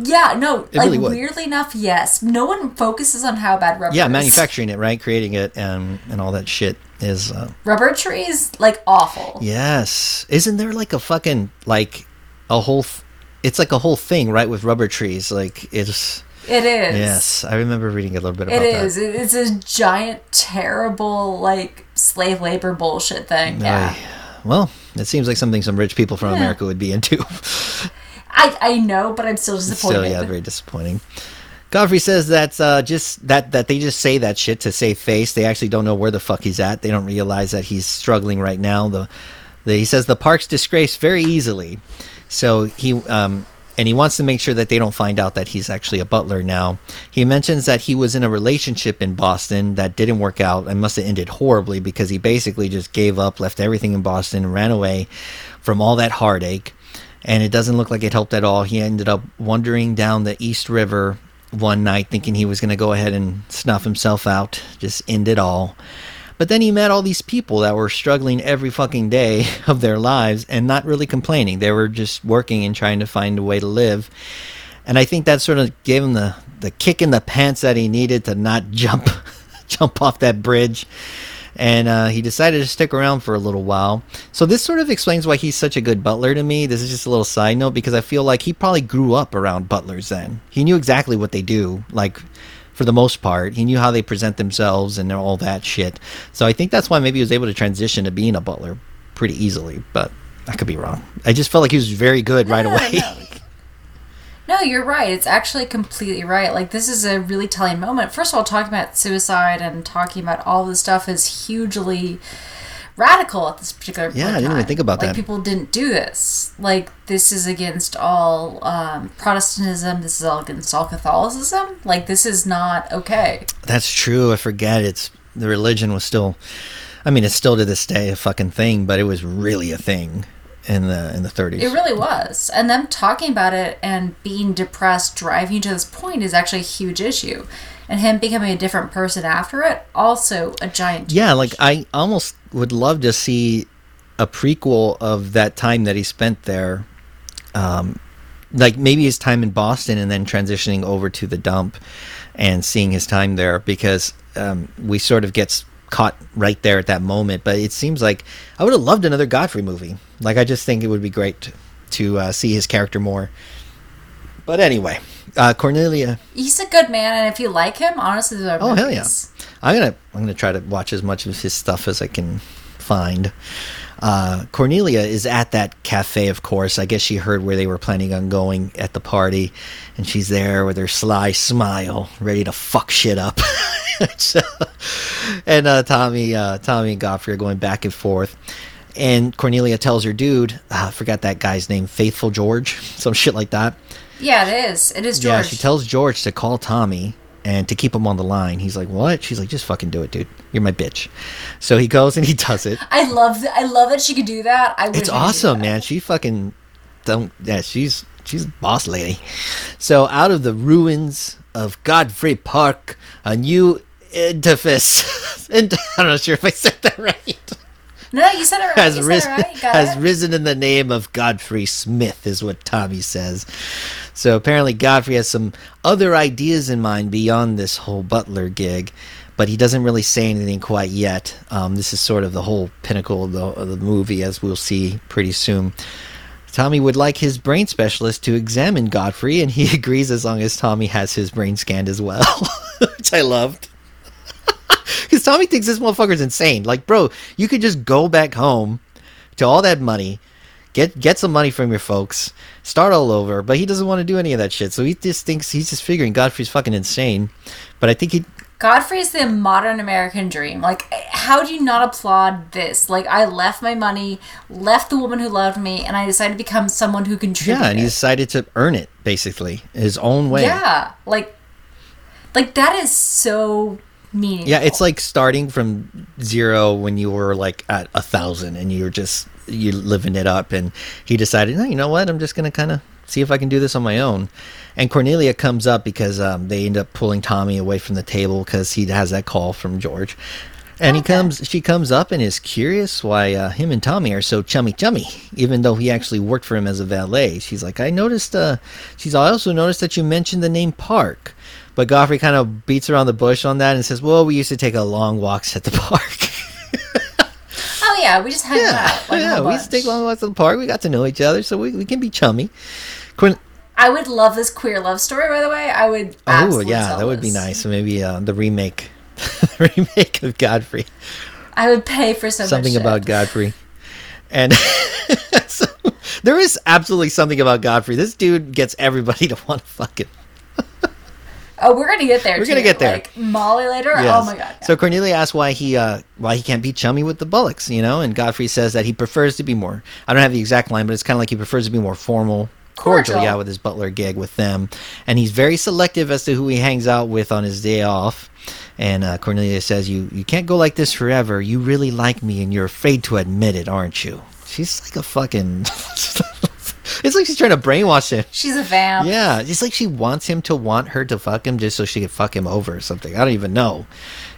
Yeah, no, It like really would. weirdly enough, yes. No one focuses on how bad rubber Yeah, is. manufacturing it, right? Creating it and and all that shit is. Uh, Rubber trees, like awful. yes. Isn't there like a fucking like a whole? Th- it's like a whole thing, right? With rubber trees, like it's. It is. Yes, I remember reading a little bit about It that. is. It- It's a giant, terrible, like slave labor bullshit thing. Yeah. Aye. Well, it seems like something some rich people from America would be into. I I know, but I'm still disappointed. Still, yeah, very disappointing. Godfrey says that's uh, just that that they just say that shit to save face. They actually don't know where the fuck he's at. They don't realize that he's struggling right now. The, the he says the park's disgraced very easily, so he um, and he wants to make sure that they don't find out that he's actually a butler now. He mentions that he was in a relationship in Boston that didn't work out and must have ended horribly because he basically just gave up, left everything in Boston, and ran away from all that heartache. And it doesn't look like it helped at all. He ended up wandering down the East River one night thinking he was going to go ahead and snuff himself out, just end it all. But then he met all these people that were struggling every fucking day of their lives and not really complaining. They were just working and trying to find a way to live. And I think that sort of gave him the, the kick in the pants that he needed to not jump jump off that bridge. And uh, he decided to stick around for a little while. So this sort of explains why he's such a good butler to me. This is just a little side note because I feel like he probably grew up around butlers then. He knew exactly what they do. Like for the most part. He knew how they present themselves and all that shit. So I think that's why maybe he was able to transition to being a butler pretty easily. But I could be wrong. I just felt like he was very good right away. no. You're right. It's actually completely right. Like this is a really telling moment. First of all, talking about suicide and talking about all this stuff is hugely radical at this particular Yeah, I didn't even think about like, that. people didn't do this. Like this is against all um, Protestantism. This is all against all Catholicism. Like this is not okay. That's true. I forget. It's the religion was still. I mean, it's still to this day a fucking thing, but it was really a thing in the in the 30s. It really was. And them talking about it and being depressed, driving you to this point is actually a huge issue. And him becoming a different person after it, also a giant yeah, like I almost would love to see a prequel of that time that he spent there. Um, like maybe his time in Boston and then transitioning over to the dump and seeing his time there because um, we sort of gets caught right there at that moment. But it seems like I would have loved another Godfrey movie. Like I just think it would be great to, uh, see his character more. But anyway, uh, Cornelia. He's a good man, and if you like him, honestly, those are Oh hell yeah! I'm gonna I'm gonna try to watch as much of his stuff as I can find. Uh, Cornelia is at that cafe, of course. I guess she heard where they were planning on going at the party, and she's there with her sly smile, ready to fuck shit up. So- and uh, Tommy, uh, Tommy and Godfrey are going back and forth. And Cornelia tells her dude, uh, I forgot that guy's name, Faithful George, some shit like that. Yeah, it is. It is George. Yeah, she tells George to call Tommy and to keep him on the line. He's like, "What?" She's like, "Just fucking do it, dude. You're my bitch." So he goes and he does it. I love. th- I love that she could do that. I. It's I awesome, man. She fucking don't. Yeah, she's she's a boss lady. So out of the ruins of Godfrey Parke, a new edifice. and I'm not sure if I said that right. No, you said it right. Has you said risen, it right. Has it. risen in the name of Godfrey Smith, is what Tommy says. So apparently, Godfrey has some other ideas in mind beyond this whole butler gig, but he doesn't really say anything quite yet. Um, this is sort of the whole pinnacle of the, of the movie, as we'll see pretty soon. Tommy would like his brain specialist to examine Godfrey, and he agrees as long as Tommy has his brain scanned as well, which I loved. Because Tommy thinks this motherfucker's insane. Like, bro, you could just go back home to all that money, get get some money from your folks, start all over. But he doesn't want to do any of that shit. So he just thinks he's just figuring Godfrey's fucking insane. But I think he, Godfrey is the modern American dream. Like, how do you not applaud this? Like, I left my money, left the woman who loved me, and I decided to become someone who contributed. yeah, and he decided to earn it basically his own way. Yeah, like, like that is so meaningful. Yeah, it's like starting from zero when you were like at a thousand and you're just you living it up. And he decided, no, you know what? I'm just gonna kind of see if I can do this on my own. And Cornelia comes up because um, they end up pulling Tommy away from the table because he has that call from George. And he comes, she comes up and is curious why uh, him and Tommy are so chummy chummy, even though he actually worked for him as a valet. She's like, I noticed. Uh, she's I also noticed that you mentioned the name Parke. But Godfrey kind of beats around the bush on that and says, "Well, we used to take a long walks at the park. Oh yeah, we just hang yeah, out. Like yeah, we used to take long walks at the park. We got to know each other, so we, we can be chummy." Quinn, I would love this queer love story. By the way, I would. oh yeah, that would be nice. Maybe uh, the remake, the remake of Godfrey. I would pay for something shit. about Godfrey. And so, there is absolutely something about Godfrey. This dude gets everybody to want to fuck him. Oh, we're gonna get there. We're gonna get there. Like Molly later. Yes. Oh my god. yeah. So Cornelia asks why he uh, why he can't be chummy with the Bullocks, you know, and Godfrey says that he prefers to be more. I don't have the exact line, but it's kind of like he prefers to be more formal, cordial, Cordial. yeah, with his butler gig with them, and he's very selective as to who he hangs out with on his day off. And uh, Cornelia says, "You you can't go like this forever. You really like me, and you're afraid to admit it, aren't you?" She's like a fucking. it's like she's trying to brainwash him. She's a vamp. Yeah, it's like she wants him to want her to fuck him just so she could fuck him over or something. I don't even know.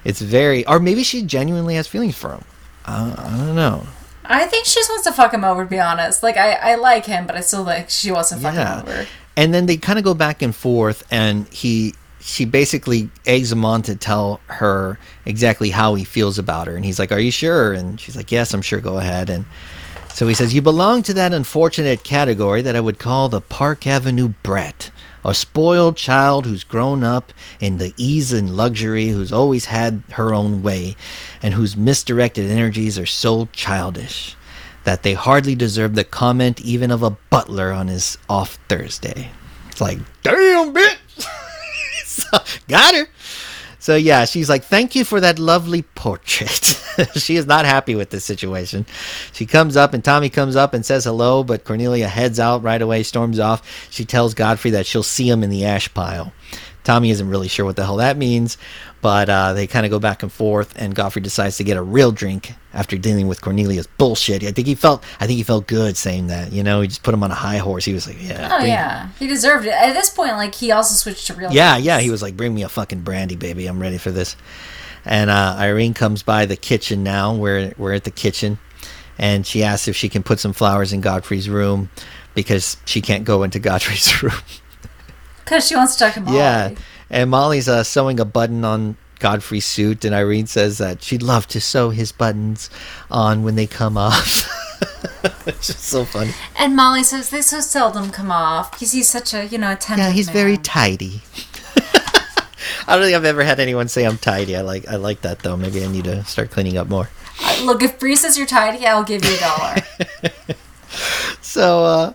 It's very, or maybe she genuinely has feelings for him. Uh, I don't know. I think she just wants to fuck him over. To be honest, like I, I like him, but I still like she wants to fuck him over. And then they kind of go back and forth, and he, she basically eggs him on to tell her exactly how he feels about her, and he's like, "Are you sure?" And she's like, "Yes, I'm sure. Go ahead." And so he says, "You belong to that unfortunate category that I would call the Park Avenue brat." A spoiled child who's grown up in the ease and luxury, who's always had her own way, and whose misdirected energies are so childish that they hardly deserve the comment even of a butler on his off Thursday. It's like, damn, bitch! So, got her. So yeah, she's like, "Thank you for that lovely portrait." she is not happy with this situation. She comes up, and Tommy comes up and says hello, but Cornelia heads out right away, storms off. She tells Godfrey that she'll see him in the ash pile. Tommy isn't really sure what the hell that means, but uh, they kind of go back and forth, and Godfrey decides to get a real drink after dealing with Cornelia's bullshit. I think he felt, I think he felt good saying that. You know, he just put him on a high horse. He was like, "Yeah, Oh yeah, he deserved it. At this point, like he also switched to real. yeah, drinks. yeah. He was like, "Bring me a fucking brandy, baby. I'm ready for this." And uh, Irene comes by the kitchen now. We're we're at the kitchen, and she asks if she can put some flowers in Godfrey's room because she can't go into Godfrey's room. Because she wants to talk to Molly. Yeah, and Molly's uh, sewing a button on Godfrey's suit, and Irene says that she'd love to sew his buttons on when they come off. it's just so funny. And Molly says they so seldom come off because he's such a you know attentive. Yeah, he's man. very tidy. I don't think I've ever had anyone say I'm tidy. I like I like that though. Maybe I need to start cleaning up more. Uh, Look, if Bree says you're tidy, I'll give you a dollar. So uh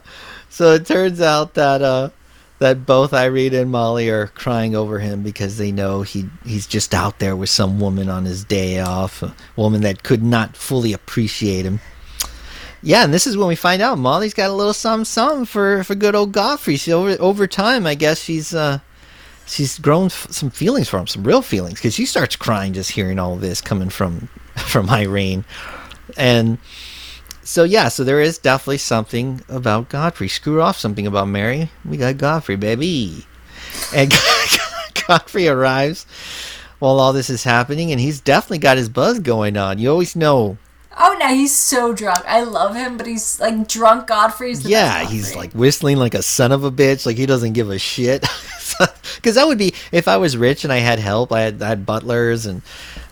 so it turns out that uh that both Irene and Molly are crying over him because they know he he's just out there with some woman on his day off, a woman that could not fully appreciate him. Yeah, and this is when we find out Molly's got a little something something for for good old Godfrey. She over over time, I guess she's uh she's grown f- some feelings for him, some real feelings, because she starts crying just hearing all this coming from from Irene, and so yeah, so there is definitely something about Godfrey. Screw off something about Mary. We got Godfrey, baby, and Godfrey arrives while all this is happening, and he's definitely got his buzz going on. You always know. oh no, he's so drunk. I love him, but he's like drunk. Godfrey's the yeah, best he's like whistling like a son of a bitch. Like he doesn't give a shit. Because that would be if I was rich and I had help. I had, I had butlers and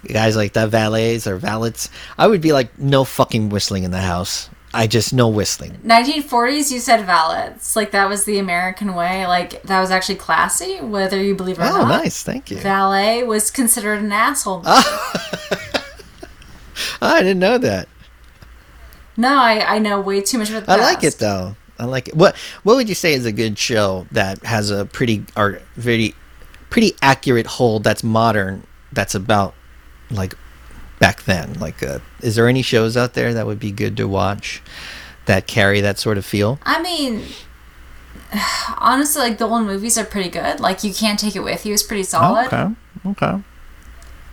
guys like that, valets or valets. I would be like, no fucking whistling in the house. I just no whistling. 1940s. You said valets. Like that was the American way. Like that was actually classy, whether you believe it or Oh, not. nice, thank you. Valet was considered an asshole. I didn't know that. no, I, I know way too much about the I like it though. I like it. What What would you say is a good show that has a pretty or very pretty accurate hold that's modern? That's about like back then. Like, uh, is there any shows out there that would be good to watch that carry that sort of feel? I mean, honestly, like the old movies are pretty good. Like you can't take it with you It's pretty solid. Okay. Okay.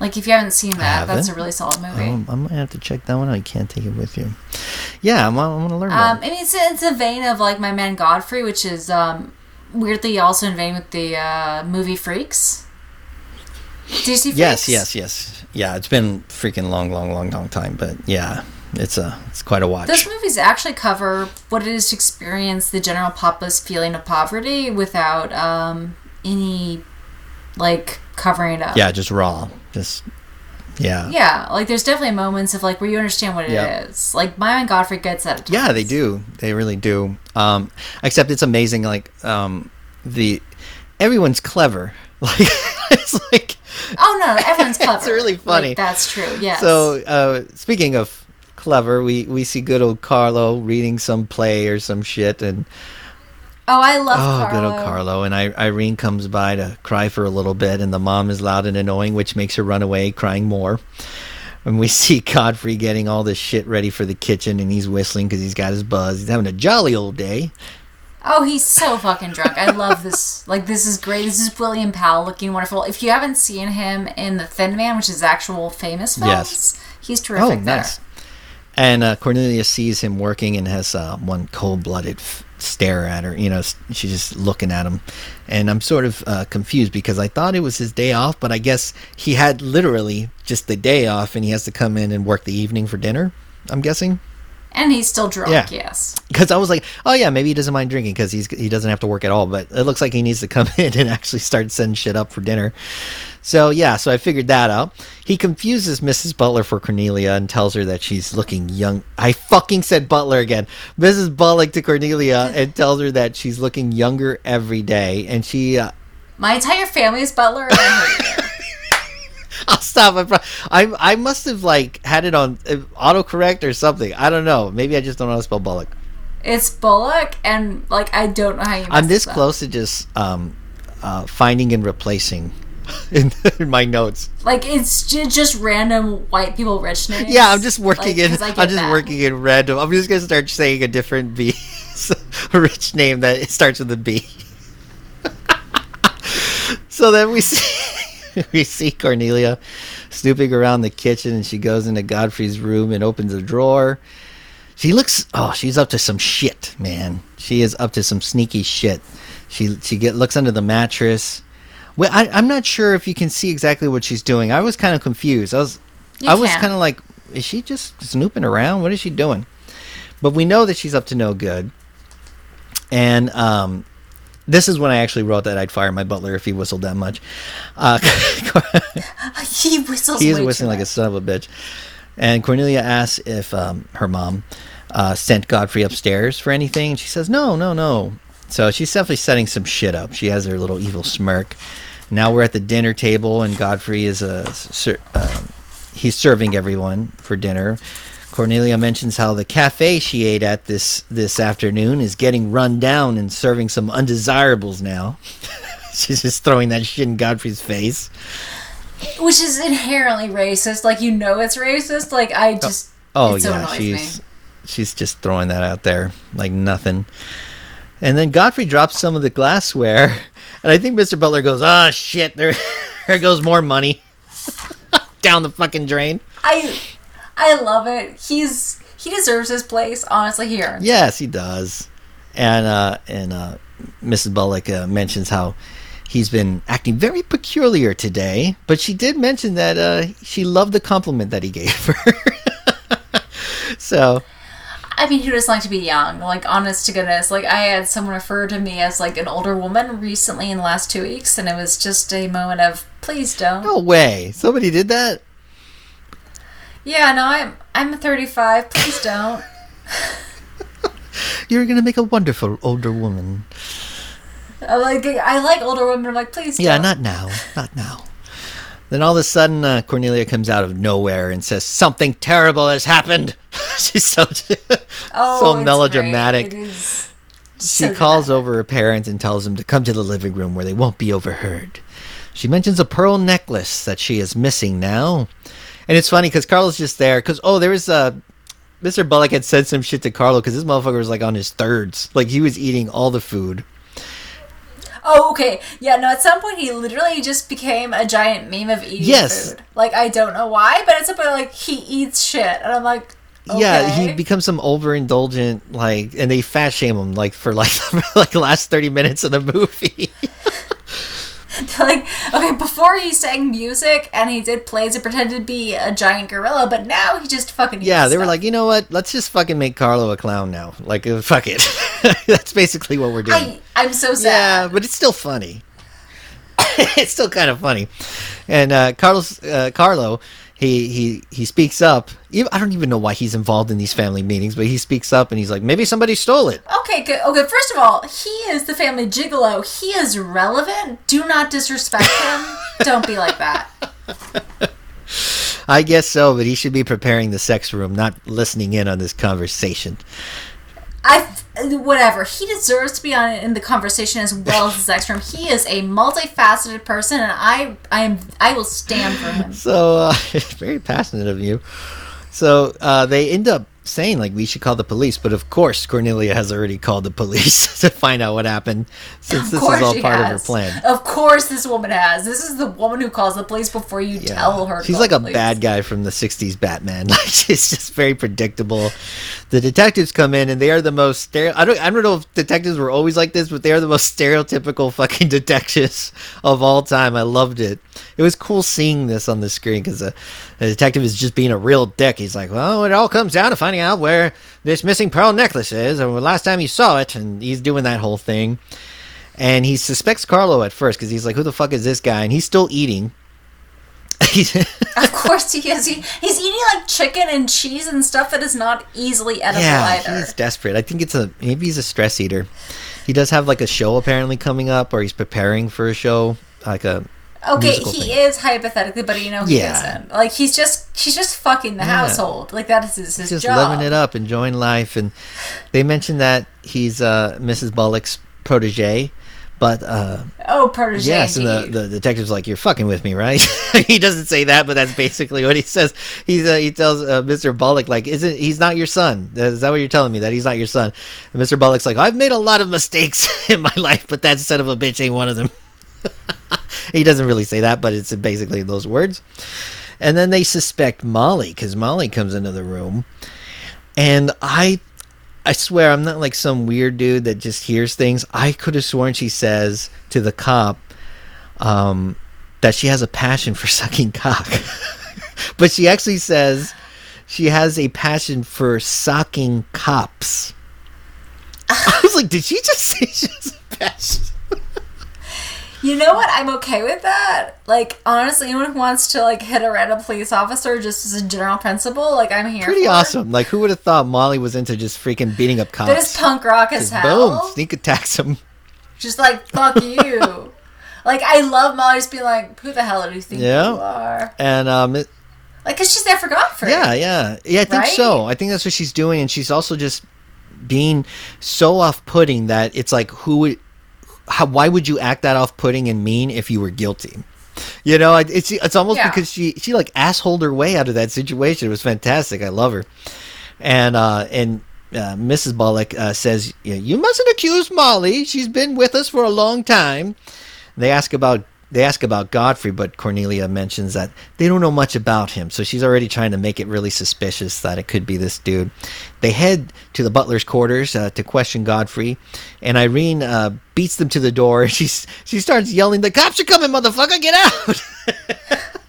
Like if you haven't seen that, that's a really solid movie. Um, I might have to check that one out. You can't take it with you. Yeah, I'm, I'm gonna learn. Um, I mean, it's, it's a vein of like My Man Godfrey, which is um, weirdly also in vein with the uh, movie Freaks. Did you see Freaks? Yes, yes, yes. Yeah, it's been freaking long, long, long, long time, but yeah, it's a it's quite a watch. Those movies actually cover what it is to experience the general populace feeling of poverty without um, any like covering it up. yeah, just raw, just yeah. Yeah, like there's definitely moments of like where you understand what it is. Yeah. Like My Man Godfrey gets that. Yeah, they do. They really do. Um, except it's amazing. Like um, the everyone's clever. Like it's like Oh no, everyone's clever. It's really Like, funny. that's true. Yeah. so. Uh, speaking of clever, we we see good old Carlo reading some play or some shit, and Oh, I love Oh, Carlo. good old Carlo. And I, Irene comes by to cry for a little bit, and the mom is loud and annoying, which makes her run away, crying more. And we see Godfrey getting all this shit ready for the kitchen, and he's whistling because he's got his buzz. He's having a jolly old day. Oh, he's so fucking drunk. I love this. Like, this is great. This is William Powell looking wonderful. If you haven't seen him in The Thin Man, which is actual famous films, Yes. he's terrific oh, nice. And uh, Cornelia sees him working and has uh, one cold blooded f- stare at her. You know, she's just looking at him. And I'm sort of uh, confused because I thought it was his day off, but I guess he had literally just the day off and he has to come in and work the evening for dinner, I'm guessing. And he's still drunk, Yeah. yes. Because I was like, oh yeah, maybe he doesn't mind drinking because he's he doesn't have to work at all. But it looks like he needs to come in and actually start setting shit up for dinner. So yeah, so I figured that out. He confuses Mrs. Butler for Cornelia and tells her that she's looking young. I fucking said Butler again. Mrs. Bullock to Cornelia and tells her that she's looking younger every day. And she, uh, My entire family is Butler, and I hate it. I'll stop. I, pro- I I must have like had it on uh, autocorrect or something. I don't know. Maybe I just don't know how to spell Bullock. It's Bullock, and, like, I don't know how you I'm this close to just um, uh, finding and replacing in, in my notes. Like, it's ju- just random white people rich names. Yeah, I'm just working Like, in. I'm just that. working in random. I'm just gonna start saying a different B, a rich name that starts with a B. so then we see we see Cornelia snooping around the kitchen, and she goes into Godfrey's room and opens a drawer. She looks. Oh, she's up to some shit, man. She is up to some sneaky shit. She she get looks under the mattress. Well, I, I'm not sure if you can see exactly what she's doing. I was kind of confused. I was You I was kind of like, is she just snooping around? What is she doing? But we know that she's up to no good. And um, this is when I actually wrote that I'd fire my butler if he whistled that much. Uh, He whistles he is whistling like a son of a bitch. And Cornelia asks if um, her mom uh, sent Godfrey upstairs for anything. And she says, no, no, no. So she's definitely setting some shit up. She has her little evil smirk. Now we're at the dinner table, and Godfrey is uh, um he's serving everyone for dinner. Cornelia mentions how the cafe she ate at this this afternoon is getting run down and serving some undesirables now. She's just throwing that shit in Godfrey's face. Which is inherently racist. Like, you know it's racist. Like, I just. Oh so yeah, she's me. she's just throwing that out there like nothing. And then Godfrey drops some of the glassware, and I think Mr. Butler goes, "Ah, shit! There, there goes more money down the fucking drain." I I love it. He's he deserves his place. Honestly, Here. Yes, he does. And uh, and uh, Mrs. Bullock uh, mentions how he's been acting very peculiar today, but she did mention that uh, she loved the compliment that he gave her. so I mean, who doesn't like to be young? Like, honest to goodness. Like, I had someone refer to me as like an older woman recently in the last two weeks, and it was just a moment of please don't. no way, somebody did that. Yeah, no, I'm I'm 35. Please don't. You're gonna make a wonderful older woman. I like I like older women. I'm like, please. Yeah, don't. not now, not now. Then all of a sudden, uh, Cornelia comes out of nowhere and says, "Something terrible has happened." She's so Oh, so melodramatic. great. It is She so calls dramatic. over her parents and tells them to come to the living room where they won't be overheard. She mentions a pearl necklace that she is missing now. And it's funny because Carlo's just there. Because, oh, there was Uh, Mr. Bullock had said some shit to Carlo because this motherfucker was like on his thirds. Like he was eating all the food. Oh, okay. Yeah, no, at some point he literally just became a giant meme of eating Yes. food. Like, I don't know why, but at some point, like, he eats shit. And I'm like, okay. Yeah, he becomes some overindulgent, like, and they fat shame him, like, for like, like last 30 minutes of the movie. like, okay, before he sang music and he did plays and pretended to be a giant gorilla, but now he just fucking yeah, they were like, you know what? Let's just fucking make Carlo a clown now. Like, uh, fuck it. That's basically what we're doing. I, I'm so sad. Yeah, but it's still funny. it's still kind of funny. And uh, Carlos, uh, Carlo, he he he speaks up. I don't even know why he's involved in these family meetings, but he speaks up and he's like, maybe somebody stole it. Okay, good. Okay, first of all, he is the family gigolo. He is relevant. Do not disrespect him. don't be like that. I guess so, but he should be preparing the sex room, not listening in on this conversation. I whatever he deserves to be on in the conversation as well as the sex room. He is a multifaceted person, and I I am I will stand for him. So uh, very passionate of you. So uh, they end up saying like we should call the police, but of course Cornelia has already called the police to find out what happened, since this is all part of her plan. Of course, this woman has. This is the woman who calls the police before you Yeah. tell her. She's like a police. bad guy from the '60s Batman. Like she's just very predictable. The detectives come in and they are the most. Stereo- I don't. I don't know if detectives were always like this, but they are the most stereotypical fucking detectives of all time. I loved it. It was cool seeing this on the screen because the, the detective is just being a real dick. He's like, "Well, it all comes down to finding out where this missing pearl necklace is, the last time you saw it," and he's doing that whole thing. And he suspects Carlo at first because he's like, "Who the fuck is this guy?" And he's still eating. Course he is. He, he's eating like chicken and cheese and stuff that is not easily edible yeah, either. he's desperate. I think it's a maybe he's a stress eater. He does have like a show apparently coming up, or he's preparing for a show, like a Okay, he thing. is hypothetically, but you know he Yeah. isn't. Like he's just he's just fucking the Yeah. household. Like that is his, his just job. living it up, enjoying life. And they mentioned that he's uh, Mrs. Bullock's protege, but uh, Oh, protege. yes, and the, the detective's like, "You're fucking with me, right?" he doesn't say that, but that's basically what he says. He's uh, he tells uh, Mr. Bullock like, "Isn't he's not your son? Is that what you're telling me? That he's not your son?" And Mr. Bullock's like, "I've made a lot of mistakes in my life, but that son of a bitch ain't one of them." he doesn't really say that, but it's basically those words. And then they suspect Molly because Molly comes into the room, and I, I swear I'm not like some weird dude that just hears things. I could have sworn she says to the cop, um, that she has a passion for sucking cock, but she actually says she has a passion for socking cops. I was like, did she just say she has a passion? You know what? I'm okay with that. Like, honestly, anyone who wants to like hit a random police officer just as a general principle, like I'm here. Pretty for. awesome. Like, who would have thought Molly was into just freaking beating up cops? That is punk rock as Just hell. boom, sneak attacks him. Just like fuck you. Like I love Molly just being like, "Who the hell do you think Yeah. you are?" And um, it- Like, cause she's there for Godfrey. yeah, yeah, yeah. I think Right? so. I think that's what she's doing, and she's also just being so off-putting that it's like, who would, how, why would you act that off-putting and mean if you were guilty? You know, it's it's almost Yeah. because she she like assholed her way out of that situation. It was fantastic. I love her, and uh, and. Uh, Mrs. Bullock uh, says, "You mustn't accuse Molly. She's been with us for a long time." They ask about they ask about Godfrey, but Cornelia mentions that they don't know much about him, so she's already trying to make it really suspicious that it could be this dude. They head to the butler's quarters uh, to question Godfrey, and Irene uh, beats them to the door. She's she starts yelling, "The cops are coming, motherfucker! Get out!"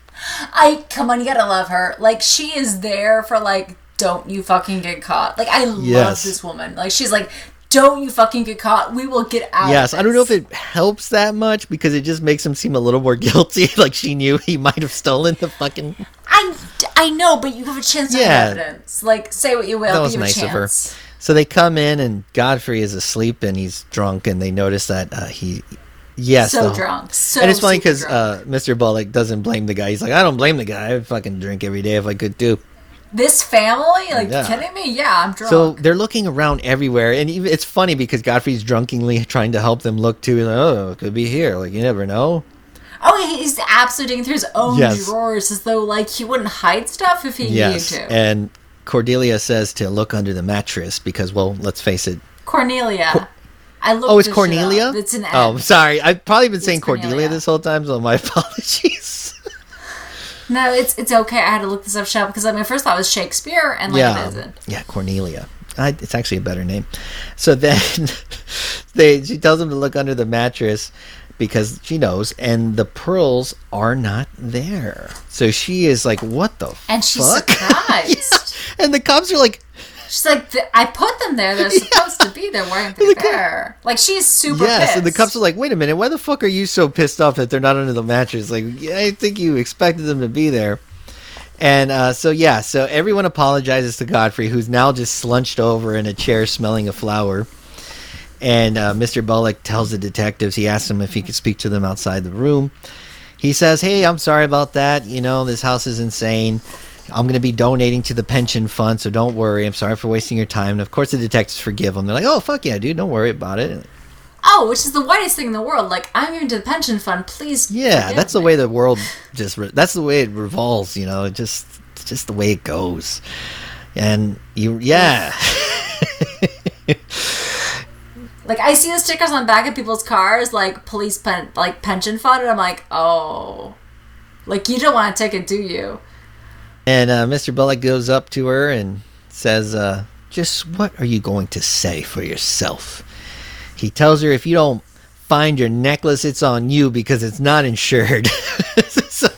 I come on, you gotta love her. Like she is there for like, don't you fucking get caught. Like I love this woman. Like she's like, don't you fucking get caught. We will get out. yes, I don't know if it helps that much because it just makes him seem a little more guilty. like she knew he might have stolen the fucking. I I know, but you have a chance to Yeah. have evidence. Like say what you will, That was nice a of her. So they come in and Godfrey is asleep and he's drunk, and they notice that uh, he, yes, So the- drunk. So and it's funny because uh, Mr. Bullock doesn't blame the guy. He's like, I don't blame the guy. I fucking drink every day if I could do. This family, like Yeah. kidding me? Yeah, I'm drunk. So they're looking around everywhere, and even, it's funny because Godfrey's drunkenly trying to help them look too. Like, oh, it could be here. Like you never know. oh, he's absolutely digging through his own Yes. drawers as though like he wouldn't hide stuff if he Yes, needed to. and Cordelia says to look under the mattress because, well, let's face it. Cornelia. I looked Oh, it's Cornelia. It's an Oh, sorry. I've probably been saying Cordelia. This whole time, so my apologies. No, it's it's okay. I had to look this up, shop because like, my first thought was Shakespeare, and like yeah, it isn't. yeah, Cornelia. I, it's actually a better name. So then they she tells him to look under the mattress because she knows, and the pearls are not there. So she is like, "What the?" And she's fuck? surprised. And the cops are like, She's like, I put them there. They're supposed to be there. Why aren't they The there? Like she's super "Yes." pissed. And the cops are like, "Wait a minute, why the fuck are you so pissed off that they're not under the mattress? Like, I think you expected them to be there." And uh, so yeah, so everyone apologizes to Godfrey, who's now just slunched over in a chair, smelling a flower. And uh, Mr. Bullock tells the detectives, he asks them if he could speak to them outside the room. He says, "Hey, I'm sorry about that. You know, this house is insane. I'm going to be donating to the pension fund, so don't worry. I'm sorry for wasting your time. And of course, the detectives forgive him. They're like, "Oh fuck yeah, dude, don't worry about it." Oh, which is the whitest thing in the world. Like, I'm even to the pension fund. Please. Yeah, that's the way the world just re- that's the way it revolves, you know, just just the way it goes. And you yeah. Like, I see the stickers on the back of people's cars, like police pen, like pension fund, and I'm like, oh, like you don't want to take it, do you? And uh, Mr. Bullock goes up to her and says, uh, "Just what are you going to say for yourself?" He tells her if you don't find your necklace, it's on you because it's not insured. so,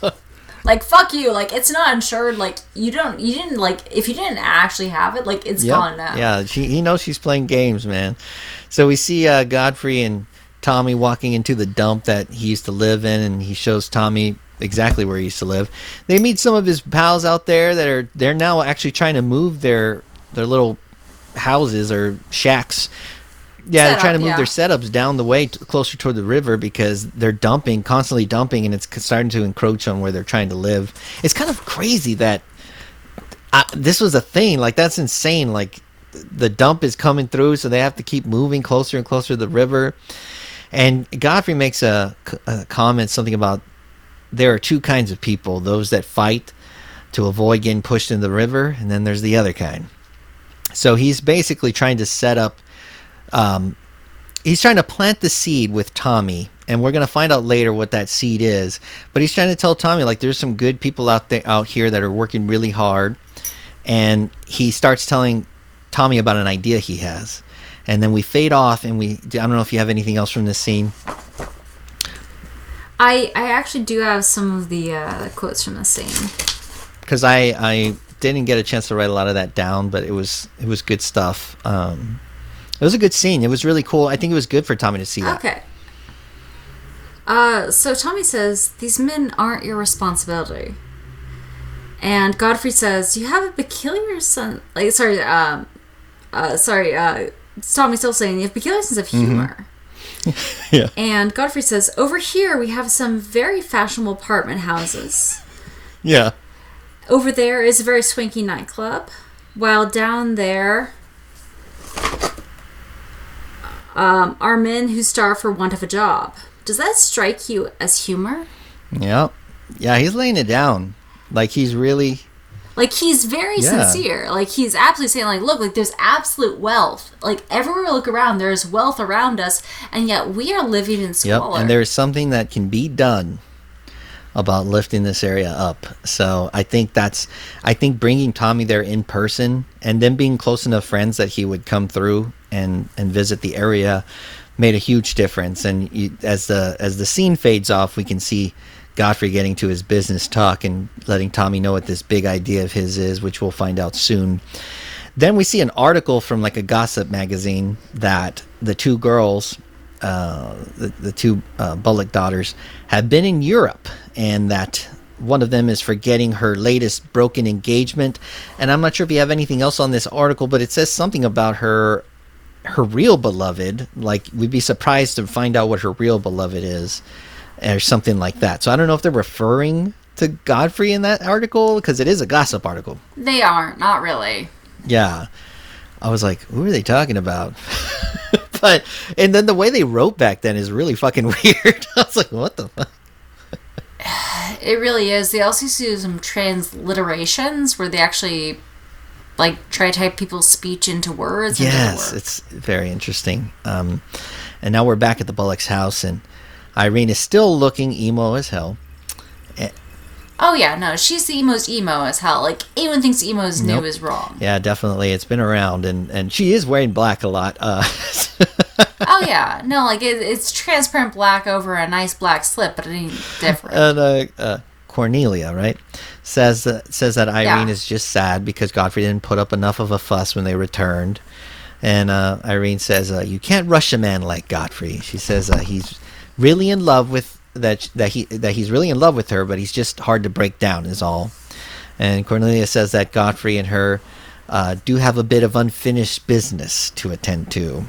Like, fuck you. Like, it's not insured. Like, you don't, you didn't, like, if you didn't actually have it, like, it's Yep. gone now. Yeah, she, he knows she's playing games, man. So we see uh, Godfrey and Tommy walking into the dump that he used to live in, and he shows Tommy exactly where he used to live. They meet some of his pals out there that are they're now actually trying to move their their little houses or shacks. Yeah, they're Setup, trying to move yeah. their setups down the way t- closer toward the river because they're dumping, constantly dumping, and it's starting to encroach on where they're trying to live. It's kind of crazy that I, this was a thing. Like that's insane. Like the dump is coming through, so they have to keep moving closer and closer to the river. And Godfrey makes a, a comment something about there are two kinds of people: those that fight to avoid getting pushed in the river, and then there's the other kind. So he's basically trying to set up. Um, he's trying to plant the seed with Tommy, and we're gonna find out later what that seed is. But he's trying to tell Tommy like there's some good people out there out here that are working really hard, and he starts telling Tommy about an idea he has, and then we fade off, and we I don't know if you have anything else from this scene. I, I actually do have some of the uh, quotes from the scene. because I I didn't get a chance to write a lot of that down, but it was it was good stuff. Um, it was a good scene. It was really cool. I think it was good for Tommy to see that. Okay. Uh, so Tommy says, These men aren't your responsibility. And Godfrey says, You have a peculiar sense. Like, sorry, um, uh, sorry, uh, it's Tommy still saying, You have a peculiar sense of humor. Yeah. And Godfrey says, Over here we have some very fashionable apartment houses. Yeah. Over there is a very swanky nightclub, while down there um, are men who starve for want of a job. Does that strike you as humor? Yeah. Yeah. He's laying it down. Like he's really. Like he's very Yeah. sincere. Like he's absolutely saying, like, look, like there's absolute wealth. Like everywhere we look around, there's wealth around us, and yet we are living in Yep. And there is something that can be done about lifting this area up. So I think that's. I think bringing Tommy there in person and then being close enough friends that he would come through and and visit the area made a huge difference. And you, as the as the scene fades off, we can see Godfrey getting to his business talk and letting Tommy know what this big idea of his is, which we'll find out soon. Then we see an article from like a gossip magazine that the two girls, uh, the, the two uh, Bullock daughters, have been in Europe, and that one of them is forgetting her latest broken engagement. And I'm not sure if you have anything else on this article, but it says something about her her real beloved. Like we'd be surprised to find out what her real beloved is, or something like that. So I don't know if they're referring to Godfrey in that article because it is a gossip article. they aren't, really. Yeah. I was like, who are they talking about? but and then the way they wrote back then is really fucking weird. I was like, what the fuck? It really is. They also do some transliterations where they actually like try to type people's speech into words. Yes, it's very interesting. Um, and now we're back at the Bullock's house, and Irene is still looking emo as hell. Oh yeah, no, she's the most emo as hell. Like anyone thinks emo is new is wrong. Yeah, definitely, it's been around, and and she is wearing black a lot. Uh, Oh yeah, no, like it, it's transparent black over a nice black slip, but it ain't different. and uh, uh, Cornelia, right, says that says that Irene Yeah. is just sad because Godfrey didn't put up enough of a fuss when they returned, and uh, Irene says uh, you can't rush a man like Godfrey. She says uh, he's really in love with that that he that he's really in love with her, but he's just hard to break down is all. And Cornelia says that Godfrey and her uh, do have a bit of unfinished business to attend to.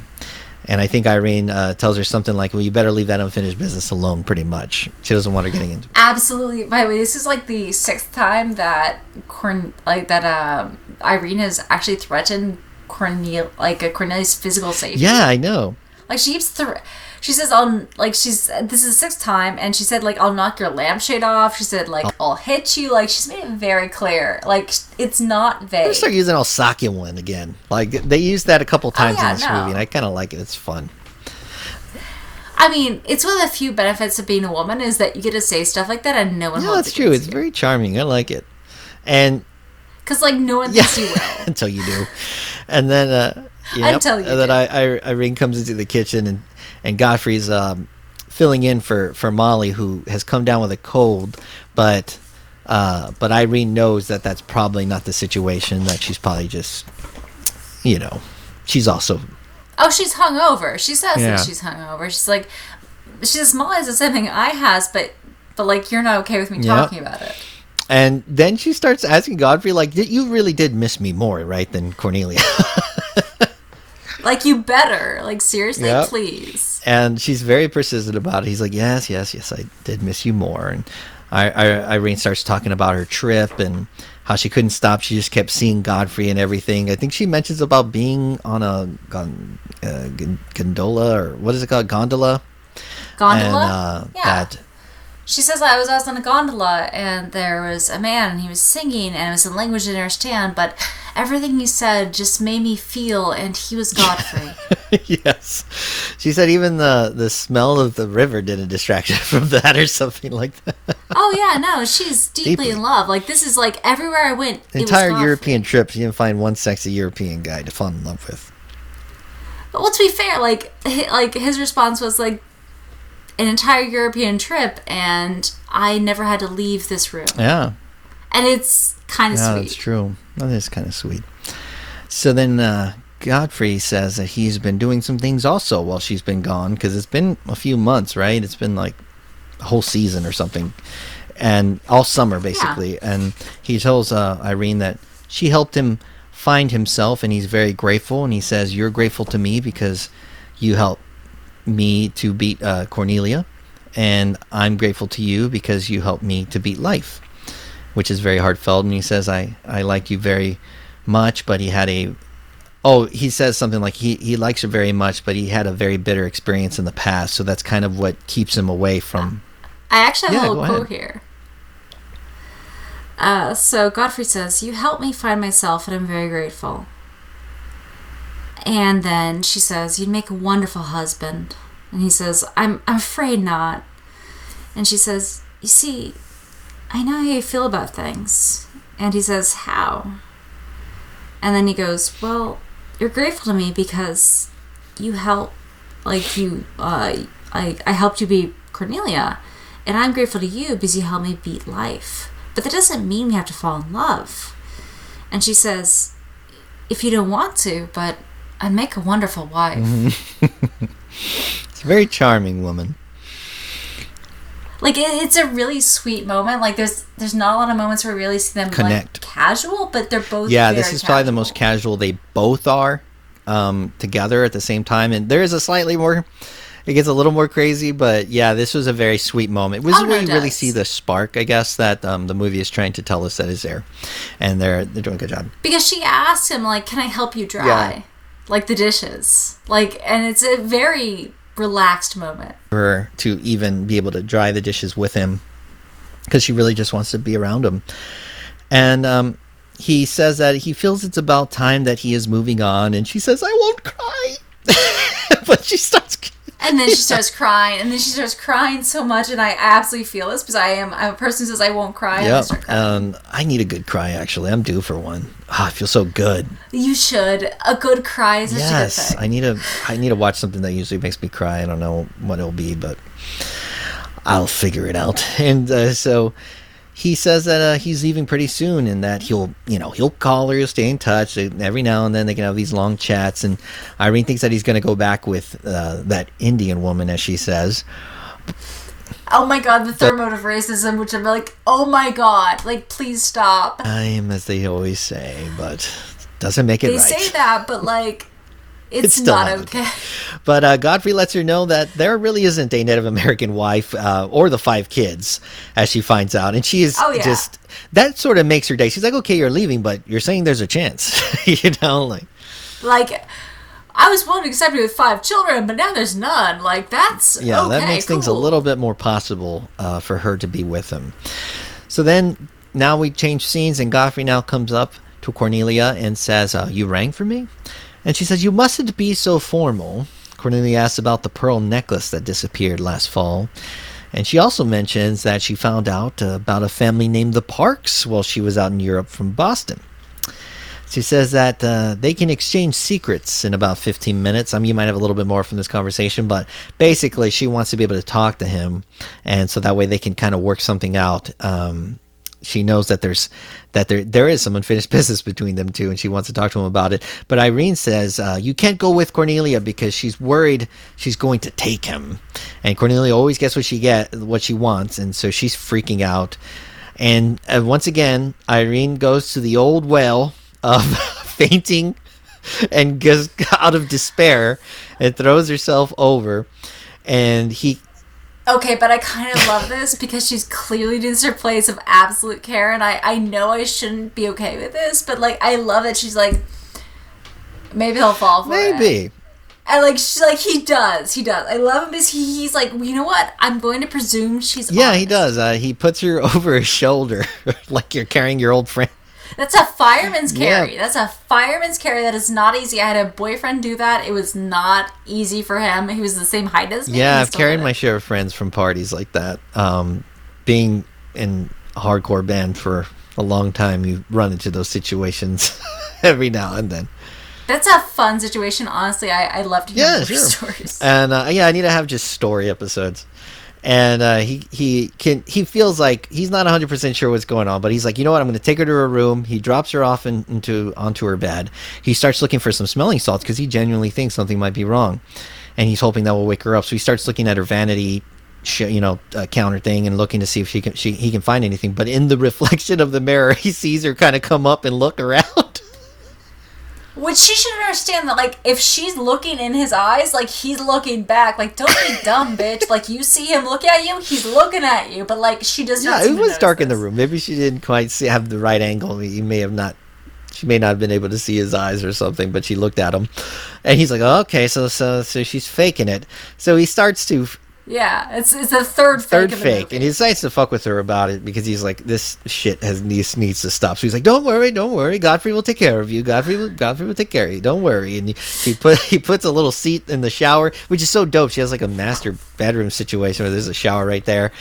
And I think Irene uh, tells her something like, "Well, you better leave that unfinished business alone." Pretty much, she doesn't want her getting into. Absolutely. By the way, this is like the sixth time that Corn like that um, Irene has actually threatened Cornel like a Cornelia's physical safety. Yeah, I know. Like she keeps thr she says I'll like she's this is the sixth time and she said like I'll knock your lampshade off. She said like I'll hit you. Like she's made it very clear. Like it's not vague. They start using Alsatian again. Like they used that a couple times Oh, yeah, in this no. movie, and I kind of like it. It's fun. I mean, it's one of the few benefits of being a woman is that you get to say stuff like that and no one holds that's true. It's you. very charming. I like it. And Because like no one yeah, thinks you will. until you do, and then uh, yep, Until you and then. I, I, Irene comes into the kitchen and and Godfrey's um, filling in for for Molly who has come down with a cold, but uh, but Irene knows that that's probably not the situation. That she's probably just, you know, she's also Oh, she's hungover. She says Yeah. that she's hungover. She's like, she says, Molly has the same thing I has, but but like you're not okay with me Yep. talking about it. And then she starts asking Godfrey, like, you really did miss me more, right, than Cornelia? Like you better, like seriously, Yep. please. and she's very persistent about it. He's like, yes, yes, yes, I did miss you more. And I, I, Irene starts talking about her trip and how she couldn't stop. She just kept seeing Godfrey and everything. I think she mentions about being on a uh, gondola or what is it called? Gondola. Gondola. And uh, yeah. that She says I was out on a gondola and there was a man and he was singing and it was a language I didn't understand, but everything he said just made me feel and he was Godfrey. yes. She said even the the smell of the river didn't distract her from that or something like that. oh yeah, no, she's deeply, Deeply. in love. Like this is like everywhere I went. The it was entire European trip, she didn't find one sexy European guy to fall in love with. But well, to be fair, like like his response was like an entire European trip, and I never had to leave this room, Yeah. and it's kind of Yeah, sweet. that's true. That is kind of sweet. So then uh, Godfrey says that he's been doing some things also while she's been gone because it's been a few months, right? It's been like a whole season or something, and all summer basically. And he tells uh, Irene that she helped him find himself, and he's very grateful. And he says, "You're grateful to me because you helped me to beat uh, Cornelia, and I'm grateful to you because you helped me to beat life." which is very heartfelt. And he says, "I I like you very much," but he had a oh he says something like he he likes her very much, but he had a very bitter experience in the past, so that's kind of what keeps him away from. I actually have Yeah, a little quote here. Uh, so Godfrey says, "You helped me find myself, and I'm very grateful." And then she says, "You'd make a wonderful husband." And he says, "I'm I'm afraid not." And she says, "You see, I know how you feel about things." And he says, "How?" And then he goes, "Well, you're grateful to me because you help, like you, uh, I I helped you be Cornelia, and I'm grateful to you because you helped me beat life. But that doesn't mean we have to fall in love." And she says, "If you don't want to, but I'd make a wonderful wife." It's a very charming woman. like it, it's a really sweet moment. Like there's there's not a lot of moments where we really see them Connect. like casual, but they're both Yeah, this is probably the most casual they both are um, together at the same time, and there is a slightly more. It gets a little more crazy, but yeah, this was a very sweet moment. This Oh, is where it you really see the spark, I guess, that um, the movie is trying to tell us that is there, and they're they're doing a good job. because she asked him like, "Can I help you dry?" Yeah. Like the dishes, like, and it's a very relaxed moment. for her to even be able to dry the dishes with him because she really just wants to be around him. And um, he says that he feels it's about time that he is moving on, and she says, "I won't cry," but she starts. And then she starts crying, and then she starts crying so much, and I absolutely feel this because I am I'm a person who says I won't cry. and I Yep. start crying. Um, I need a good cry. Actually, I'm due for one. Ah, I feel so good. you should. A good cry is such a good Yes. I need to. I need to watch something that usually makes me cry. I don't know what it'll be, but I'll figure it out. And uh, so he says that uh, he's leaving pretty soon, and that he'll, you know, he'll call her, he'll stay in touch. Every now and then they can have these long chats. And Irene thinks that he's going to go back with uh, that Indian woman, as she says. oh my god, the third mode of racism, which I'm like, oh my god, like please stop. I'm, as they always say, but doesn't make it They right. say that, but like, It's, still not not okay. But uh, Godfrey lets her know that there really isn't a Native American wife uh, or the five kids, as she finds out. And she is Oh, yeah. just, that sort of makes her day. She's like, okay, you're leaving, but you're saying there's a chance. you know, like, Like, I was willing to accept you with five children, but now there's none. Like, that's yeah, that okay, makes things a little bit more possible uh, for her to be with him. So then, now we change scenes, and Godfrey now comes up to Cornelia and says, uh, You rang for me? And she says, You mustn't be so formal. Cornelia asks about the pearl necklace that disappeared last fall. And she also mentions that she found out about a family named the Parkes while she was out in Europe from Boston. She says that uh, they can exchange secrets in about 15 minutes. I mean, you might have a little bit more from this conversation, but basically, she wants to be able to talk to him, and so that way they can kind of work something out. Um, she knows that there's that there there is some unfinished business between them two, and she wants to talk to him about it. But Irene says uh, you can't go with Cornelia because she's worried she's going to take him, and Cornelia always gets what she get what she wants, and so she's freaking out. And uh, once again, Irene goes to the old well of fainting and gets out of despair and throws herself over. And he, Okay, but I kind of love this because she's clearly doing her place of absolute care, and I, I know I shouldn't be okay with this, but like I love it. She's like, maybe he'll fall for it. maybe. And like she's like he does, he does. I love him because he, he's like, you know what? I'm going to presume she's. Yeah, he does. Uh, he puts her over his shoulder like you're carrying your old friend. That's a fireman's Yeah. carry. That's a fireman's carry. That is not easy. I had a boyfriend do that. It was not easy for him. He was the same height as me. Yeah, I've carried my share of friends from parties like that. Um, being in a hardcore band for a long time, you run into those situations every now and then. That's a fun situation. Honestly, I, I love to hear Yeah, sure. stories. And uh, yeah, I need to have just story episodes. And uh, he he can he feels like he's not 100 percent sure what's going on, but he's like, you know what? I'm going to take her to her room. He drops her off in, into onto her bed. He starts looking for some smelling salts because he genuinely thinks something might be wrong, and he's hoping that will wake her up. So he starts looking at her vanity, you know, uh, counter thing and looking to see if she can she he can find anything. But in the reflection of the mirror, he sees her kind of come up and look around. Which she should understand that, like, if she's looking in his eyes, like, he's looking back. Like, don't be dumb, bitch. Like, you see him look at you, he's looking at you. But, like, she does not Yeah, it was dark in the room. Maybe she didn't quite see, have the right angle. He may have not. She may not have been able to see his eyes or something, but she looked at him, and he's like, oh, "Okay, so so so she's faking it." So he starts to Yeah, it's it's the third fake third fake, and he decides to fuck with her about it because he's like, "This shit has needs, needs to stop." So he's like, "Don't worry, don't worry. Godfrey will take care of you. Godfrey, will, Godfrey will take care of you. Don't worry." And he, he put he puts a little seat in the shower, which is so dope. She has like a master bedroom situation where there's a shower right there,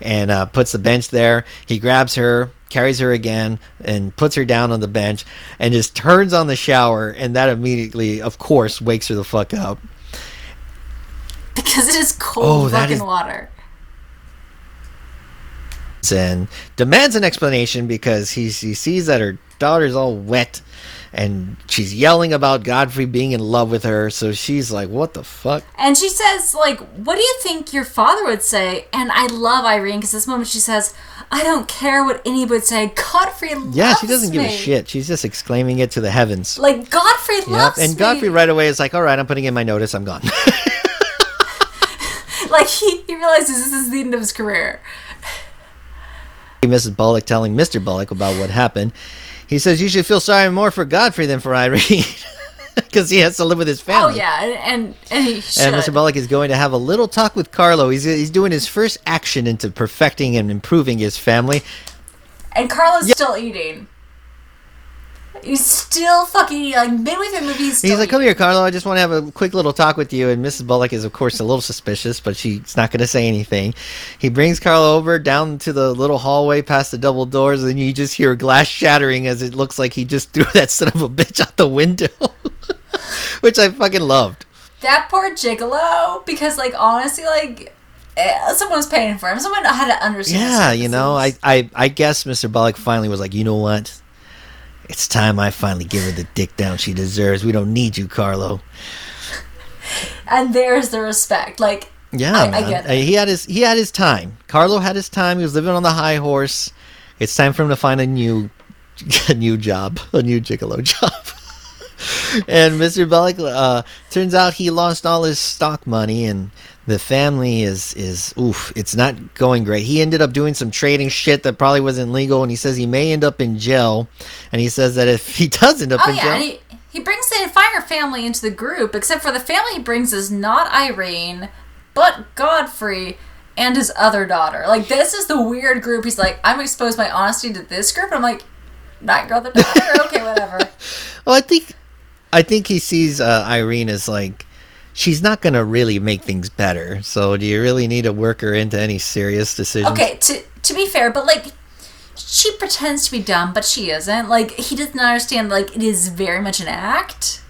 and uh, puts the bench there. He grabs her. Carries her again and puts her down on the bench and just turns on the shower, and that immediately, of course, wakes her the fuck up. Because it is cold Oh, fucking is- water. and demands an explanation because he, he sees that her daughter's all wet and she's yelling about Godfrey being in love with her. So she's like, What the fuck? And she says, like, what do you think your father would say? And I love Irene because this moment she says, I don't care what anybody would say. Godfrey loves Yeah, she doesn't give a shit. She's just exclaiming it to the heavens. Like, Godfrey Yep. loves And me. Godfrey right away is like, All right, I'm putting in my notice. I'm gone. Like, he, he realizes this is the end of his career. Mrs. Bullock telling Mr. Bullock about what happened. He says, You should feel sorry more for Godfrey than for Irene. Because he has to live with his family. Oh, family. yeah. And, and, and he should. And Mr. Bullock is going to have a little talk with Carlo. He's, he's doing his first action into perfecting and improving his family. And Carlo's still eating. He's still fucking. Like, midway through the movie, he's still He's like, "Come here, Carlo. I just want to have a quick little talk with you." And Mrs. Bullock is, of course, a little suspicious, but she's not going to say anything. He brings Carlo over down to the little hallway past the double doors, and you just hear glass shattering as it looks like he just threw that son of a bitch out the window, which I fucking loved. That poor gigolo, because, like, honestly, like, eh, someone was paying for him. Someone had to understand. Yeah, you know, I. I, I guess Mr. Bullock finally was like, "You know what? It's time I finally give her the dick down she deserves. We don't need you, Carlo." And there's the respect. Like, Yeah, I- I get Uh, it. he had his he had his time. Carlo had his time. He was living on the high horse. It's time for him to find a new a new job, a new gigolo job. and Mr. Bullock uh, turns out he lost all his stock money, and the family is is oof, it's not going great. He ended up doing some trading shit that probably wasn't legal, and he says he may end up in jail. And he says that if he does end up Oh in yeah, jail, he, he brings the entire family into the group, except for the family he brings is not Irene, but Godfrey and his other daughter. Like this is the weird group. He's like, I'm gonna expose my honesty to this group. And I'm like, not girl the daughter. okay, whatever. well, I think I think he sees uh, Irene as like she's not going to really make things better. So do you really need to work her into any serious decisions? Okay, to to be fair, but like she pretends to be dumb, but she isn't. Like he doesn't understand. Like it is very much an act.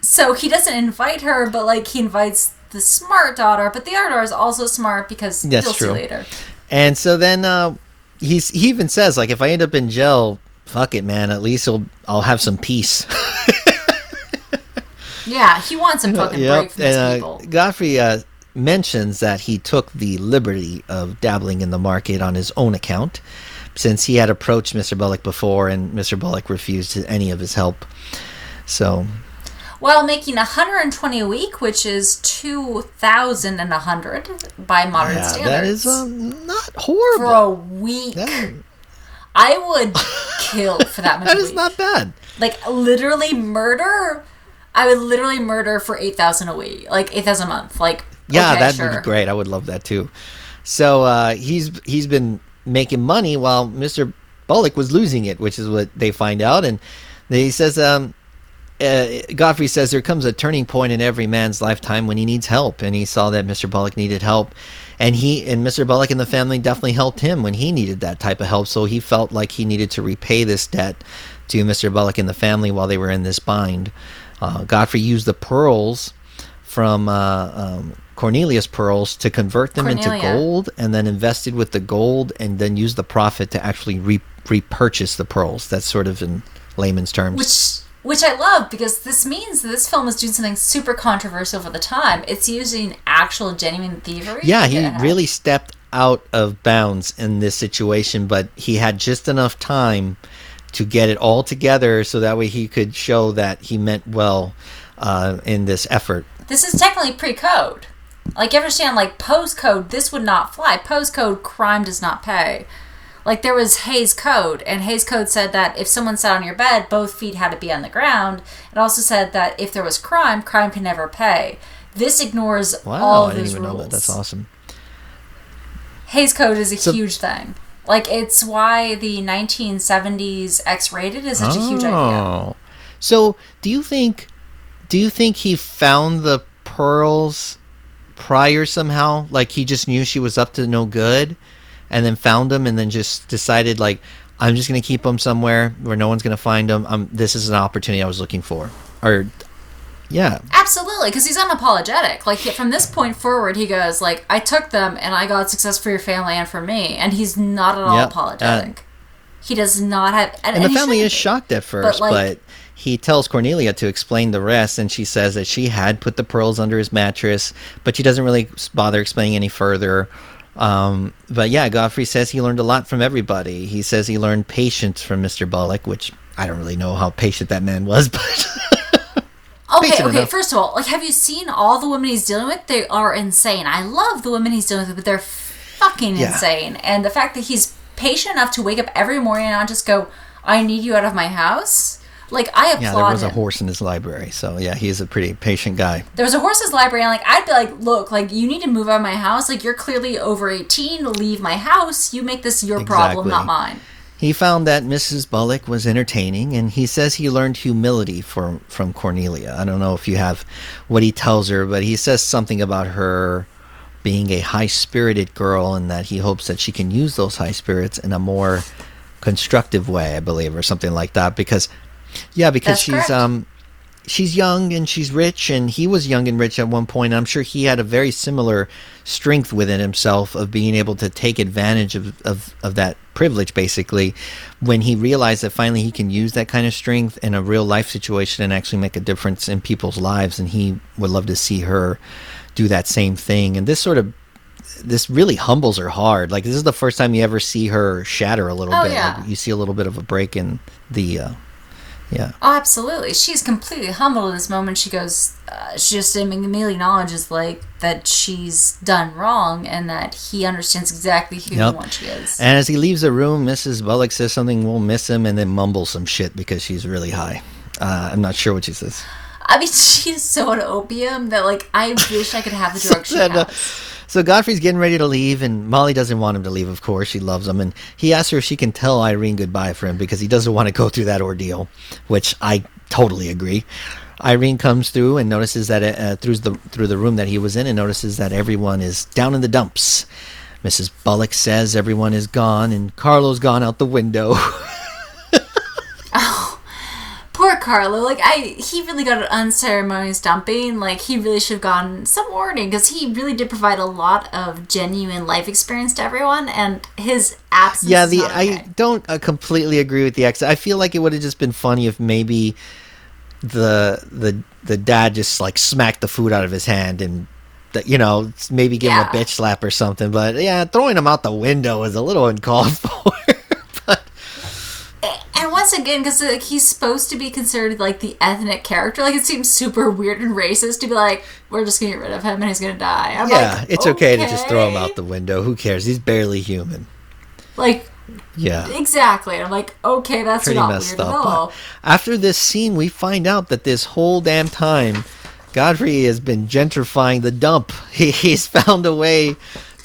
So he doesn't invite her, but like he invites the smart daughter. But the other daughter is also smart because That's you'll true. see later. And so then uh, he's he even says like if I end up in jail, fuck it, man. At least I'll I'll have some peace. Yeah, he wants a fucking break from and people. uh, Godfrey uh, mentions that he took the liberty of dabbling in the market on his own account, since he had approached Mr. Bullock before, and Mr. Bullock refused any of his help. So While making 120 a week, which is 2,100 by modern yeah, standards. that is um, not horrible. for a week. That- I would kill for that much that is week. not bad. like literally murder. I would literally murder for 8,000 a week, like 8,000 a month. Like Yeah, okay, that'd sure. be great. I would love that too. So uh, he's he's been making money while Mr. Bullock was losing it, which is what they find out. And he says, um, uh, Godfrey says there comes a turning point in every man's lifetime when he needs help, and he saw that Mr. Bullock needed help, and he and Mr. Bullock and the family definitely helped him when he needed that type of help. So he felt like he needed to repay this debt to Mr. Bullock and the family while they were in this bind. Uh, Godfrey used the pearls from uh, um, Cornelia's pearls to convert them into gold, and then invested with the gold, and then used the profit to actually re- repurchase the pearls. That's sort of in layman's terms. Which which I love because this means that this film is doing something super controversial for the time. It's using actual genuine thievery. Yeah, he ahead. really stepped out of bounds in this situation, but he had just enough time to get it all together so that way he could show that he meant well uh, in this effort. This is technically pre-code. Like you understand, like post-code, this would not fly. Post-code, crime does not pay. Like there was Hays Code, and Hays Code said that if someone sat on your bed, both feet had to be on the ground. It also said that if there was crime, crime can never pay. This ignores Wow, all I of didn't those even rules. know that. That's awesome. Hays Code is a So- huge thing. Like it's why the 1970s X-rated is such a huge idea. Oh. So, do you think do you think he found the pearls prior somehow? Like he just knew she was up to no good and then found them and then just decided like I'm just going to keep them somewhere where no one's going to find them. Um this is an opportunity I was looking for. Or yeah. Absolutely, because he's unapologetic. Like he- from this point forward, he goes like, "I took them and I got success for your family and for me," and he's not at all Yep, apologetic. he does not have, and, And the he family is shocked at first, like- but he tells Cornelia to explain the rest, and she says that she had put the pearls under his mattress, but she doesn't really bother explaining any further. Um, but yeah, Godfrey says he learned a lot from everybody. He says he learned patience from Mr. Bullock, which I don't really know how patient that man was, but Okay, okay. enough. First of all, like, have you seen all the women he's dealing with? They are insane. I love the women he's dealing with, but they're fucking Yeah. insane. And the fact that he's patient enough to wake up every morning and not just go, "I need you out of my house." Like I applaud yeah, there was a horse in his library, so yeah, he's a pretty patient guy. There was a horse in his library, and like I'd be like, "Look, like you need to move out of my house. Like you're clearly over eighteen. Leave my house. You make this your problem, not mine." He found that Mrs. Bullock was entertaining, and he says he learned humility from from Cornelia. I don't know if you have what he tells her, but he says something about her being a high spirited girl, and that he hopes that she can use those high spirits in a more constructive way, I believe, or something like that. Because, yeah, because That's she's correct. um she's young and she's rich and he was young and rich at one point. I'm sure he had a very similar strength within himself of being able to take advantage of, of, of that privilege basically when he realized that finally he can use that kind of strength in a real life situation and actually make a difference in people's lives and he would love to see her do that same thing. And this sort of this really humbles her hard. Like this is the first time you ever see her shatter a little Oh, bit. Yeah. Like, you see a little bit of a break in the uh, Yeah. Oh, absolutely. She's completely humbled in this moment. She goes, uh, she just immediately acknowledges like that she's done wrong and that he understands exactly who Yep. and what she is. And as he leaves the room, Mrs. Bullock says something we'll miss him and then mumbles some shit because she's really high. Uh, I'm not sure what she says. I mean, she's so on opium that like I wish I could have the drug she has. So Godfrey's getting ready to leave, and Molly doesn't want him to leave, of course. She loves him. And he asks her if she can tell Irene goodbye for him because he doesn't want to go through that ordeal, which I totally agree. Irene comes through and notices that uh, through the through the room that he was in, and notices that everyone is down in the dumps. Mrs. Bullock says everyone is gone, and Carlo's gone out the window. Carlo. Like I, he really got an unceremonious dumping. Like he really should have gotten some warning because he really did provide a lot of genuine life experience to everyone, and his absence. yeah, the not I don't uh, completely agree with the ex. I feel like it would have just been funny if maybe the the the dad just like smacked the food out of his hand and you know maybe give him a bitch slap or something. But yeah, throwing him out the window is a little uncalled for. And once again, because like, he's supposed to be considered like the ethnic character, like it seems super weird and racist to be like, we're just gonna get rid of him and he's gonna die. I'm yeah, like, it's okay. to just throw him out the window. Who cares? He's barely human. Like Yeah. exactly. And I'm like, okay, that's pretty not messed weird up. at all. After this scene, we find out that this whole damn time, Godfrey has been gentrifying the dump. He, he's found a way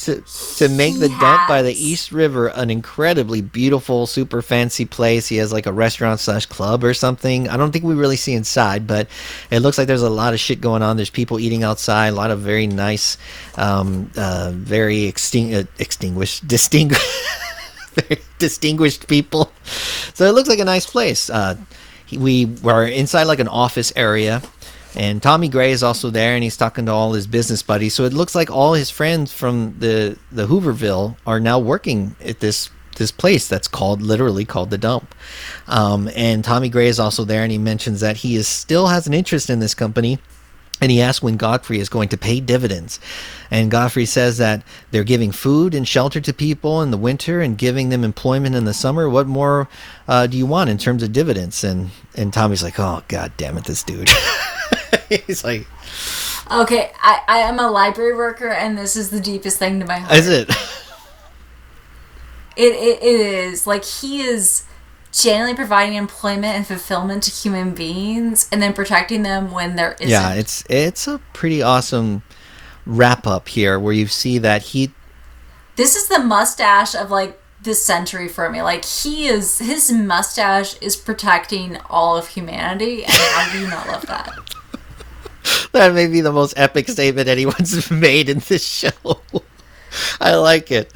to to make He the dump by the. East River an incredibly beautiful, super fancy place. He has like a restaurant slash club or something. I don't think we really see inside, but it looks like there's a lot of shit going on. There's people eating outside, a lot of very nice, um, uh, very extin- uh, extinguished, distinguished. distinguished people. So it looks like a nice place. Uh, we were inside like an office area, and Tommy Gray is also there, and he's talking to all his business buddies. So it looks like all his friends from the the Hooverville are now working at this this place that's called literally called the dump. Um, and Tommy Gray is also there, and he mentions that he is still has an interest in this company. And he asks when Godfrey is going to pay dividends. And Godfrey says that they're giving food and shelter to people in the winter and giving them employment in the summer. What more uh, do you want in terms of dividends? And and Tommy's like, oh god damn it, this dude. He's like, Okay, I, I am a library worker, and this is the deepest thing to my heart. is it? It, it, it is like he is genuinely providing employment and fulfillment to human beings, and then protecting them when there isn't. yeah, it's it's a pretty awesome wrap up here where you see that he this is the mustache of like this century for me. Like he is, his mustache is protecting all of humanity, and how do you not love that? that may be the most epic statement anyone's made in this show. I like it.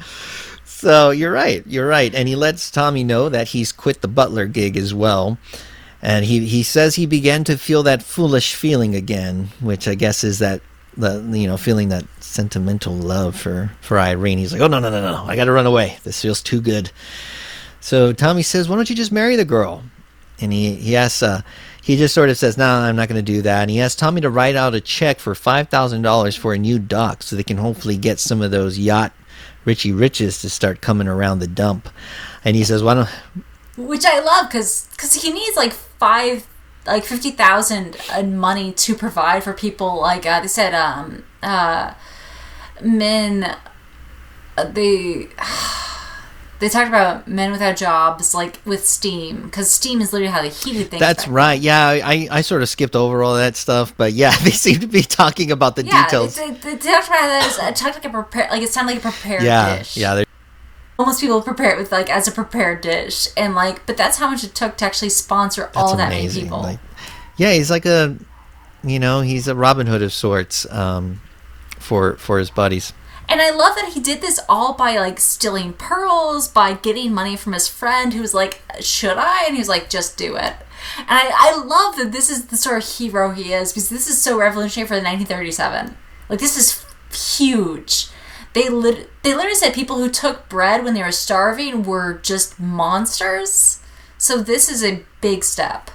So you're right. You're right. And he lets Tommy know that he's quit the butler gig as well. And he, he says he began to feel that foolish feeling again, which I guess is that the you know feeling that sentimental love for for Irene. He's like, oh no no no no, I got to run away. This feels too good. So Tommy says, why don't you just marry the girl? And he he asks, uh, he just sort of says, no, I'm not going to do that. And he asks Tommy to write out a check for five thousand dollars for a new dock, so they can hopefully get some of those yacht Richie riches to start coming around the dump. And he says, why don't Which I love because because he needs like five like fifty thousand in money to provide for people. Like uh, they said, um, uh, men. Uh, they they talked about men without jobs, like with steam, because steam is literally how they heated things. That's right. Yeah, I, I sort of skipped over all that stuff, but yeah, they seem to be talking about the Yeah, details. They, they, they talked about that as it talked like a prepare, like it sounded like a prepared yeah, dish. yeah. they're- almost people prepare it with like as a prepared dish, and like, but that's how much it took to actually sponsor all That's that many people. Like, yeah, he's like a, you know, he's a Robin Hood of sorts, um, for for his buddies. And I love that he did this all by like stealing pearls, by getting money from his friend who was like, Should I? And he was like, Just do it. And I, I love that this is the sort of hero he is because this is so revolutionary for the 1937. Like, this is huge. They, lit- they literally said people who took bread when they were starving were just monsters. So, this is a big step.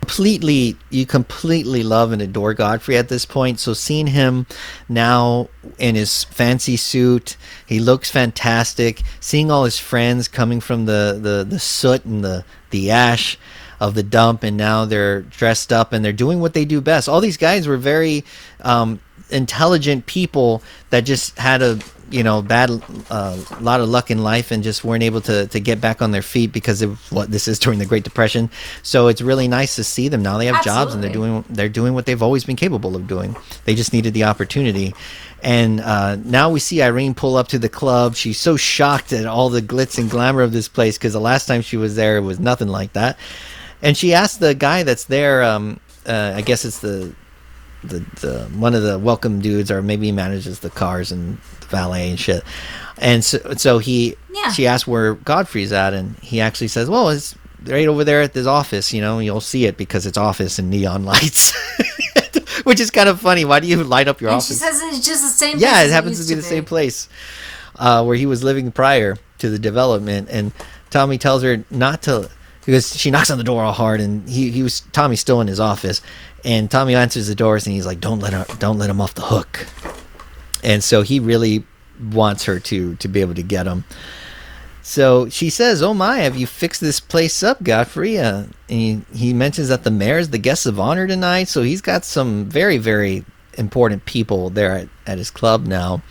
Completely you completely love and adore Godfrey at this point. So seeing him now in his fancy suit, he looks fantastic. Seeing all his friends coming from the the, the soot and the the ash, of the dump, and now they're dressed up and they're doing what they do best. All these guys were very um, intelligent people that just had a you know bad uh, a lot of luck in life and just weren't able to, to get back on their feet because of what this is during the Great Depression. So it's really nice to see them now. They have jobs and they're doing they're doing what they've always been capable of doing. They just needed the opportunity. And uh, now we see Irene pull up to the club. She's so shocked at all the glitz and glamour of this place because the last time she was there, it was nothing like that. And she asked the guy that's there. Um, uh, I guess it's the the, the one of the welcome dudes, or maybe he manages the cars and the valet and shit. And so, so he, Yeah. she asked where Godfrey's at, and he actually says, "Well, it's right over there at this office. You know, you'll see it because it's office and neon lights." Which is kind of funny. Why do you light up your And she office? says it's just the same. yeah, it happens to be the same place uh, where he was living prior to the development. And Tommy tells her not to because she knocks on the door all hard, and he, he was Tommy's still in his office, and Tommy answers the doors, and he's like, "Don't let her, don't let him off the hook." And so he really wants her to to be able to get him. So she says, "Oh my, have you fixed this place up, Godfrey?" Uh, and he, he mentions that the mayor's the guest of honor tonight, so he's got some very very important people there at, at his club now.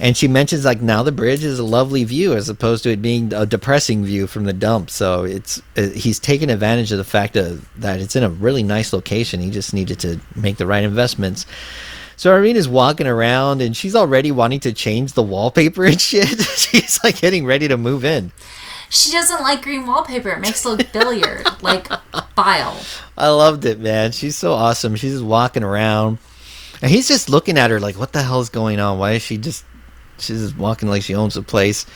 And she mentions like now the bridge is a lovely view as opposed to it being a depressing view from the dump. So it's uh, he's taken advantage of the fact of, that it's in a really nice location. He just needed to make the right investments. So Irene is walking around and she's already wanting to change the wallpaper and shit. she's like getting ready to move in. She doesn't like green wallpaper. It makes it look billiard, like bile. I loved it, man. She's so awesome. She's just walking around, and he's just looking at her like, "What the hell is going on? Why is she just? She's just walking like she owns the place."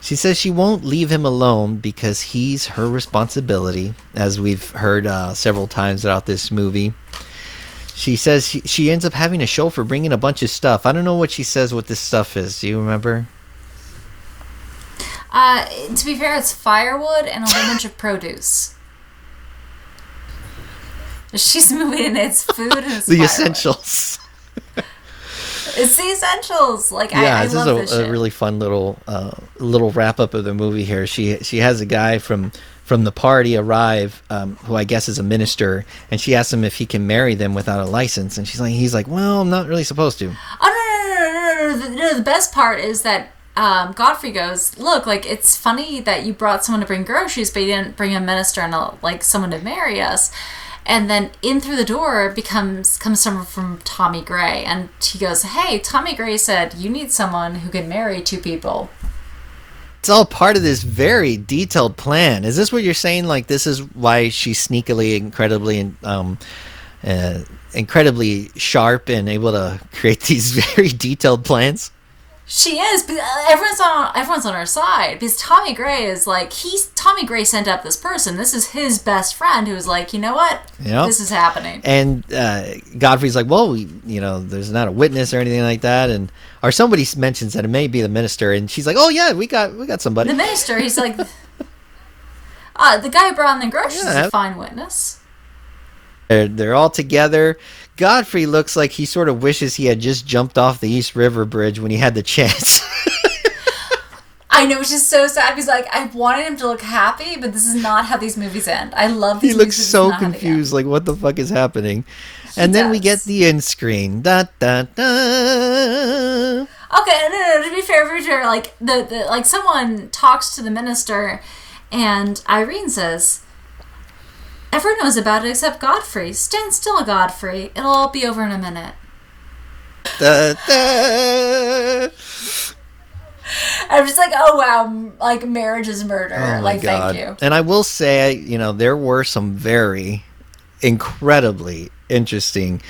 She says she won't leave him alone because he's her responsibility, as we've heard uh, several times throughout this movie. She says she, she ends up having a chauffeur bringing a bunch of stuff. I don't know what she says what this stuff is. Do you remember? Uh, to be fair, it's firewood and a whole bunch of produce. She's moving it's food and it's The firewood. essentials. It's the essentials. Like yeah, I, I this love is a, shit. a really fun little uh, little wrap up of the movie here. She she has a guy from from the party arrive, um, who I guess is a minister, and she asks him if he can marry them without a license, and she's like, he's like, well, I'm not really supposed to. Oh no no no no no! no, no, no. The best part is that um, Godfrey goes, "Look, like it's funny that you brought someone to bring groceries, but you didn't bring a minister and a, like someone to marry us." And then in through the door becomes comes someone from Tommy Gray, and he goes, "Hey, Tommy Gray said you need someone who can marry two people." It's all part of this very detailed plan. Is this what you're saying? Like this is why she's sneakily, incredibly, um, uh, incredibly sharp and able to create these very detailed plans. She is, but uh, everyone's on everyone's on her side because Tommy Gray is like he's Tommy Gray sent up this person. This is his best friend who was like, you know what, Yep. this is happening. And uh, Godfrey's like, well, we, you know, there's not a witness or anything like that, and or somebody mentions that it may be the minister, and she's like, oh yeah, we got we got somebody. The minister, he's like, uh, the guy who brought in the groceries is a fine witness. They're, they're all together. Godfrey looks like he sort of wishes he had just jumped off the East River Bridge when he had the chance. I know, which is so sad because like I wanted him to look happy, but this is not how these movies end. I love these he looks so not how they end. confused, like what the fuck is happening? And then we get the end screen. Da da da. Okay, no, no, no, to be fair, to be fair, like the, the like someone talks to the minister, and Irene says, "Everyone knows about it except Godfrey. Stand still, Godfrey. It'll all be over in a minute." Da, da. I'm just like, oh wow, like marriage is murder. Oh like, god! thank you. And I will say, you know, there were some very incredibly interesting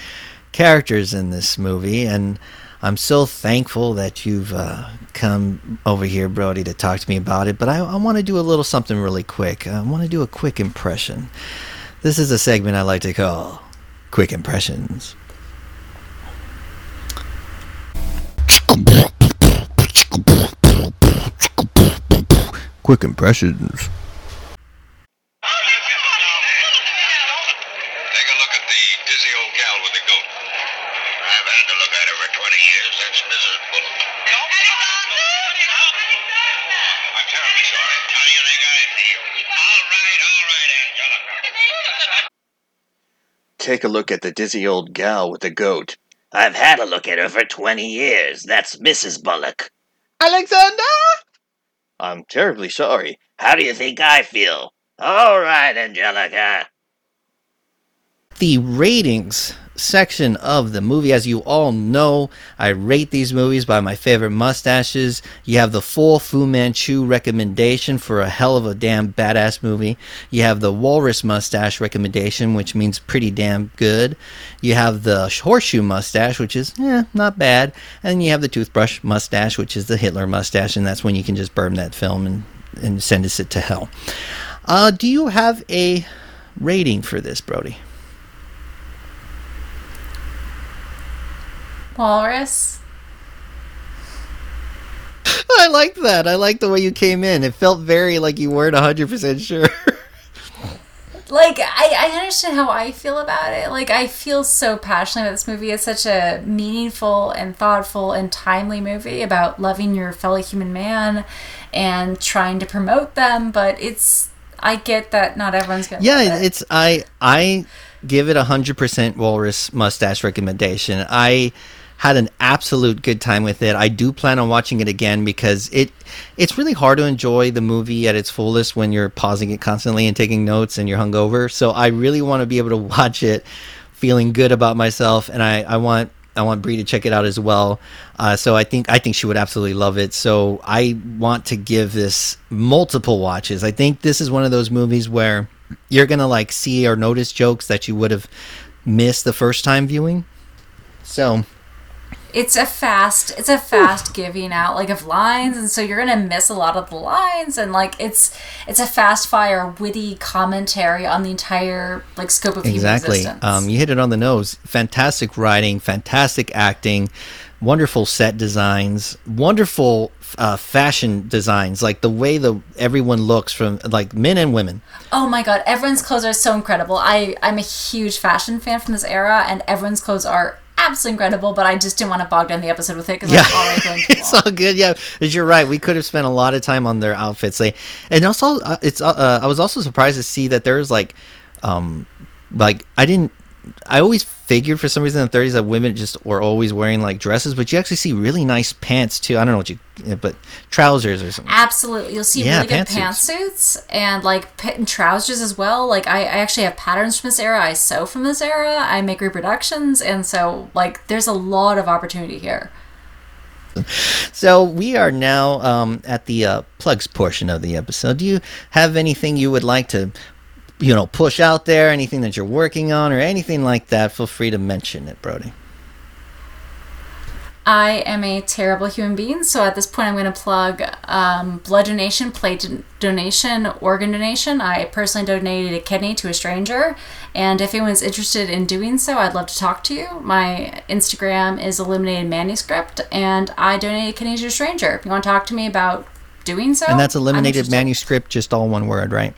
characters in this movie, and I'm so thankful that you've uh, come over here, Brody, to talk to me about it. But I, I want to do a little something really quick. I want to do a quick impression. This is a segment I like to call "Quick Impressions." Quick impressions. Take a look at the dizzy old gal with the goat. I've had a look at her for 20 years. That's Mrs. Bullock. Alexander! I'm terribly sorry. How do you think I feel? All right, Angelica. the ratings section of the movie. As you all know, I rate these movies by my favorite mustaches. You have the full Fu Manchu recommendation for a hell of a damn badass movie. You have the Walrus mustache recommendation, which means pretty damn good. You have the Horseshoe mustache, which is eh, not bad. And you have the Toothbrush mustache, which is the Hitler mustache, and that's when you can just burn that film and, and send us it to hell. Uh, do you have a rating for this, Brody? Walrus. I like that. I like the way you came in. It felt very like you weren't 100% sure. Like I, I understand how I feel about it. Like I feel so passionate about this movie. It's such a meaningful and thoughtful and timely movie about loving your fellow human man and trying to promote them. But it's I get that not everyone's gonna. yeah, it. it's I I give it a 100% walrus mustache recommendation. I had an absolute good time with it. I do plan on watching it again because it it's really hard to enjoy the movie at its fullest when you're pausing it constantly and taking notes and you're hungover. So I really want to be able to watch it feeling good about myself and I I want I want Bree to check it out as well. Uh, so I think I think she would absolutely love it. So I want to give this multiple watches. I think this is one of those movies where you're gonna like see or notice jokes that you would have missed the first time viewing. So it's a fast it's a fast giving out like of lines and so you're gonna miss a lot of the lines and like it's it's a fast fire witty commentary on the entire like scope of human exactly, existence. um, you hit it on the nose. Fantastic writing, fantastic acting, wonderful set designs, wonderful uh, fashion designs. Like the way the everyone looks from like men and women. oh my god everyone's clothes are so incredible i i'm a huge fashion fan from this era and everyone's clothes are absolutely incredible but i just didn't want to bog down the episode with it because Yeah, i'm already going too it's all good. Yeah, because you're right. We could have spent a lot of time on their outfits. They, and also, uh, it's. Uh, uh, I was also surprised to see that there's like, um, like I didn't. I always figured for some reason in the 30s that women just were always wearing like dresses, but you actually see really nice pants too. I don't know what you, but trousers or something. Absolutely, you'll see Yeah, really good pantsuits. and like and trousers as well. Like I, I actually have patterns from this era. I sew from this era. I make reproductions, and so like there's a lot of opportunity here. So we are now um, at the uh, plugs portion of the episode. Do you have anything you would like to, you know, push out there? Anything that you're working on or anything like that? Feel free to mention it, Brody. I am a terrible human being, so at this point, I'm going to plug um, blood donation, plate don- donation, organ donation. I personally donated a kidney to a stranger, and if anyone's interested in doing so, I'd love to talk to you. My Instagram is Illuminated Manuscript, and I donated a kidney to a stranger. If you want to talk to me about doing so, And that's I'm eliminated manuscript, just all one word, right?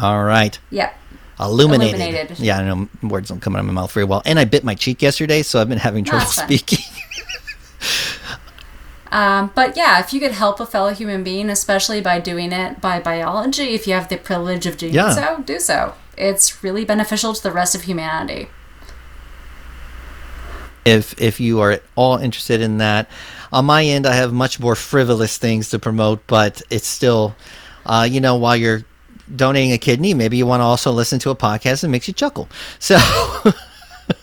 All right. Yep. Illuminated. Illuminated. Yeah, I know words don't come out of my mouth very well. And I bit my cheek yesterday, so I've been having trouble speaking. Um, but yeah, if you could help a fellow human being, especially by doing it by biology, if you have the privilege of doing Yeah. so, do so. It's really beneficial to the rest of humanity. if if you are at all interested in that. On my end, I have much more frivolous things to promote, but it's still, uh, you know, while you're donating a kidney, maybe you want to also listen to a podcast that makes you chuckle. So,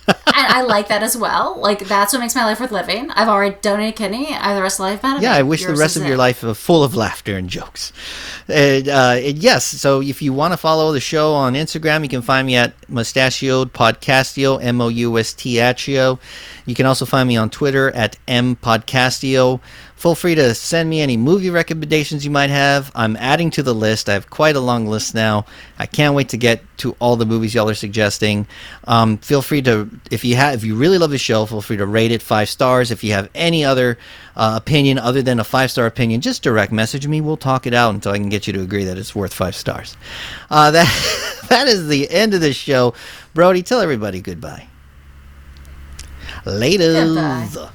and I like that as well. Like that's what makes my life worth living. I've already donated a kidney. I have the rest of my life benefit. yeah, I wish the rest of your life full of laughter and jokes. And, uh, and yes, so if you want to follow the show on Instagram, you can find me at Mustachioed Podcastio, M O U S T H I O. You can also find me on Twitter at M Podcastio. Feel free to send me any movie recommendations you might have. I'm adding to the list. I have quite a long list now. I can't wait to get to all the movies y'all are suggesting. Um, feel free to, if you have, if you really love the show, feel free to rate it five stars. If you have any other uh, opinion other than a five star opinion, just direct message me. We'll talk it out until I can get you to agree that it's worth five stars. Uh, that that is the end of the show. Brody, tell everybody goodbye. Later. Goodbye.